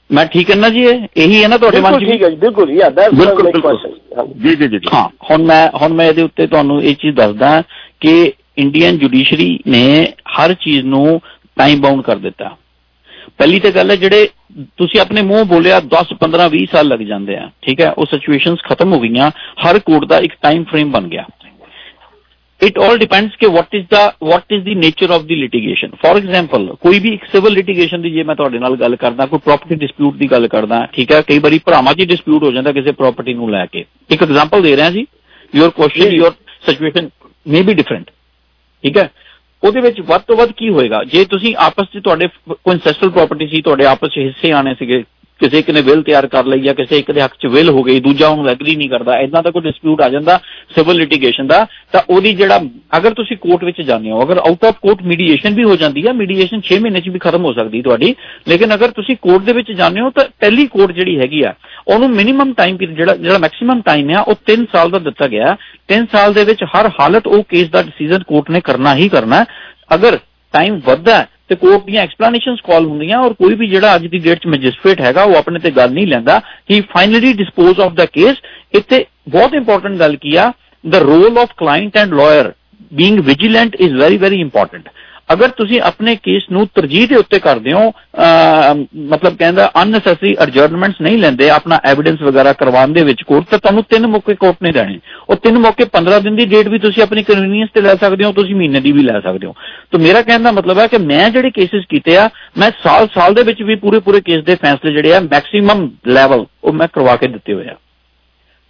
ਮੈਂ ਠੀਕ ਹੈ ਨਾ ਜੀ ਇਹ? ਇਹੀ ਹੈ ਨਾ ਤੁਹਾਡੇ ਮਨ 'ਚ ਬਿਲਕੁਲ ਠੀਕ ਹੈ ਜੀ ਬਿਲਕੁਲ ਯਾ ਦੈਟਸ ਜੀ ਜੀ ਜੀ ਹਾਂ ਹੁਣ ਮੈਂ ਹੁਣ ਮੈਂ ਇਹਦੇ ਉੱਤੇ ਤੁਹਾਨੂੰ ਇਹ ਚੀਜ਼ ਦੱਸਦਾ ਕਿ ਇੰਡੀਅਨ ਜੁਡੀਸ਼ਰੀ ਨੇ ਹਰ ਚੀਜ਼ ਨੂੰ ਟਾਈਮ ਬਾਉਂਡ ਕਰ ਦਿੱਤਾ। ਪਹਿਲੀ ਤੇ ਗੱਲ ਹੈ ਜਿਹੜੇ ਤੁਸੀਂ ਆਪਣੇ ਮੂੰਹ ਬੋਲਿਆ 10 15 20 ਸਾਲ ਲੱਗ ਜਾਂਦੇ ਆ ਠੀਕ ਹੈ ਉਹ ਸਿਚੁਏਸ਼ਨਸ ਖਤਮ ਹੋ ਗਈਆਂ ਹਰ ਕੋਰਟ ਦਾ ਇੱਕ ਟਾਈਮ ਫਰੇਮ ਬਣ ਗਿਆ। ਇਟ ਆਲ ਡਿਪੈਂਡਸ ਕਿ what is the what is the nature of the litigation for example ਕੋਈ ਵੀ ਇੱਕ ਸਿਵਲ ਲਿਟੀਗੇਸ਼ਨ ਦੀ ਜੇ ਮੈਂ ਤੁਹਾਡੇ ਨਾਲ ਗੱਲ ਕਰਦਾ ਕੋਈ ਪ੍ਰਾਪਰਟੀ ਡਿਸਪਿਊਟ ਦੀ ਗੱਲ ਕਰਦਾ ਠੀਕ ਹੈ ਕਈ ਵਾਰੀ ਭਰਾਵਾਂ 'ਚ ਡਿਸਪਿਊਟ ਹੋ ਜਾਂਦਾ ਕਿਸੇ ਪ੍ਰਾਪਰਟੀ ਨੂੰ ਲੈ ਕੇ। ਇੱਕ ਐਗਜ਼ਾਮਪਲ ਦੇ ਰਿਹਾ ਜੀ your question your situation may be different ਠੀਕ ਹੈ। ਉਹਦੇ ਵਿੱਚ ਵੱਧ ਤੋਂ ਵੱਧ ਕੀ ਹੋਏਗਾ? ਜੇ ਤੁਸੀਂ ਆਪਸ 'ਚ ਤੁਹਾਡੇ ਕੋਈ ਐਂਸੈਸਟਰਲ ਪ੍ਰਾਪਰਟੀ ਸੀ, ਤੁਹਾਡੇ ਆਪਸ 'ਚ ਹਿੱਸੇ ਆਣੇ ਸੀਗੇ ਕਿਸੇ ਇੱਕ ਨੇ ਵਿਲ ਤਿਆਰ ਕਰ ਲਈ ਜਾਂ ਕਿਸੇ ਇੱਕ ਦੇ ਹੱਕ 'ਚ ਵਿਲ ਹੋ ਗਈ, ਦੂਜਾ ਉਹਨੂੰ ਐਗਰੀ ਨਹੀਂ ਕਰਦਾ ਇਦਾਂ ਦਾ ਕੋਈ ਡਿਸਪਿਊਟ ਆ ਜਾਂਦਾ ਸਿਵਲ ਲਿਟੀਗੇਸ਼ਨ ਦਾ, ਤਾਂ ਉਹਦੀ ਜਿਹੜਾ, ਅਗਰ ਤੁਸੀਂ ਕੋਰਟ ਵਿੱਚ ਜਾਂਦੇ ਹੋ, ਅਗਰ ਆਊਟ ਆਫ ਕੋਰਟ ਮੀਡੀਏਸ਼ਨ ਵੀ ਹੋ ਜਾਂਦੀ ਹੈ ਮੀਡੀਏਸ਼ਨ 6 ਮਹੀਨੇ 'ਚ ਵੀ ਖਤਮ ਹੋ ਸਕਦੀ ਤੁਹਾਡੀ, ਲੇਕਿਨ ਅਗਰ ਤੁਸੀਂ ਕੋਰਟ ਦੇ ਵਿੱਚ ਜਾਂਦੇ ਹੋ ਤਾਂ ਟੈਲੀ ਕੋਰਟ ਜਿਹੜੀ ਹੈਗੀ ਆ, ਉਹਨੂੰ ਮਿਨੀਮਮ ਟਾਈਮ ਪੀਰੀਅਡ ਜਿਹੜਾ ਜਿਹੜਾ ਮੈਕਸਿਮਮ ਟਾਈਮ ਆ, ਉਹ 3 ਸਾਲ ਦਾ ਦਿੱਤਾ ਗਿਆ 3 ਸਾਲ ਦੇ ਵਿੱਚ ਹਰ ਹਾਲਤ ਉਹ ਕੇਸ ਦਾ ਡਿਸੀਜਨ ਕੋਰਟ ਨੇ ਕਰਨਾ ਹੀ ਕਰਨਾ ਹੈ। ਅਗਰ ਟਾਈਮ ਵੱਧਦਾ ਹੈ ਤੇ ਕੋਰਟ ਦੀਆਂ ਐਕਸਪਲੇਨੇਸ਼ਨਸ ਕਾਲ ਹੁੰਦੀਆਂ ਔਰ ਕੋਈ ਵੀ ਜਿਹੜਾ ਅੱਜ ਦੀ ਡੇਟ 'ਚ ਮੈਜਿਸਟ੍ਰੇਟ ਹੈਗਾ, ਉਹ ਆਪਣੇ ਤੇ ਗੱਲ ਨਹੀਂ ਲੈਂਦਾ। He finally dispose of the case ਇੱਥੇ ਬਹੁਤ ਇੰਪੋਰਟੈਂਟ ਗੱਲ ਕੀ ਆ, the role of client and lawyer being vigilant is very very important ਅਗਰ ਤੁਸੀਂ ਆਪਣੇ ਕੇਸ ਨੂੰ ਤਰਜੀਹ ਦੇ ਉੱਤੇ ਕਰਦੇ ਹੋ ਅਹ, ਮਤਲਬ ਕਹਿੰਦਾ ਅਨਨੈਸੈਸਰੀ ਅਡਜਰਨਮੈਂਟਸ ਨਹੀਂ ਲੈਂਦੇ ਆਪਣਾ ਐਵੀਡੈਂਸ ਵਗੈਰਾ ਕਰਵਾਉਣ ਦੇ ਵਿੱਚ ਕੋਰਟ ਤਾਂ ਤੁਹਾਨੂੰ ਤਿੰਨ ਮੌਕੇ ਕੋਰਟ ਨੇ ਦੇਣੇ ਉਹ ਤਿੰਨ ਮੌਕੇ 15 ਦਿਨ ਦੀ ਡੇਟ ਵੀ ਤੁਸੀਂ ਆਪਣੀ ਕਨਵੀਨੀਅੰਸ ਤੇ ਲੈ ਸਕਦੇ ਹੋ ਤੁਸੀਂ ਮਹੀਨੇ ਦੀ ਵੀ ਲੈ ਸਕਦੇ ਹੋ। ਤਾਂ ਮੇਰਾ ਕਹਿਣ ਦਾ ਮਤਲਬ ਹੈ ਕਿ ਮੈਂ ਜਿਹੜੇ ਕੇਸਿਸ ਕੀਤੇ ਆ ਮੈਂ ਸਾਲ ਸਾਲ ਦੇ ਵਿੱਚ ਵੀ ਪੂਰੇ ਪੂਰੇ ਕੇਸ ਦੇ ਫੈਸਲੇ ਜਿਹੜੇ ਆ ਮੈਕਸਿਮਮ ਲੈਵਲ ਉਹ ਮੈਂ ਕਰਵਾ ਕੇ ਦਿੱਤੇ ਹੋਏ ਆ।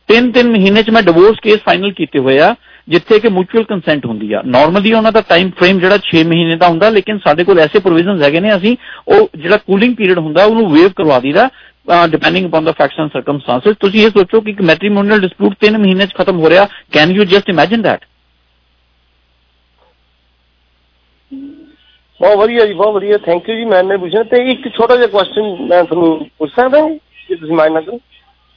ਤਿੰਨ ਤਿੰਨ ਮਹੀਨੇ ਚ ਮੈਂ ਡਿਵੋਰਸ ਕੇਸ ਫਾਈਨਲ ਕੀਤੇ ਹੋਏ ਆ। ਜਿੱਥੇ ਕਿ ਮਿਊਚੁਅਲ ਕੰਸੈਂਟ ਹੁੰਦੀ ਆ। ਨਾਰਮਲੀ ਉਹਨਾਂ ਦਾ ਟਾਈਮ ਫਰੇਮ ਜਿਹੜਾ 6 ਮਹੀਨੇ ਦਾ ਹੁੰਦਾ, ਲੇਕਿਨ ਸਾਡੇ ਕੋਲ ਐਸੇ ਪ੍ਰੋਵੀਜ਼ਨਸ ਹੈਗੇ ਨੇ, ਅਸੀਂ ਉਹ ਜਿਹੜਾ ਕੂਲਿੰਗ ਪੀਰੀਅਡ ਹੁੰਦਾ, ਉਹਨੂੰ ਵੇਵ ਕਰਵਾ ਦਈਦਾ ਡਿਪੈਂਡਿੰਗ ਅਪਨ ਦਾ ਫੈਕਟਸ ਐਂਡ ਸਰਕਮਸਟੈਂਸਸ ਤੁਸੀਂ ਇਹ ਸੋਚੋ ਕਿ ਇੱਕ ਮੈਟ੍ਰੀਮੋਨੀਅਲ ਡਿਸਪਿਊਟ 3 ਮਹੀਨੇ ਚ ਖਤਮ ਹੋ ਰਿਹਾ can you just imagine that ਬਹੁਤ ਵਧੀਆ ਜੀ, ਬਹੁਤ ਵਧੀਆ। ਥੈਂਕ ਯੂ ਜੀ ਮੈਂ ਨੇ ਪੁੱਛਿਆ। ਤੇ ਇੱਕ ਛੋਟਾ ਜਿਹਾ ਕੁਐਸਚਨ ਮੈਂ ਤੁਹਾਨੂੰ ਪੁੱਛ ਸਕਦਾ ਜੀ, ਜੇ ਤੁਸੀਂ ਮਾਈਂਡ ਨਾ ਕਰੋ।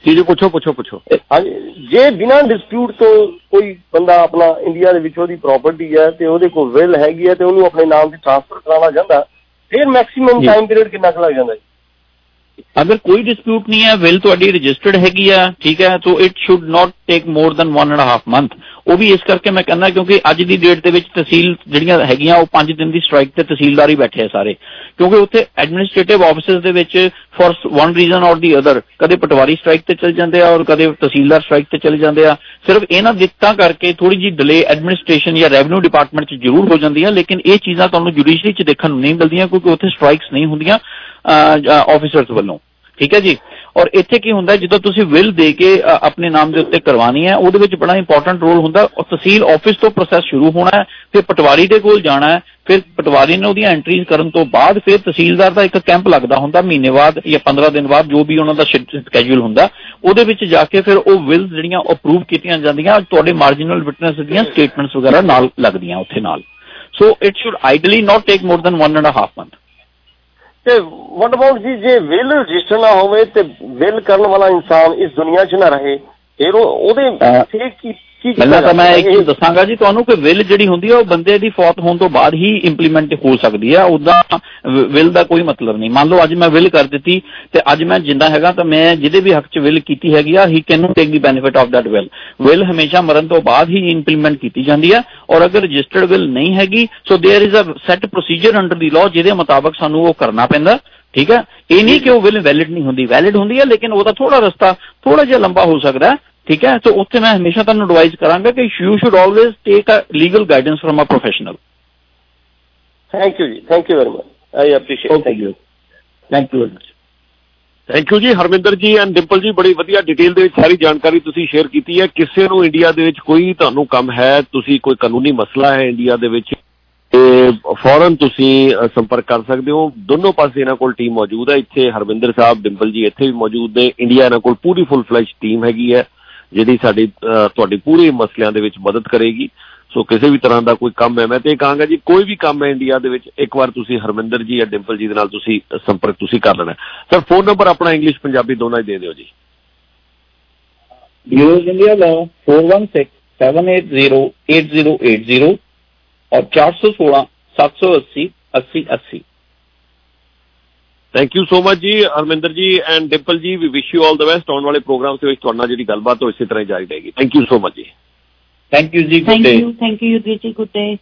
ਜੀ ਜੀ ਪੁੱਛੋ ਪੁੱਛੋ ਪੁੱਛੋ ਹਾਂਜੀ ਜੇ ਬਿਨਾਂ ਡਿਸਪਿਊਟ ਤੋਂ ਕੋਈ ਬੰਦਾ ਆਪਣਾ ਇੰਡੀਆ ਦੇ ਵਿੱਚ ਉਹਦੀ ਪ੍ਰਾਪਰਟੀ ਹੈ ਤੇ ਉਹਦੇ ਕੋਲ ਵਿਲ ਹੈਗੀ ਹੈ ਤੇ ਉਹਨੂੰ ਆਪਣੇ ਨਾਮ ਤੇ ਟ੍ਰਾਂਸਫਰ ਕਰਾਉਣਾ ਚਾਹੁੰਦਾ ਫਿਰ ਮੈਕਸਿਮਮ। ਟਾਈਮ ਪੀਰੀਅਡ ਕਿੰਨਾ ਕੁ ਲੱਗ ਜਾਂਦਾ ਜੀ ਅਗਰ ਕੋਈ ਡਿਸਪਿਊਟ ਨਹੀਂ ਹੈ ਵਿਲ ਤੁਹਾਡੀ ਰਜਿਸਟਰਡ ਹੈਗੀ ਆ, ਠੀਕ ਹੈ so it should not take more than 1 and half month ਉਹ ਵੀ ਇਸ ਕਰਕੇ ਮੈਂ ਕਹਿੰਦਾ ਕਿਉਂਕਿ ਅੱਜ ਦੀ ਡੇਟ ਦੇ ਵਿੱਚ ਤਹਿਸੀਲ ਜਿਹੜੀਆਂ ਹੈਗੀਆਂ, ਉਹ 5 ਦਿਨ ਦੀ ਸਟ੍ਰਾਈਕ ਤੇ ਤਹਿਸੀਲਦਾਰ ਹੀ ਬੈਠੇ ਆ ਸਾਰੇ। ਕਿਉਂਕਿ ਉੱਥੇ ਐਡਮਿਨਿਸਟ੍ਰੇਟਿਵ ਆਫਿਸਸ ਦੇ ਵਿੱਚ ਫॉर ਵਨ ਰੀਜ਼ਨ ਔਰ ਦੀ ਅਦਰ ਕਦੇ ਪਟਵਾਰੀ ਸਟ੍ਰਾਈਕ ਤੇ ਚਲ ਜਾਂਦੇ ਆ ਔਰ ਕਦੇ ਤਹਿਸੀਲਦਾਰ ਸਟ੍ਰਾਈਕ ਤੇ ਚਲੇ ਜਾਂਦੇ ਆ। ਸਿਰਫ ਇਹਨਾਂ ਦਿੱਕਤਾਂ ਕਰਕੇ ਥੋੜੀ ਜੀ ਡਿਲੇ ਐਡਮਿਨਿਸਟ੍ਰੇਸ਼ਨ ਜਾਂ ਰੈਵਨਿਊ ਡਿਪਾਰਟਮੈਂਟ 'ਚ ਜ਼ਰੂਰ ਹੋ ਜਾਂਦੀਆਂ, ਲੇਕਿਨ ਇਹ ਚੀਜ਼ਾਂ ਤੁਹਾਨੂੰ ਜੁਡੀਸ਼ਰੀ 'ਚ ਦੇਖਣ ਨੂੰ ਨਹੀਂ ਮਿਲਦੀਆਂ ਕਿਉਂਕਿ ਉੱਥੇ ਸਟ੍ਰਾਈਕਸ ਨਹੀਂ ਹੁੰਦੀਆਂ। ਆਫੀਸਰਸ ਵੱਲੋਂ। ਠੀਕ ਹੈ ਜੀ? ਔਰ ਇੱਥੇ ਕੀ ਹੁੰਦਾ ਹੈ, ਜਦੋਂ ਤੁਸੀਂ ਵਿਲ ਦੇ ਕੇ ਅ, ਆਪਣੇ ਨਾਮ ਦੇ ਉੱਤੇ ਕਰਵਾਣੀ ਹੈ ਉਹਦੇ ਵਿੱਚ ਬੜਾ ਇੰਪੋਰਟੈਂਟ ਰੋਲ ਹੁੰਦਾ। ਔਰ ਤਹਿਸੀਲ ਆਫਿਸ ਤੋਂ ਪ੍ਰੋਸੈਸ ਸ਼ੁਰੂ ਹੋਣਾ ਹੈ ਫਿਰ ਪਟਵਾਰੀ ਦੇ ਕੋਲ ਜਾਣਾ ਹੈ ਫਿਰ ਪਟਵਾਰੀ ਨੇ ਉਹਦੀਆਂ ਐਂਟਰੀਜ਼ ਕਰਨ ਤੋਂ ਬਾਅਦ ਫਿਰ ਤਹਿਸੀਲਦਾਰ ਦਾ ਇੱਕ ਕੈਂਪ ਲੱਗਦਾ ਹੁੰਦਾ ਮਹੀਨੇ ਬਾਅਦ ਜਾਂ 15 ਦਿਨ ਬਾਅਦ ਜੋ ਵੀ ਉਹਨਾਂ ਦਾ ਸਕੇਜੂਲ ਹੁੰਦਾ ਉਹਦੇ ਵਿੱਚ ਜਾ ਕੇ ਫਿਰ ਉਹ ਵਿਲ ਜਿਹੜੀਆਂ ਅਪਰੂਵ ਕੀਤੀਆਂ ਜਾਂਦੀਆਂ ਤੁਹਾਡੇ ਮਾਰਜਨਲ ਵਿਟਨੈਸ ਦੀਆਂ ਸਟੇਟਮੈਂਟਸ ਵਗੈਰਾ ਨਾਲ ਲੱਗਦੀਆਂ ਉੱਥੇ ਨਾਲ। So it should ideally not take more than 1 and half month ਤੇ ਵਾਟ ਅਬਾਊਟ ਜੀ ਜੇ ਵਿਲ ਰਜਿਸਟਰ ਨਾ ਹੋਵੇ ਤੇ ਵਿਲ ਕਰਨ ਵਾਲਾ ਇਨਸਾਨ ਇਸ ਦੁਨੀਆ 'ਚ ਨਾ ਰਹੇ ਫਿਰ ਉਹ ਉਹਦੇ ਫਿਰ ਕੀ ਪਹਿਲਾਂ ਤਾਂ ਮੈਂ ਜਾ ਇੱਕ ਸਕਦਾ? ਚੀਜ਼ ਦੱਸਾਂਗਾ ਜੀ ਤੁਹਾਨੂੰ ਕਿ ਵਿਲ ਜਿਹੜੀ ਹੁੰਦੀ ਹੈ ਉਹ ਬੰਦੇ ਦੀ ਫੌਤ ਹੋਣ ਤੋਂ ਬਾਅਦ ਹੀ ਇੰਪਲੀਮੈਂਟ ਹੋ ਸਕਦੀ ਹੈ ਉਦਾਂ ਵਿਲ ਦਾ ਕੋਈ ਮਤਲਬ ਨਹੀਂ ਮੰਨ ਲਓ ਅੱਜ ਮੈਂ ਵਿਲ ਕਰ ਦਿੱਤੀ ਤੇ ਅੱਜ ਮੈਂ ਜਿੰਦਾ ਹੈਗਾ ਤਾਂ ਮੈਂ ਜਿਹਦੇ ਵੀ ਹੱਕ 'ਚ ਵਿਲ ਕੀਤੀ ਹੈਗੀ ਆ he can take the benefit of that will will ਹਮੇਸ਼ਾ ਮਰਨ ਤੋਂ ਬਾਅਦ ਹੀ ਇੰਪਲੀਮੈਂਟ ਕੀਤੀ ਜਾਂਦੀ ਹੈ ਔਰ ਅਗਰ ਰਜਿਸਟਰਡ ਵਿਲ ਨਹੀਂ ਹੈਗੀ so there is a set procedure under the law ਜਿਹਦੇ ਮੁਤਾਬਕ ਸਾਨੂੰ ਉਹ ਕਰਨਾ ਪੈਂਦਾ ਠੀਕ ਹੈ ਇਹ ਨਹੀਂ ਕਿ ਉਹ ਵਿਲ ਵੈਲਿਡ ਨਹੀਂ ਹੁੰਦੀ ਵੈਲਿਡ ਹੁੰਦੀ ਹੈ ਲੇਕਿਨ ਉਹਦਾ ਥੋੜਾ ਰਸਤਾ ਥੋੜਾ ਜਿਹਾ ਲੰਬਾ ਹੋ ਸਕਦਾ ਹੈ ਠੀਕ ਹੈ? ਸੋ ਉੱਥੇ ਮੈਂ ਹਮੇਸ਼ਾ ਤੁਹਾਨੂੰ ਐਡਵਾਈਸ ਕਰਾਂਗਾ ਕਿ you should always take a legal guidance from a professional thank you ਜੀ thank you very much I appreciate thank you thank you thank you ਜੀ ਹਰਮਿੰਦਰ ਜੀ ਐਂਡ ਡਿੰਪਲ ਜੀ ਬੜੀ ਵਧੀਆ ਡਿਟੇਲ ਦੇ ਵਿੱਚ ਸਾਰੀ ਜਾਣਕਾਰੀ ਤੁਸੀਂ ਸ਼ੇਅਰ ਕੀਤੀ ਹੈ। ਕਿਸੇ ਨੂੰ ਇੰਡੀਆ ਦੇ ਵਿੱਚ ਕੋਈ ਤੁਹਾਨੂੰ ਕੰਮ ਹੈ ਤੁਸੀਂ ਕੋਈ ਕਾਨੂੰਨੀ ਮਸਲਾ ਹੈ ਇੰਡੀਆ ਦੇ ਵਿੱਚ ਤੇ ਫੌਰਨ ਤੁਸੀਂ ਸੰਪਰਕ ਕਰ ਸਕਦੇ ਹੋ। ਦੋਨੋਂ ਪਾਸੇ ਇਹਨਾਂ ਕੋਲ ਟੀਮ ਮੌਜੂਦ ਹੈ। ਇੱਥੇ ਹਰਮਿੰਦਰ ਸਾਹਿਬ ਡਿੰਪਲ ਜੀ ਇੱਥੇ ਵੀ ਮੌਜੂਦ ਨੇ। ਇੰਡੀਆ ਇਹਨਾਂ ਕੋਲ ਪੂਰੀ ਫੁੱਲ ਫਲੈਸ਼ ਟੀਮ ਹੈਗੀ ਹੈ। ਜਿਹੜੀ ਸਾਡੀ ਤੁਹਾਡੀ ਪੂਰੇ ਮਸਲਿਆਂ ਦੇ ਵਿੱਚ ਮਦਦ ਕਰੇਗੀ। ਸੋ ਕਿਸੇ ਵੀ ਤਰ੍ਹਾਂ ਦਾ ਕੋਈ ਕੰਮ ਹੈ, ਮੈਂ ਤੇ ਕਹਾਂਗਾ ਜੀ, ਕੋਈ ਵੀ ਕੰਮ ਹੈ ਇੰਡੀਆ ਦੇ ਵਿੱਚ, ਇੱਕ ਵਾਰ ਤੁਸੀਂ ਹਰਮਿੰਦਰ ਜੀ ਜਾਂ ਡਿੰਪਲ ਜੀ ਦੇ ਨਾਲ ਤੁਸੀਂ ਸੰਪਰਕ ਤੁਸੀਂ ਕਰ ਲੈਣਾ। ਸਰ ਫੋਨ ਨੰਬਰ ਆਪਣਾ ਇੰਗਲਿਸ਼ ਪੰਜਾਬੀ ਦੋਨਾਂ ਹੀ ਦੇ ਦਿਓ ਜੀ। ਨਿਊਜ਼ ਇੰਡੀਆ ਦਾ 4167808080 ਔਰ 416 780 8080 ਥੈਂਕ ਯੂ ਸੋ ਮਚ ਜੀ Harminder ji and Dimple ji we wish you all the best ਆਉਣ ਵਾਲੇ ਪ੍ਰੋਗਰਾਮ ਦੇ ਵਿੱਚ ਤੁਹਾਡਾ ਜਿਹੜੀ ਗੱਲਬਾਤ ਉਹ ਇਸੇ ਤਰ੍ਹਾਂ ਜਾਰੀ ਰਹੇਗੀ ਥੈਂਕ ਯੂ ਸੋ ਮਚ ਜੀ ਥੈਂਕ ਯੂ ਜੀ good day thank you thank you ਜੀ good day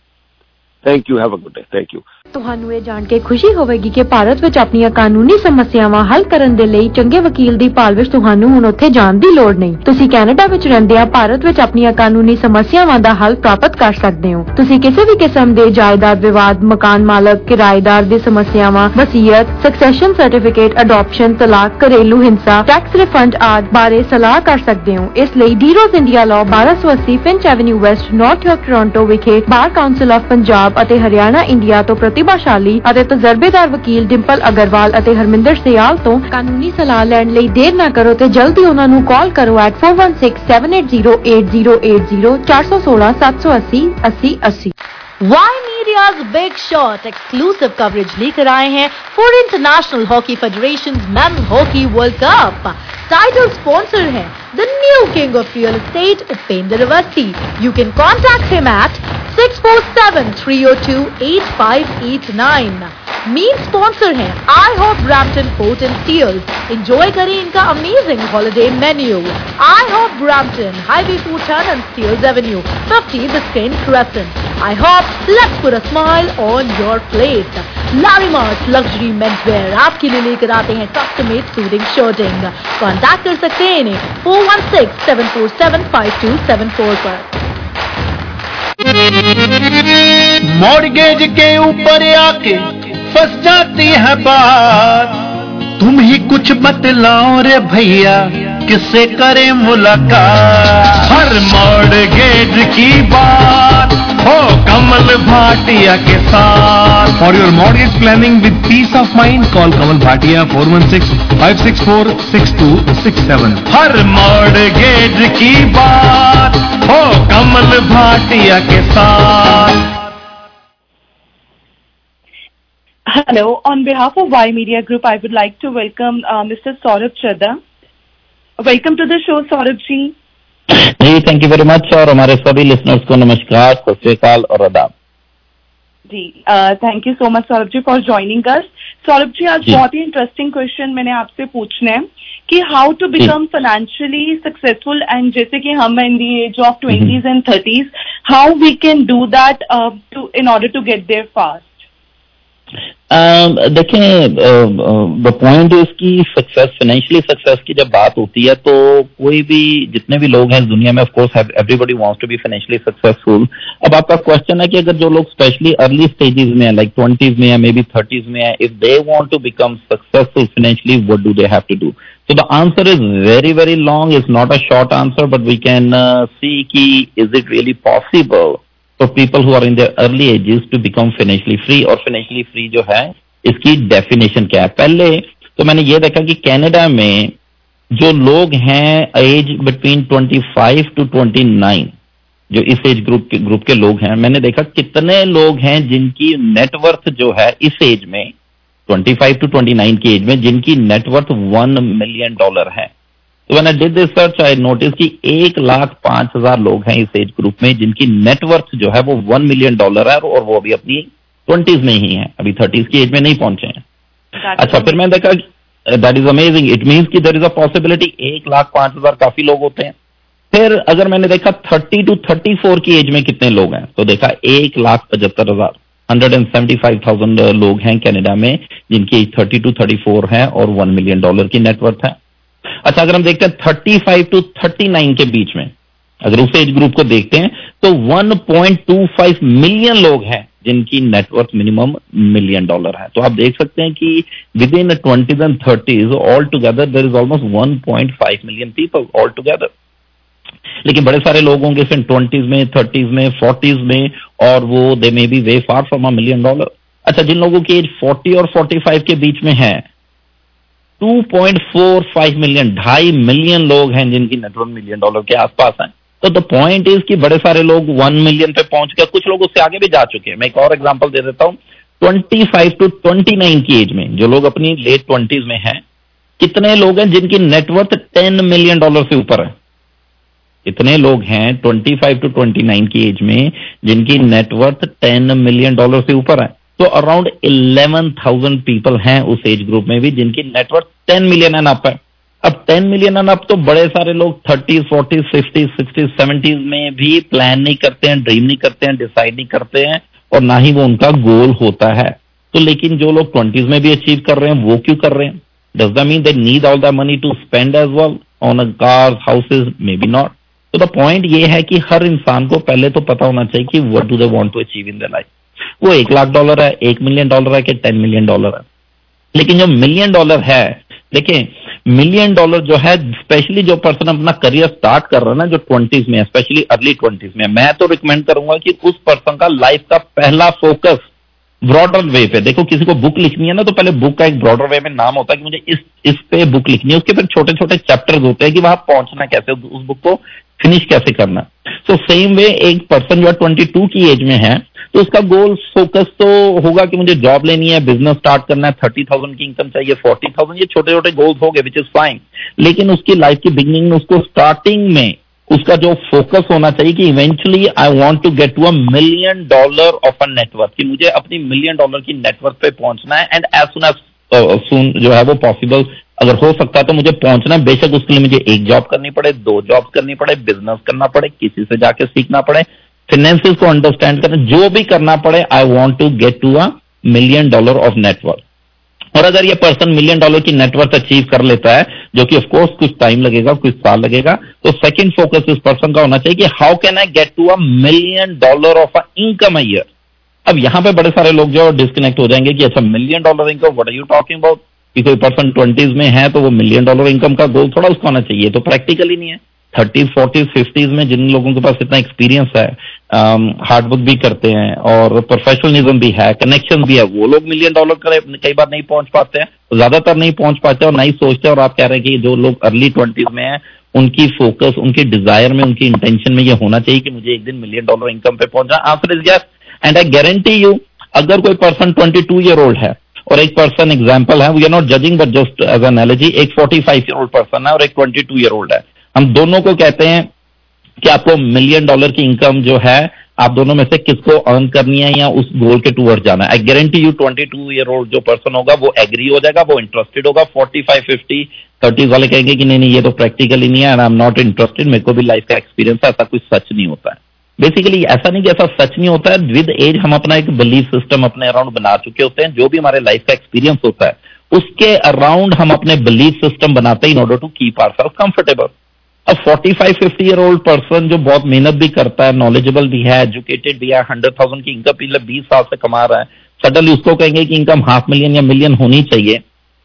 thank you have a good day thank you ਤੁਹਾਨੂੰ ਇਹ ਜਾਣ ਕੇ ਖੁਸ਼ੀ ਹੋਵੇਗੀ ਕਿ ਭਾਰਤ ਵਿੱਚ ਆਪਣੀਆਂ ਕਾਨੂੰਨੀ ਸਮੱਸਿਆਵਾਂ ਹੱਲ ਕਰਨ ਦੇ ਲਈ ਚੰਗੇ ਵਕੀਲ ਦੀ ਭਾਲ ਵਿੱਚ ਤੁਹਾਨੂੰ ਹੁਣ ਉੱਥੇ ਜਾਣ ਦੀ ਲੋੜ ਨਹੀਂ। ਤੁਸੀਂ ਕੈਨੇਡਾ ਵਿੱਚ ਰਹਿੰਦਿਆਂ ਭਾਰਤ ਵਿੱਚ ਆਪਣੀਆਂ ਕਾਨੂੰਨੀ ਸਮੱਸਿਆਵਾਂ ਦਾ ਹੱਲ ਪ੍ਰਾਪਤ ਕਰ ਸਕਦੇ ਹੋ। ਤੁਸੀਂ ਕਿਸੇ ਵੀ ਕਿਸਮ ਦੇ ਜਾਇਦਾਦ ਵਿਵਾਦ, ਮਕਾਨ ਮਾਲਕ, ਕਿਰਾਏਦਾਰ ਦੀ ਸਮੱਸਿਆਵਾਂ, ਵਸੀਅਤ ਸਕਸੈਸ਼ਨ ਸਰਟੀਫਿਕੇਟ ਅਡਾਪਸ਼ਨ ਤਲਾਕ, ਘਰੇਲੂ ਹਿੰਸਾ ਟੈਕਸ ਰਿਫੰਡ ਆਦਿ ਬਾਰੇ ਸਲਾਹ ਕਰ ਸਕਦੇ ਹੋ। ਇਸ ਲਈ ਡੀਰੋਜ਼ India law 1280 Finch Avenue West North York Toronto ਵਿਖੇ Bar Council of Punjab ਅਤੇ ਹਰਿਆਣਾ ਇੰਡੀਆ ਤੋਂ ਪ੍ਰਤਿਭਾਸ਼ਾਲੀ ਅਤੇ ਤਜਰਬੇਦਾਰ ਵਕੀਲ ਡਿੰਪਲ ਅਗਰਵਾਲ ਅਤੇ ਹਰਮਿੰਦਰ ਸਿਆਲ ਤੋਂ ਕਾਨੂੰਨੀ ਸਲਾਹ ਲੈਣ ਲਈ ਦੇਰ ਨਾ ਕਰੋ ਤੇ ਜਲਦੀ ਉਹਨਾਂ ਨੂੰ ਕਾਲ ਕਰੋ at 4167808080 416 780 80 80 Y media's big shot exclusive coverage लेकर आए हैं for international hockey federation men hockey world cup title sponsor है The new king of real estate Upendra Awasthi you can contact him at six four seven three O two eight five eight nine main sponsor है IHOP Brampton port and Steeles enjoy करें इनका amazing holiday menu IHOP Brampton highway four ten and Steeles avenue 50 Biscayne Crescent. I hope let's put a smile on your plate. Larry Mart Luxury Menswear आपके लिए लेकर आते हैं custom made suiting shirting contact कर सकते हैं इन्हें 016-747-5274 पर मॉर्गेज के ऊपर आके फंस जाती है बात। तुम ही कुछ बतलाओ रे भैया किससे करे मुलाकात? हर मोड़ गेट की बात हो कमल भाटिया के साथ। For your mortgage planning with peace of mind call Kamal Bhatia four one six five six four six two six seven her mortgage की बात हो कमल भाटिया के साथ। Hello. On behalf of Y Media Group, I would like to welcome uh, Mr. Saurabh Chadha. Welcome to the show, Saurabh ji. Ji thank you very much और हमारे सभी listeners को नमस्कार सत श्रीकाल और आदाब जी thank you so much Saurabh ji for joining us Saurabh ji आज बहुत ही इंटरेस्टिंग क्वेश्चन मैंने आपसे पूछने हैं कि how to become financially successful and जैसे कि हम in the age of twenties and thirties how we can do that to in order to get there fast अम, देखें द पॉइंट इज की सक्सेस फाइनेंशियली सक्सेस की जब बात होती है तो कोई भी जितने भी लोग हैं इस दुनिया में of course everybody wants to be financially successful अब आपका क्वेश्चन है कि अगर जो लोग स्पेशली अर्ली स्टेजेस में है लाइक ट्वेंटीज में है मे बी थर्टीज में है if they want to become successful financially what do they have to do So the answer is very, very long. It's not a short answer, but we can uh, see ki, is it really possible for people who are in their early ages to become financially free और financially free जो है, इसकी definition क्या है? पहले तो मैंने ये देखा कि कनाडा में जो लोग हैं एज बिटवीन 25 टू 29 जो इस एज ग्रुप के ग्रुप के लोग हैं, मैंने देखा कितने लोग हैं जिनकी नेटवर्थ जो है इस एज में 25 टू 29 की एज में, जिनकी नेटवर्थ वन मिलियन डॉलर है। तो मैंने did this search I notice कि एक लाख पाँच हज़ार लोग हैं इस एज ग्रुप में जिनकी नेटवर्थ जो है वो वन मिलियन डॉलर है और वो अभी अपनी ट्वेंटीज में ही है। अभी थर्टीज की एज में नहीं पहुँचे हैं। अच्छा फिर मैंने देखा that is amazing it means कि देर इज़ अ पॉसिबिलिटी एक लाख पाँच हज़ार काफ़ी लोग होते हैं। फिर अगर मैंने देखा थर्टी टू थर्टी फोर की एज में कितने लोग हैं तो देखा एक लाख पचहत्तर हज़ार। Hundred and seventy five thousand लोग हैं कनाडा में जिनकी age thirty to thirty four है और वन मिलियन डॉलर की नेटवर्थ है। अच्छा अगर हम देखते हैं thirty five to thirty nine के बीच में, अगर उस एज ग्रुप को देखते हैं तो 1.25 मिलियन लोग हैं जिनकी नेटवर्थ मिनिमम मिलियन डॉलर है। तो आप देख सकते हैं कि with in twenties and thirties all together there is almost 1.5 million people all together लेकिन बड़े सारे लोग होंगे फिर ट्वेंटीज में थर्टीज में फोर्टीज में, और वो they may be way far from a million dollar अच्छा जिन लोगों की एज 40 और 45 के बीच में है 2.45 मिलियन ढाई मिलियन लोग हैं जिनकी नेटवर्क मिलियन डॉलर के आसपास हैं। तो द पॉइंट इज़ कि बड़े सारे लोग वन मिलियन पे पहुँच गए। कुछ लोग उससे आगे भी जा चुके हैं। मैं एक और एग्जांपल दे देता हूँ। 25 टू 29 की एज में, जो लोग अपनी लेट ट्वेंटीज में हैं, कितने लोग हैं जिनकी नेटवर्थ 10 मिलियन डॉलर से ऊपर है? इतने लोग हैं 25 टू 29 की एज में जिनकी नेटवर्थ 10 मिलियन डॉलर से ऊपर है? तो अराउंड 11,000 पीपल हैं उस एज ग्रुप में भी जिनकी नेटवर्क 10 मिलियन एंड अप है। अब 10 मिलियन एंड अप तो बड़े सारे लोग 30, 40, 50, 60, 70 में भी प्लान नहीं करते हैं ड्रीम नहीं करते हैं डिसाइड नहीं करते हैं और ना ही वो उनका गोल होता है। तो लेकिन जो लोग ट्वेंटीज में भी अचीव कर रहे हैं वो क्यों कर रहे हैं? Does the mean they need all the money to spend as well on a car houses may be not तो द पॉइंट ये है कि हर इंसान को पहले तो पता होना चाहिए कि what do they want to achieve in the life वो एक लाख डॉलर है, एक मिलियन डॉलर है कि टेन मिलियन डॉलर है। लेकिन जो मिलियन डॉलर है देखें मिलियन डॉलर जो है स्पेशली जो पर्सन अपना करियर स्टार्ट कर रहा है ना, जो ट्वेंटीज में स्पेशली अर्ली ट्वेंटीज में मैं तो रिकमेंड करूँगा कि उस पर्सन का लाइफ का पहला फोकस ब्रॉडर वे पे। देखो, किसी को बुक लिखनी है ना तो पहले बुक का एक ब्रॉडर वे में नाम होता है कि मुझे इस इस पे बुक लिखनी है। उसके फिर छोटे छोटे चैप्टर्स होते हैं कि वहाँ पहुँचना कैसे, उस बुक को फिनिश कैसे करना सो सेम वे एक पर्सन जो ट्वेंटी टू की एज में है तो उसका गोल फोकस तो होगा कि मुझे जॉब लेनी है बिज़नेस स्टार्ट करना है थर्टी थाउज़ेंड की इनकम चाहिए फोर्टी थाउज़ेंड ये छोटे छोटे गोल्स हो गए विच इज़ फाइन लेकिन उसकी लाइफ की बिगनिंग में, उसको स्टार्टिंग में, उसका जो फोकस होना चाहिए कि eventually I want to get to a million dollar of a network कि मुझे अपनी मिलियन डॉलर की नेटवर्क पे पहुँचना है and as soon as soon जो है वो पॉसिबल अगर हो सकता है तो मुझे पहुँचना बेशक उसके लिए मुझे एक जॉब करनी पड़े, दो जॉब करनी पड़े बिज़नेस करना पड़े, किसी से जाके सीखना पड़े फिनेंसिस को अंडरस्टैंड करना, जो भी करना पड़े I want to get to a million dollar of network और अगर ये पर्सन मिलियन डॉलर की नेटवर्क अचीव कर लेता है, जो कि ऑफकोर्स कुछ टाइम लगेगा, कुछ साल लगेगा तो सेकंड फोकस इस पर्सन का होना चाहिए कि how can I get to a million dollar of a income a year अब यहाँ पे बड़े सारे लोग जो डिस्कनेक्ट हो जाएँगे कि अच्छा million dollar income what are you talking about कि कोई पर्सन ट्वेंटीज में है तो वो मिलियन डॉलर इनकम का गोल थोड़ा उसको आना चाहिए तो प्रैक्टिकली नहीं है। थर्टीज फोर्टीज फिफ्टीज में जिन लोगों के पास इतना एक्सपीरियंस है हार्डवर्क भी करते हैं और प्रोफेशनलिज्म भी है कनेक्शन भी है, वो लोग मिलियन डॉलर करे, कई बार नहीं पहुँच पाते हैं तो ज़्यादातर नहीं पहुँच पाते और नहीं सोचते और आप कह रहे हैं कि जो लोग अर्ली ट्वेंटीज में है, उनकी फोकस उनके डिज़ायर में, उनकी इंटेंशन में ये होना चाहिए कि मुझे एक दिन मिलियन डॉलर इनकम पे पहुँचना। Answer is yes and I guarantee you अगर कोई person twenty two year old है और एक पर्सन एग्ज़ाम्पल है we are not judging but just as analogy एक forty five year old person है और एक ट्वेंटी टू ईयर ओल्ड है। हम दोनों को कहते हैं कि आपको मिलियन डॉलर की इनकम जो है, आप दोनों में से किसको अर्न करनी है या उस गोल के टूवर्ड जाना है। I guarantee you twenty two year old जो पर्सन होगा, वो एग्री हो जाएगा, वो इंटरेस्टेड होगा। फोर्टी फाइव फिफ्टी थर्टी वाले कहेंगे कि नहीं नहीं, ये तो प्रैक्टिकली नहीं है and I am not interested मेरे को भी लाइफ का एक्सपीरियंस है, ऐसा कुछ सच नहीं होता है। बेसिकली ऐसा नहीं कि ऐसा सच नहीं होता है। विद एज हम अपना एक बिलीफ सिस्टम अपने अराउंड बना चुके होते हैं। जो भी हमारे लाइफ का एक्सपीरियंस होता है, उसके अराउंड हम अपने बिलीफ सिस्टम बनाते हैं in order to keep our self comfortable अब 45 50 ईयर ओल्ड पर्सन जो बहुत मेहनत भी करता है नॉलेजेबल भी है एजुकेटेड भी है हंड्रेड थाउज़ेंड की इनकम पिछले बीस साल से कमा रहा है। सडनली उसको कहेंगे कि इनकम हाफ़ मिलियन या मिलियन होनी चाहिए।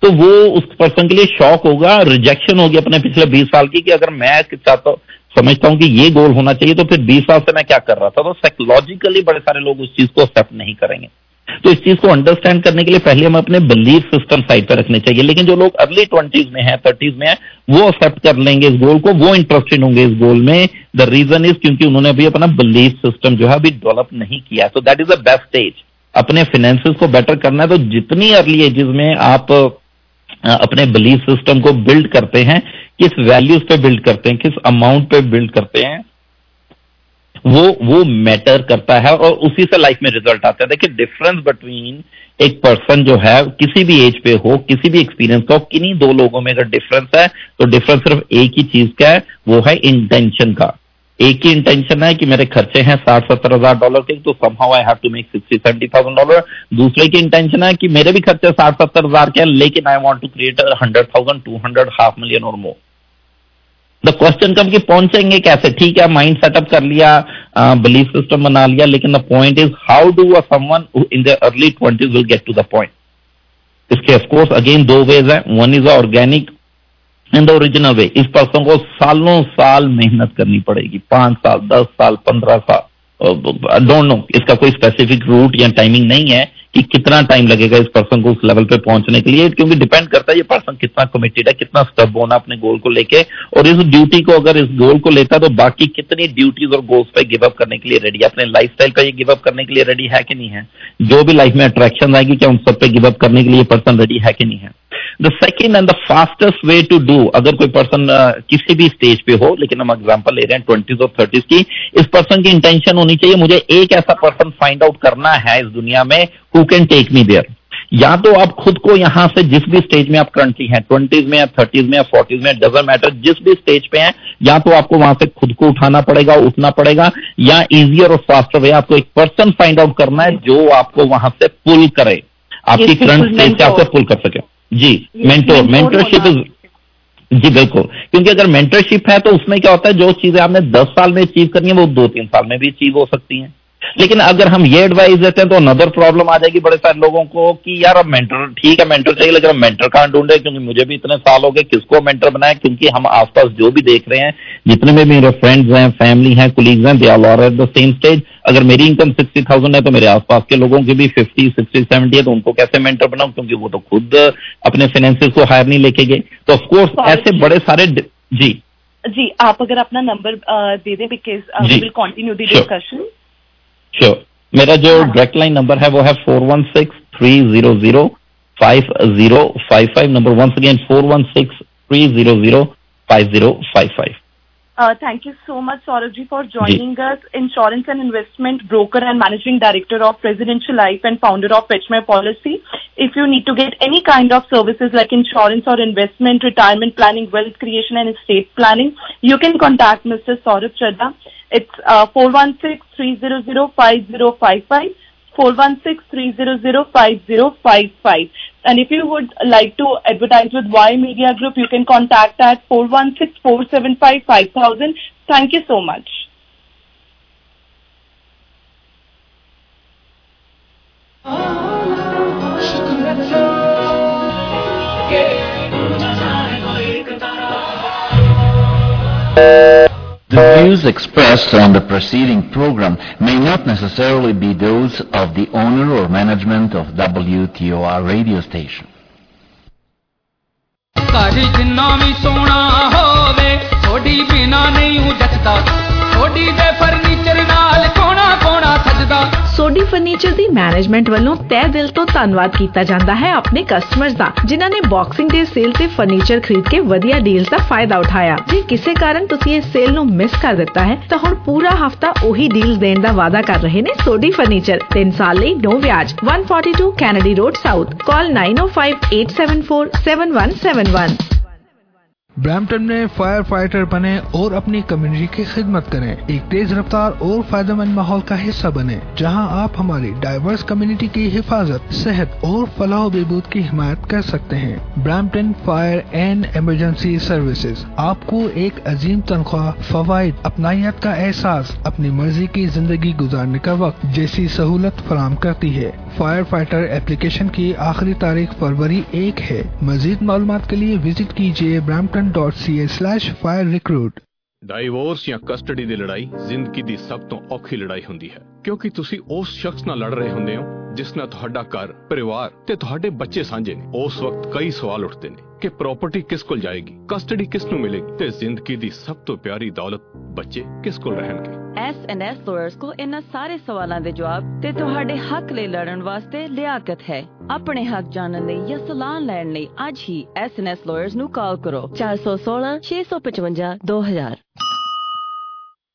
तो वो उस पर्सन के लिए शॉक होगा रिजेक्शन होगी अपने पिछले बीस साल की कि अगर मैं चाहता समझता हूँ कि ये गोल होना चाहिए तो फिर बीस साल से मैं क्या कर रहा था? तो साइकोलॉजिकली बड़े सारे लोग उस चीज़ को एक्सेप्ट नहीं करेंगे। तो इस चीज़ को अंडरस्टैंड करने के लिए पहले हम अपने बिलीफ सिस्टम साइड पर रखने चाहिए। लेकिन जो लोग अर्ली ट्वेंटीज में है थर्टीज में है, वो एक्सेप्ट कर लेंगे इस गोल को, वो इंटरेस्टेड होंगे इस गोल में। द रीजन इज़ क्योंकि उन्होंने अभी अपना बिलीफ सिस्टम जो है अभी डेवलप नहीं किया। तो that is the best stage अपने फिनेंसेस को बेटर करना है तो जितनी अर्ली एजेस में आप अपने बिलीफ सिस्टम को बिल्ड करते हैं, किस वैल्यूज़ पे बिल्ड करते हैं, किस अमाउंट पे बिल्ड करते हैं, वो वो मैटर करता है और उसी से लाइफ में रिज़ल्ट आता है। देखिए डिफरेंस बिटवीन एक पर्सन जो है, किसी भी एज पे हो, किसी भी एक्सपीरियंस का हो, किन्हीं दो लोगों में अगर डिफरेंस है तो डिफरेंस सिर्फ़ एक ही चीज़ का है, वो है इंटेंशन का। एक ही इंटेंशन है कि मेरे खर्चे हैं साठ सत्तर हज़ार डॉलर के तो somehow I have to make sixty seventy thousand dollar दूसरे की इंटेंशन है कि मेरे भी खर्चे साठ सत्तर हज़ार के हैं, लेकिन I want to create hundred thousand to hundred half million और मोर द क्वेश्चन कम कि पहुँचेंगे कैसे? ठीक है माइंड सेटअप कर लिया बिलीफ सिस्टम बना लिया, लेकिन the point is how do a someone in the early twenties will get to the point इसके ऑफकोर्स अगेन दो वेज है। One is organic in the original way इस पर्सन को सालों साल मेहनत करनी पड़ेगी। पाँच साल, दस साल, पंद्रह साल डोंट नो इसका कोई स्पेसिफिक रूट या टाइमिंग नहीं है कि कितना टाइम लगेगा इस पर्सन को उस लेवल पे पहुँचने के लिए, क्योंकि डिपेंड करता है ये पर्सन कितना कमिटेड है, कितना स्टब होना अपने गोल को लेके। और इस ड्यूटी को अगर इस गोल को लेता तो बाकी कितनी ड्यूटीज़ और गोल्स पे गिव अप करने के लिए रेडी है? अपने लाइफ स्टाइल ये गिव अप करने के लिए रेडी है कि नहीं है? जो भी लाइफ में अट्रैक्शन आएगी, क्या उन सब पे गिव अप करने के लिए पर्सन रेडी है कि नहीं है? The second and the fastest way to do अगर कोई पर्सन किसी भी स्टेज पे हो लेकिन हम एग्जांपल ले रहे हैं ट्वेंटीज और थर्टीज की इस पर्सन की इंटेंशन होनी चाहिए मुझे एक ऐसा पर्सन फाइंड आउट करना है इस दुनिया में who can take me there या तो आप खुद को यहाँ से जिस भी स्टेज में आप करंटली हैं ट्वेंटीज में या थर्टीज में या फोर्टीज में डजेंट मैटर जिस भी स्टेज पे हैं या तो आपको वहाँ से खुद को उठाना पड़ेगा उठना पड़ेगा या इजियर और फास्टर वे आपको एक पर्सन फाइंड आउट करना है जो आपको वहाँ से पुल करे। आपकी करंट स्टेज से आपको पुल कर सके। जी Yes, मेंटोर mentor मेंटरशिप होना। इज जी बिल्कुल क्योंकि अगर मेंटरशिप है तो उसमें क्या होता है जो चीजें आपने दस साल में अचीव करनी है वो दो तीन साल में भी अचीव हो सकती हैं लेकिन अगर हम ये एडवाइस देते हैं तो अनदर प्रॉब्लम आ जाएगी बड़े सारे लोगों को कि यार अब मेंटर ठीक है मेंटर चाहिए लेकिन हम मेंटर कहाँ ढूंढे क्योंकि मुझे भी इतने साल हो गए किसको मेंटर बनाए? क्योंकि हम आसपास जो भी देख रहे हैं जितने भी मेरे फ्रेंड्स हैं फैमिली हैं कुलीग्स हैं they are all at the same stage अगर मेरी इनकम सिक्सटी थाउज़ेंड है तो मेरे आसपास के लोगों की भी फिफ्टी सिक्सटी सेवेंटी है तो उनको कैसे मेंटर बनाऊँ? क्योंकि वो तो खुद अपने फाइनेंसिस को हायर नहीं लेके गए। तो ऑफकोर्स ऐसे बड़े सारे जी। जी आप अगर अपना नंबर दे दें because will continue the discussion sure मेरा जो डायरेक्ट लाइन नंबर है वो है four one six three zero zero five zero five five number once again four one six three zero zero five zero five five Uh, thank you so much, Saurabh ji, for joining us. Insurance and investment broker and managing director of Presidential Life and founder of Fetch My Policy. If you need to get any kind of services like insurance or investment, retirement planning, wealth creation and estate planning, you can contact Mr. Saurabh Chadda. It's uh, 416-300-5055. 416-300-5055. And if you would like to advertise with Y Media Group, you can contact at 416-475-5000. Thank you so much. The views expressed on the preceding program may not necessarily be those of the owner or management of WTOR radio station. ਘਰ ਜਿੰਨਾ ਵੀ ਸੋਹਣਾ ਹੋਵੇ ਥੋੜੀ ਬਿਨਾ ਨਹੀਂ ਉਹ ਜੱਜਦਾ ਥੋੜੀ ਦੇ ਫਰਨੀਚਰ ਨਾਲ ਸਜਦਾ ਸੋਡੀ ਫਰਨੀਚਰ ਦੀ ਮੈਨੇਜਮੈਂਟ ਵੱਲੋਂ ਤਹਿ ਦਿਲ ਤੋਂ ਧੰਨਵਾਦ ਕੀਤਾ ਜਾਂਦਾ ਹੈ ਆਪਣੇ ਕਸਟਮਰਸ ਦਾ, ਜਿਨ੍ਹਾਂ ਨੇ ਬਾਕਸਿੰਗ ਡੇ ਸੇਲ ਤੇ ਫਰਨੀਚਰ ਖਰੀਦ ਕੇ ਵਧੀਆ ਡੀਲਸ ਦਾ ਫਾਇਦਾ ਉਠਾਇਆ। ਜੇ ਕਿਸੇ ਕਾਰਨ ਤੁਸੀਂ ਇਸ ਸੇਲ ਨੂੰ ਮਿਸ ਕਰ ਦਿੱਤਾ ਹੈ, ਤਾਂ ਹੁਣ ਪੂਰਾ ਹਫਤਾ ਉਹੀ ਡੀਲਸ ਦੇਣ ਦਾ ਵਾਅਦਾ ਕਰ ਰਹੇ ਨੇ ਸੋਢੀ ਫਰਨੀਚਰ। 3 ਸਾਲ ਲਈ ਨੋ ਵਿਆਜ। 142 Kennedy road south call 9058747171 Brampton में फायर फाइटर बने और अपनी कम्युनिटी की खिदमत करें। एक तेज रफ्तार और फ़ायदेमंद माहौल का हिस्सा बने, जहाँ आप हमारी डाइवर्स कम्युनिटी की हिफाजत, सेहत और फलाह बहबूद की हिमायत कर सकते हैं। Brampton fire and emergency services आपको एक अजीम तनख्वाह फवाइद अपनाइत का एहसास, अपनी मर्ज़ी की ज़िंदगी गुजारने का वक्त जैसी सहूलत फराम करती है। फायर फाइटर एप्लीकेशन की आखिरी तारीख फरवरी एक है। मजीद मालूम के लिए विज़िट कीजिए ब्रैम्पटन python.ca/filerecruit ਡਾਈਵੋਰਸ ਜਾਂ ਕਸਟਡੀ ਦੀ ਲੜਾਈ ਜ਼ਿੰਦਗੀ ਦੀ ਸਭ ਤੋਂ ਔਖੀ ਲੜਾਈ ਹੁੰਦੀ ਹੈ। ਕਿਉਂਕਿ ਤੁਸੀਂ ਉਸ ਸ਼ਖਸ ਨਾਲ ਲੜ ਰਹੇ ਹੁੰਦੇ ਹੋ ਜਿਸ ਨਾਲ ਤੁਹਾਡਾ ਘਰ, ਪਰਿਵਾਰ ਤੇ ਤੁਹਾਡੇ ਬੱਚੇ ਸਾਂਝੇ ਨੇ। ਉਸ ਵਕਤ ਕਈ ਸਵਾਲ ਉੱਠਦੇ ਨੇ ਕਿ ਪ੍ਰਾਪਰਟੀ ਕਿਸ ਕੋਲ ਜਾਏਗੀ ਕਸਟਡੀ ਕਿਸ ਨੂੰ ਮਿਲੇਗੀ ਤੇ ਜ਼ਿੰਦਗੀ ਦੀ ਸਭ ਤੋਂ ਪਿਆਰੀ ਦੌਲਤ ਬੱਚੇ ਕਿਸ ਕੋਲ ਰਹਿਣਗੇ? ਐਸ ਲਾਇਰਸ ਕੋ ਇਹਨਾਂ ਸਾਰੇ ਸਵਾਲਾਂ ਦੇ ਜਵਾਬ ਤੇ ਤੁਹਾਡੇ ਹੱਕ ਲਈ ਲੜਨ ਵਾਸਤੇ ਲਿਆਕਤ ਹੈ। ਆਪਣੇ ਹੱਕ ਜਾਣਨ ਲਈ ਜਾਂ ਸਲਾਹ ਲੈਣ ਲਈ ਅੱਜ ਹੀ ਐਸ ਲਾਇਰਸ ਨੂੰ ਕਾਲ ਕਰੋ। 416 655 2000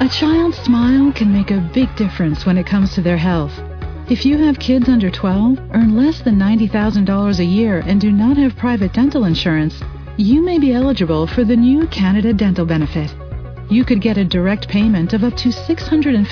A child's smile can make a big difference when it comes to their health. If you have kids under 12, earn less than $90,000 a year, and do not have private dental insurance, you may be eligible for the new Canada Dental Benefit. You could get a direct payment of up to $650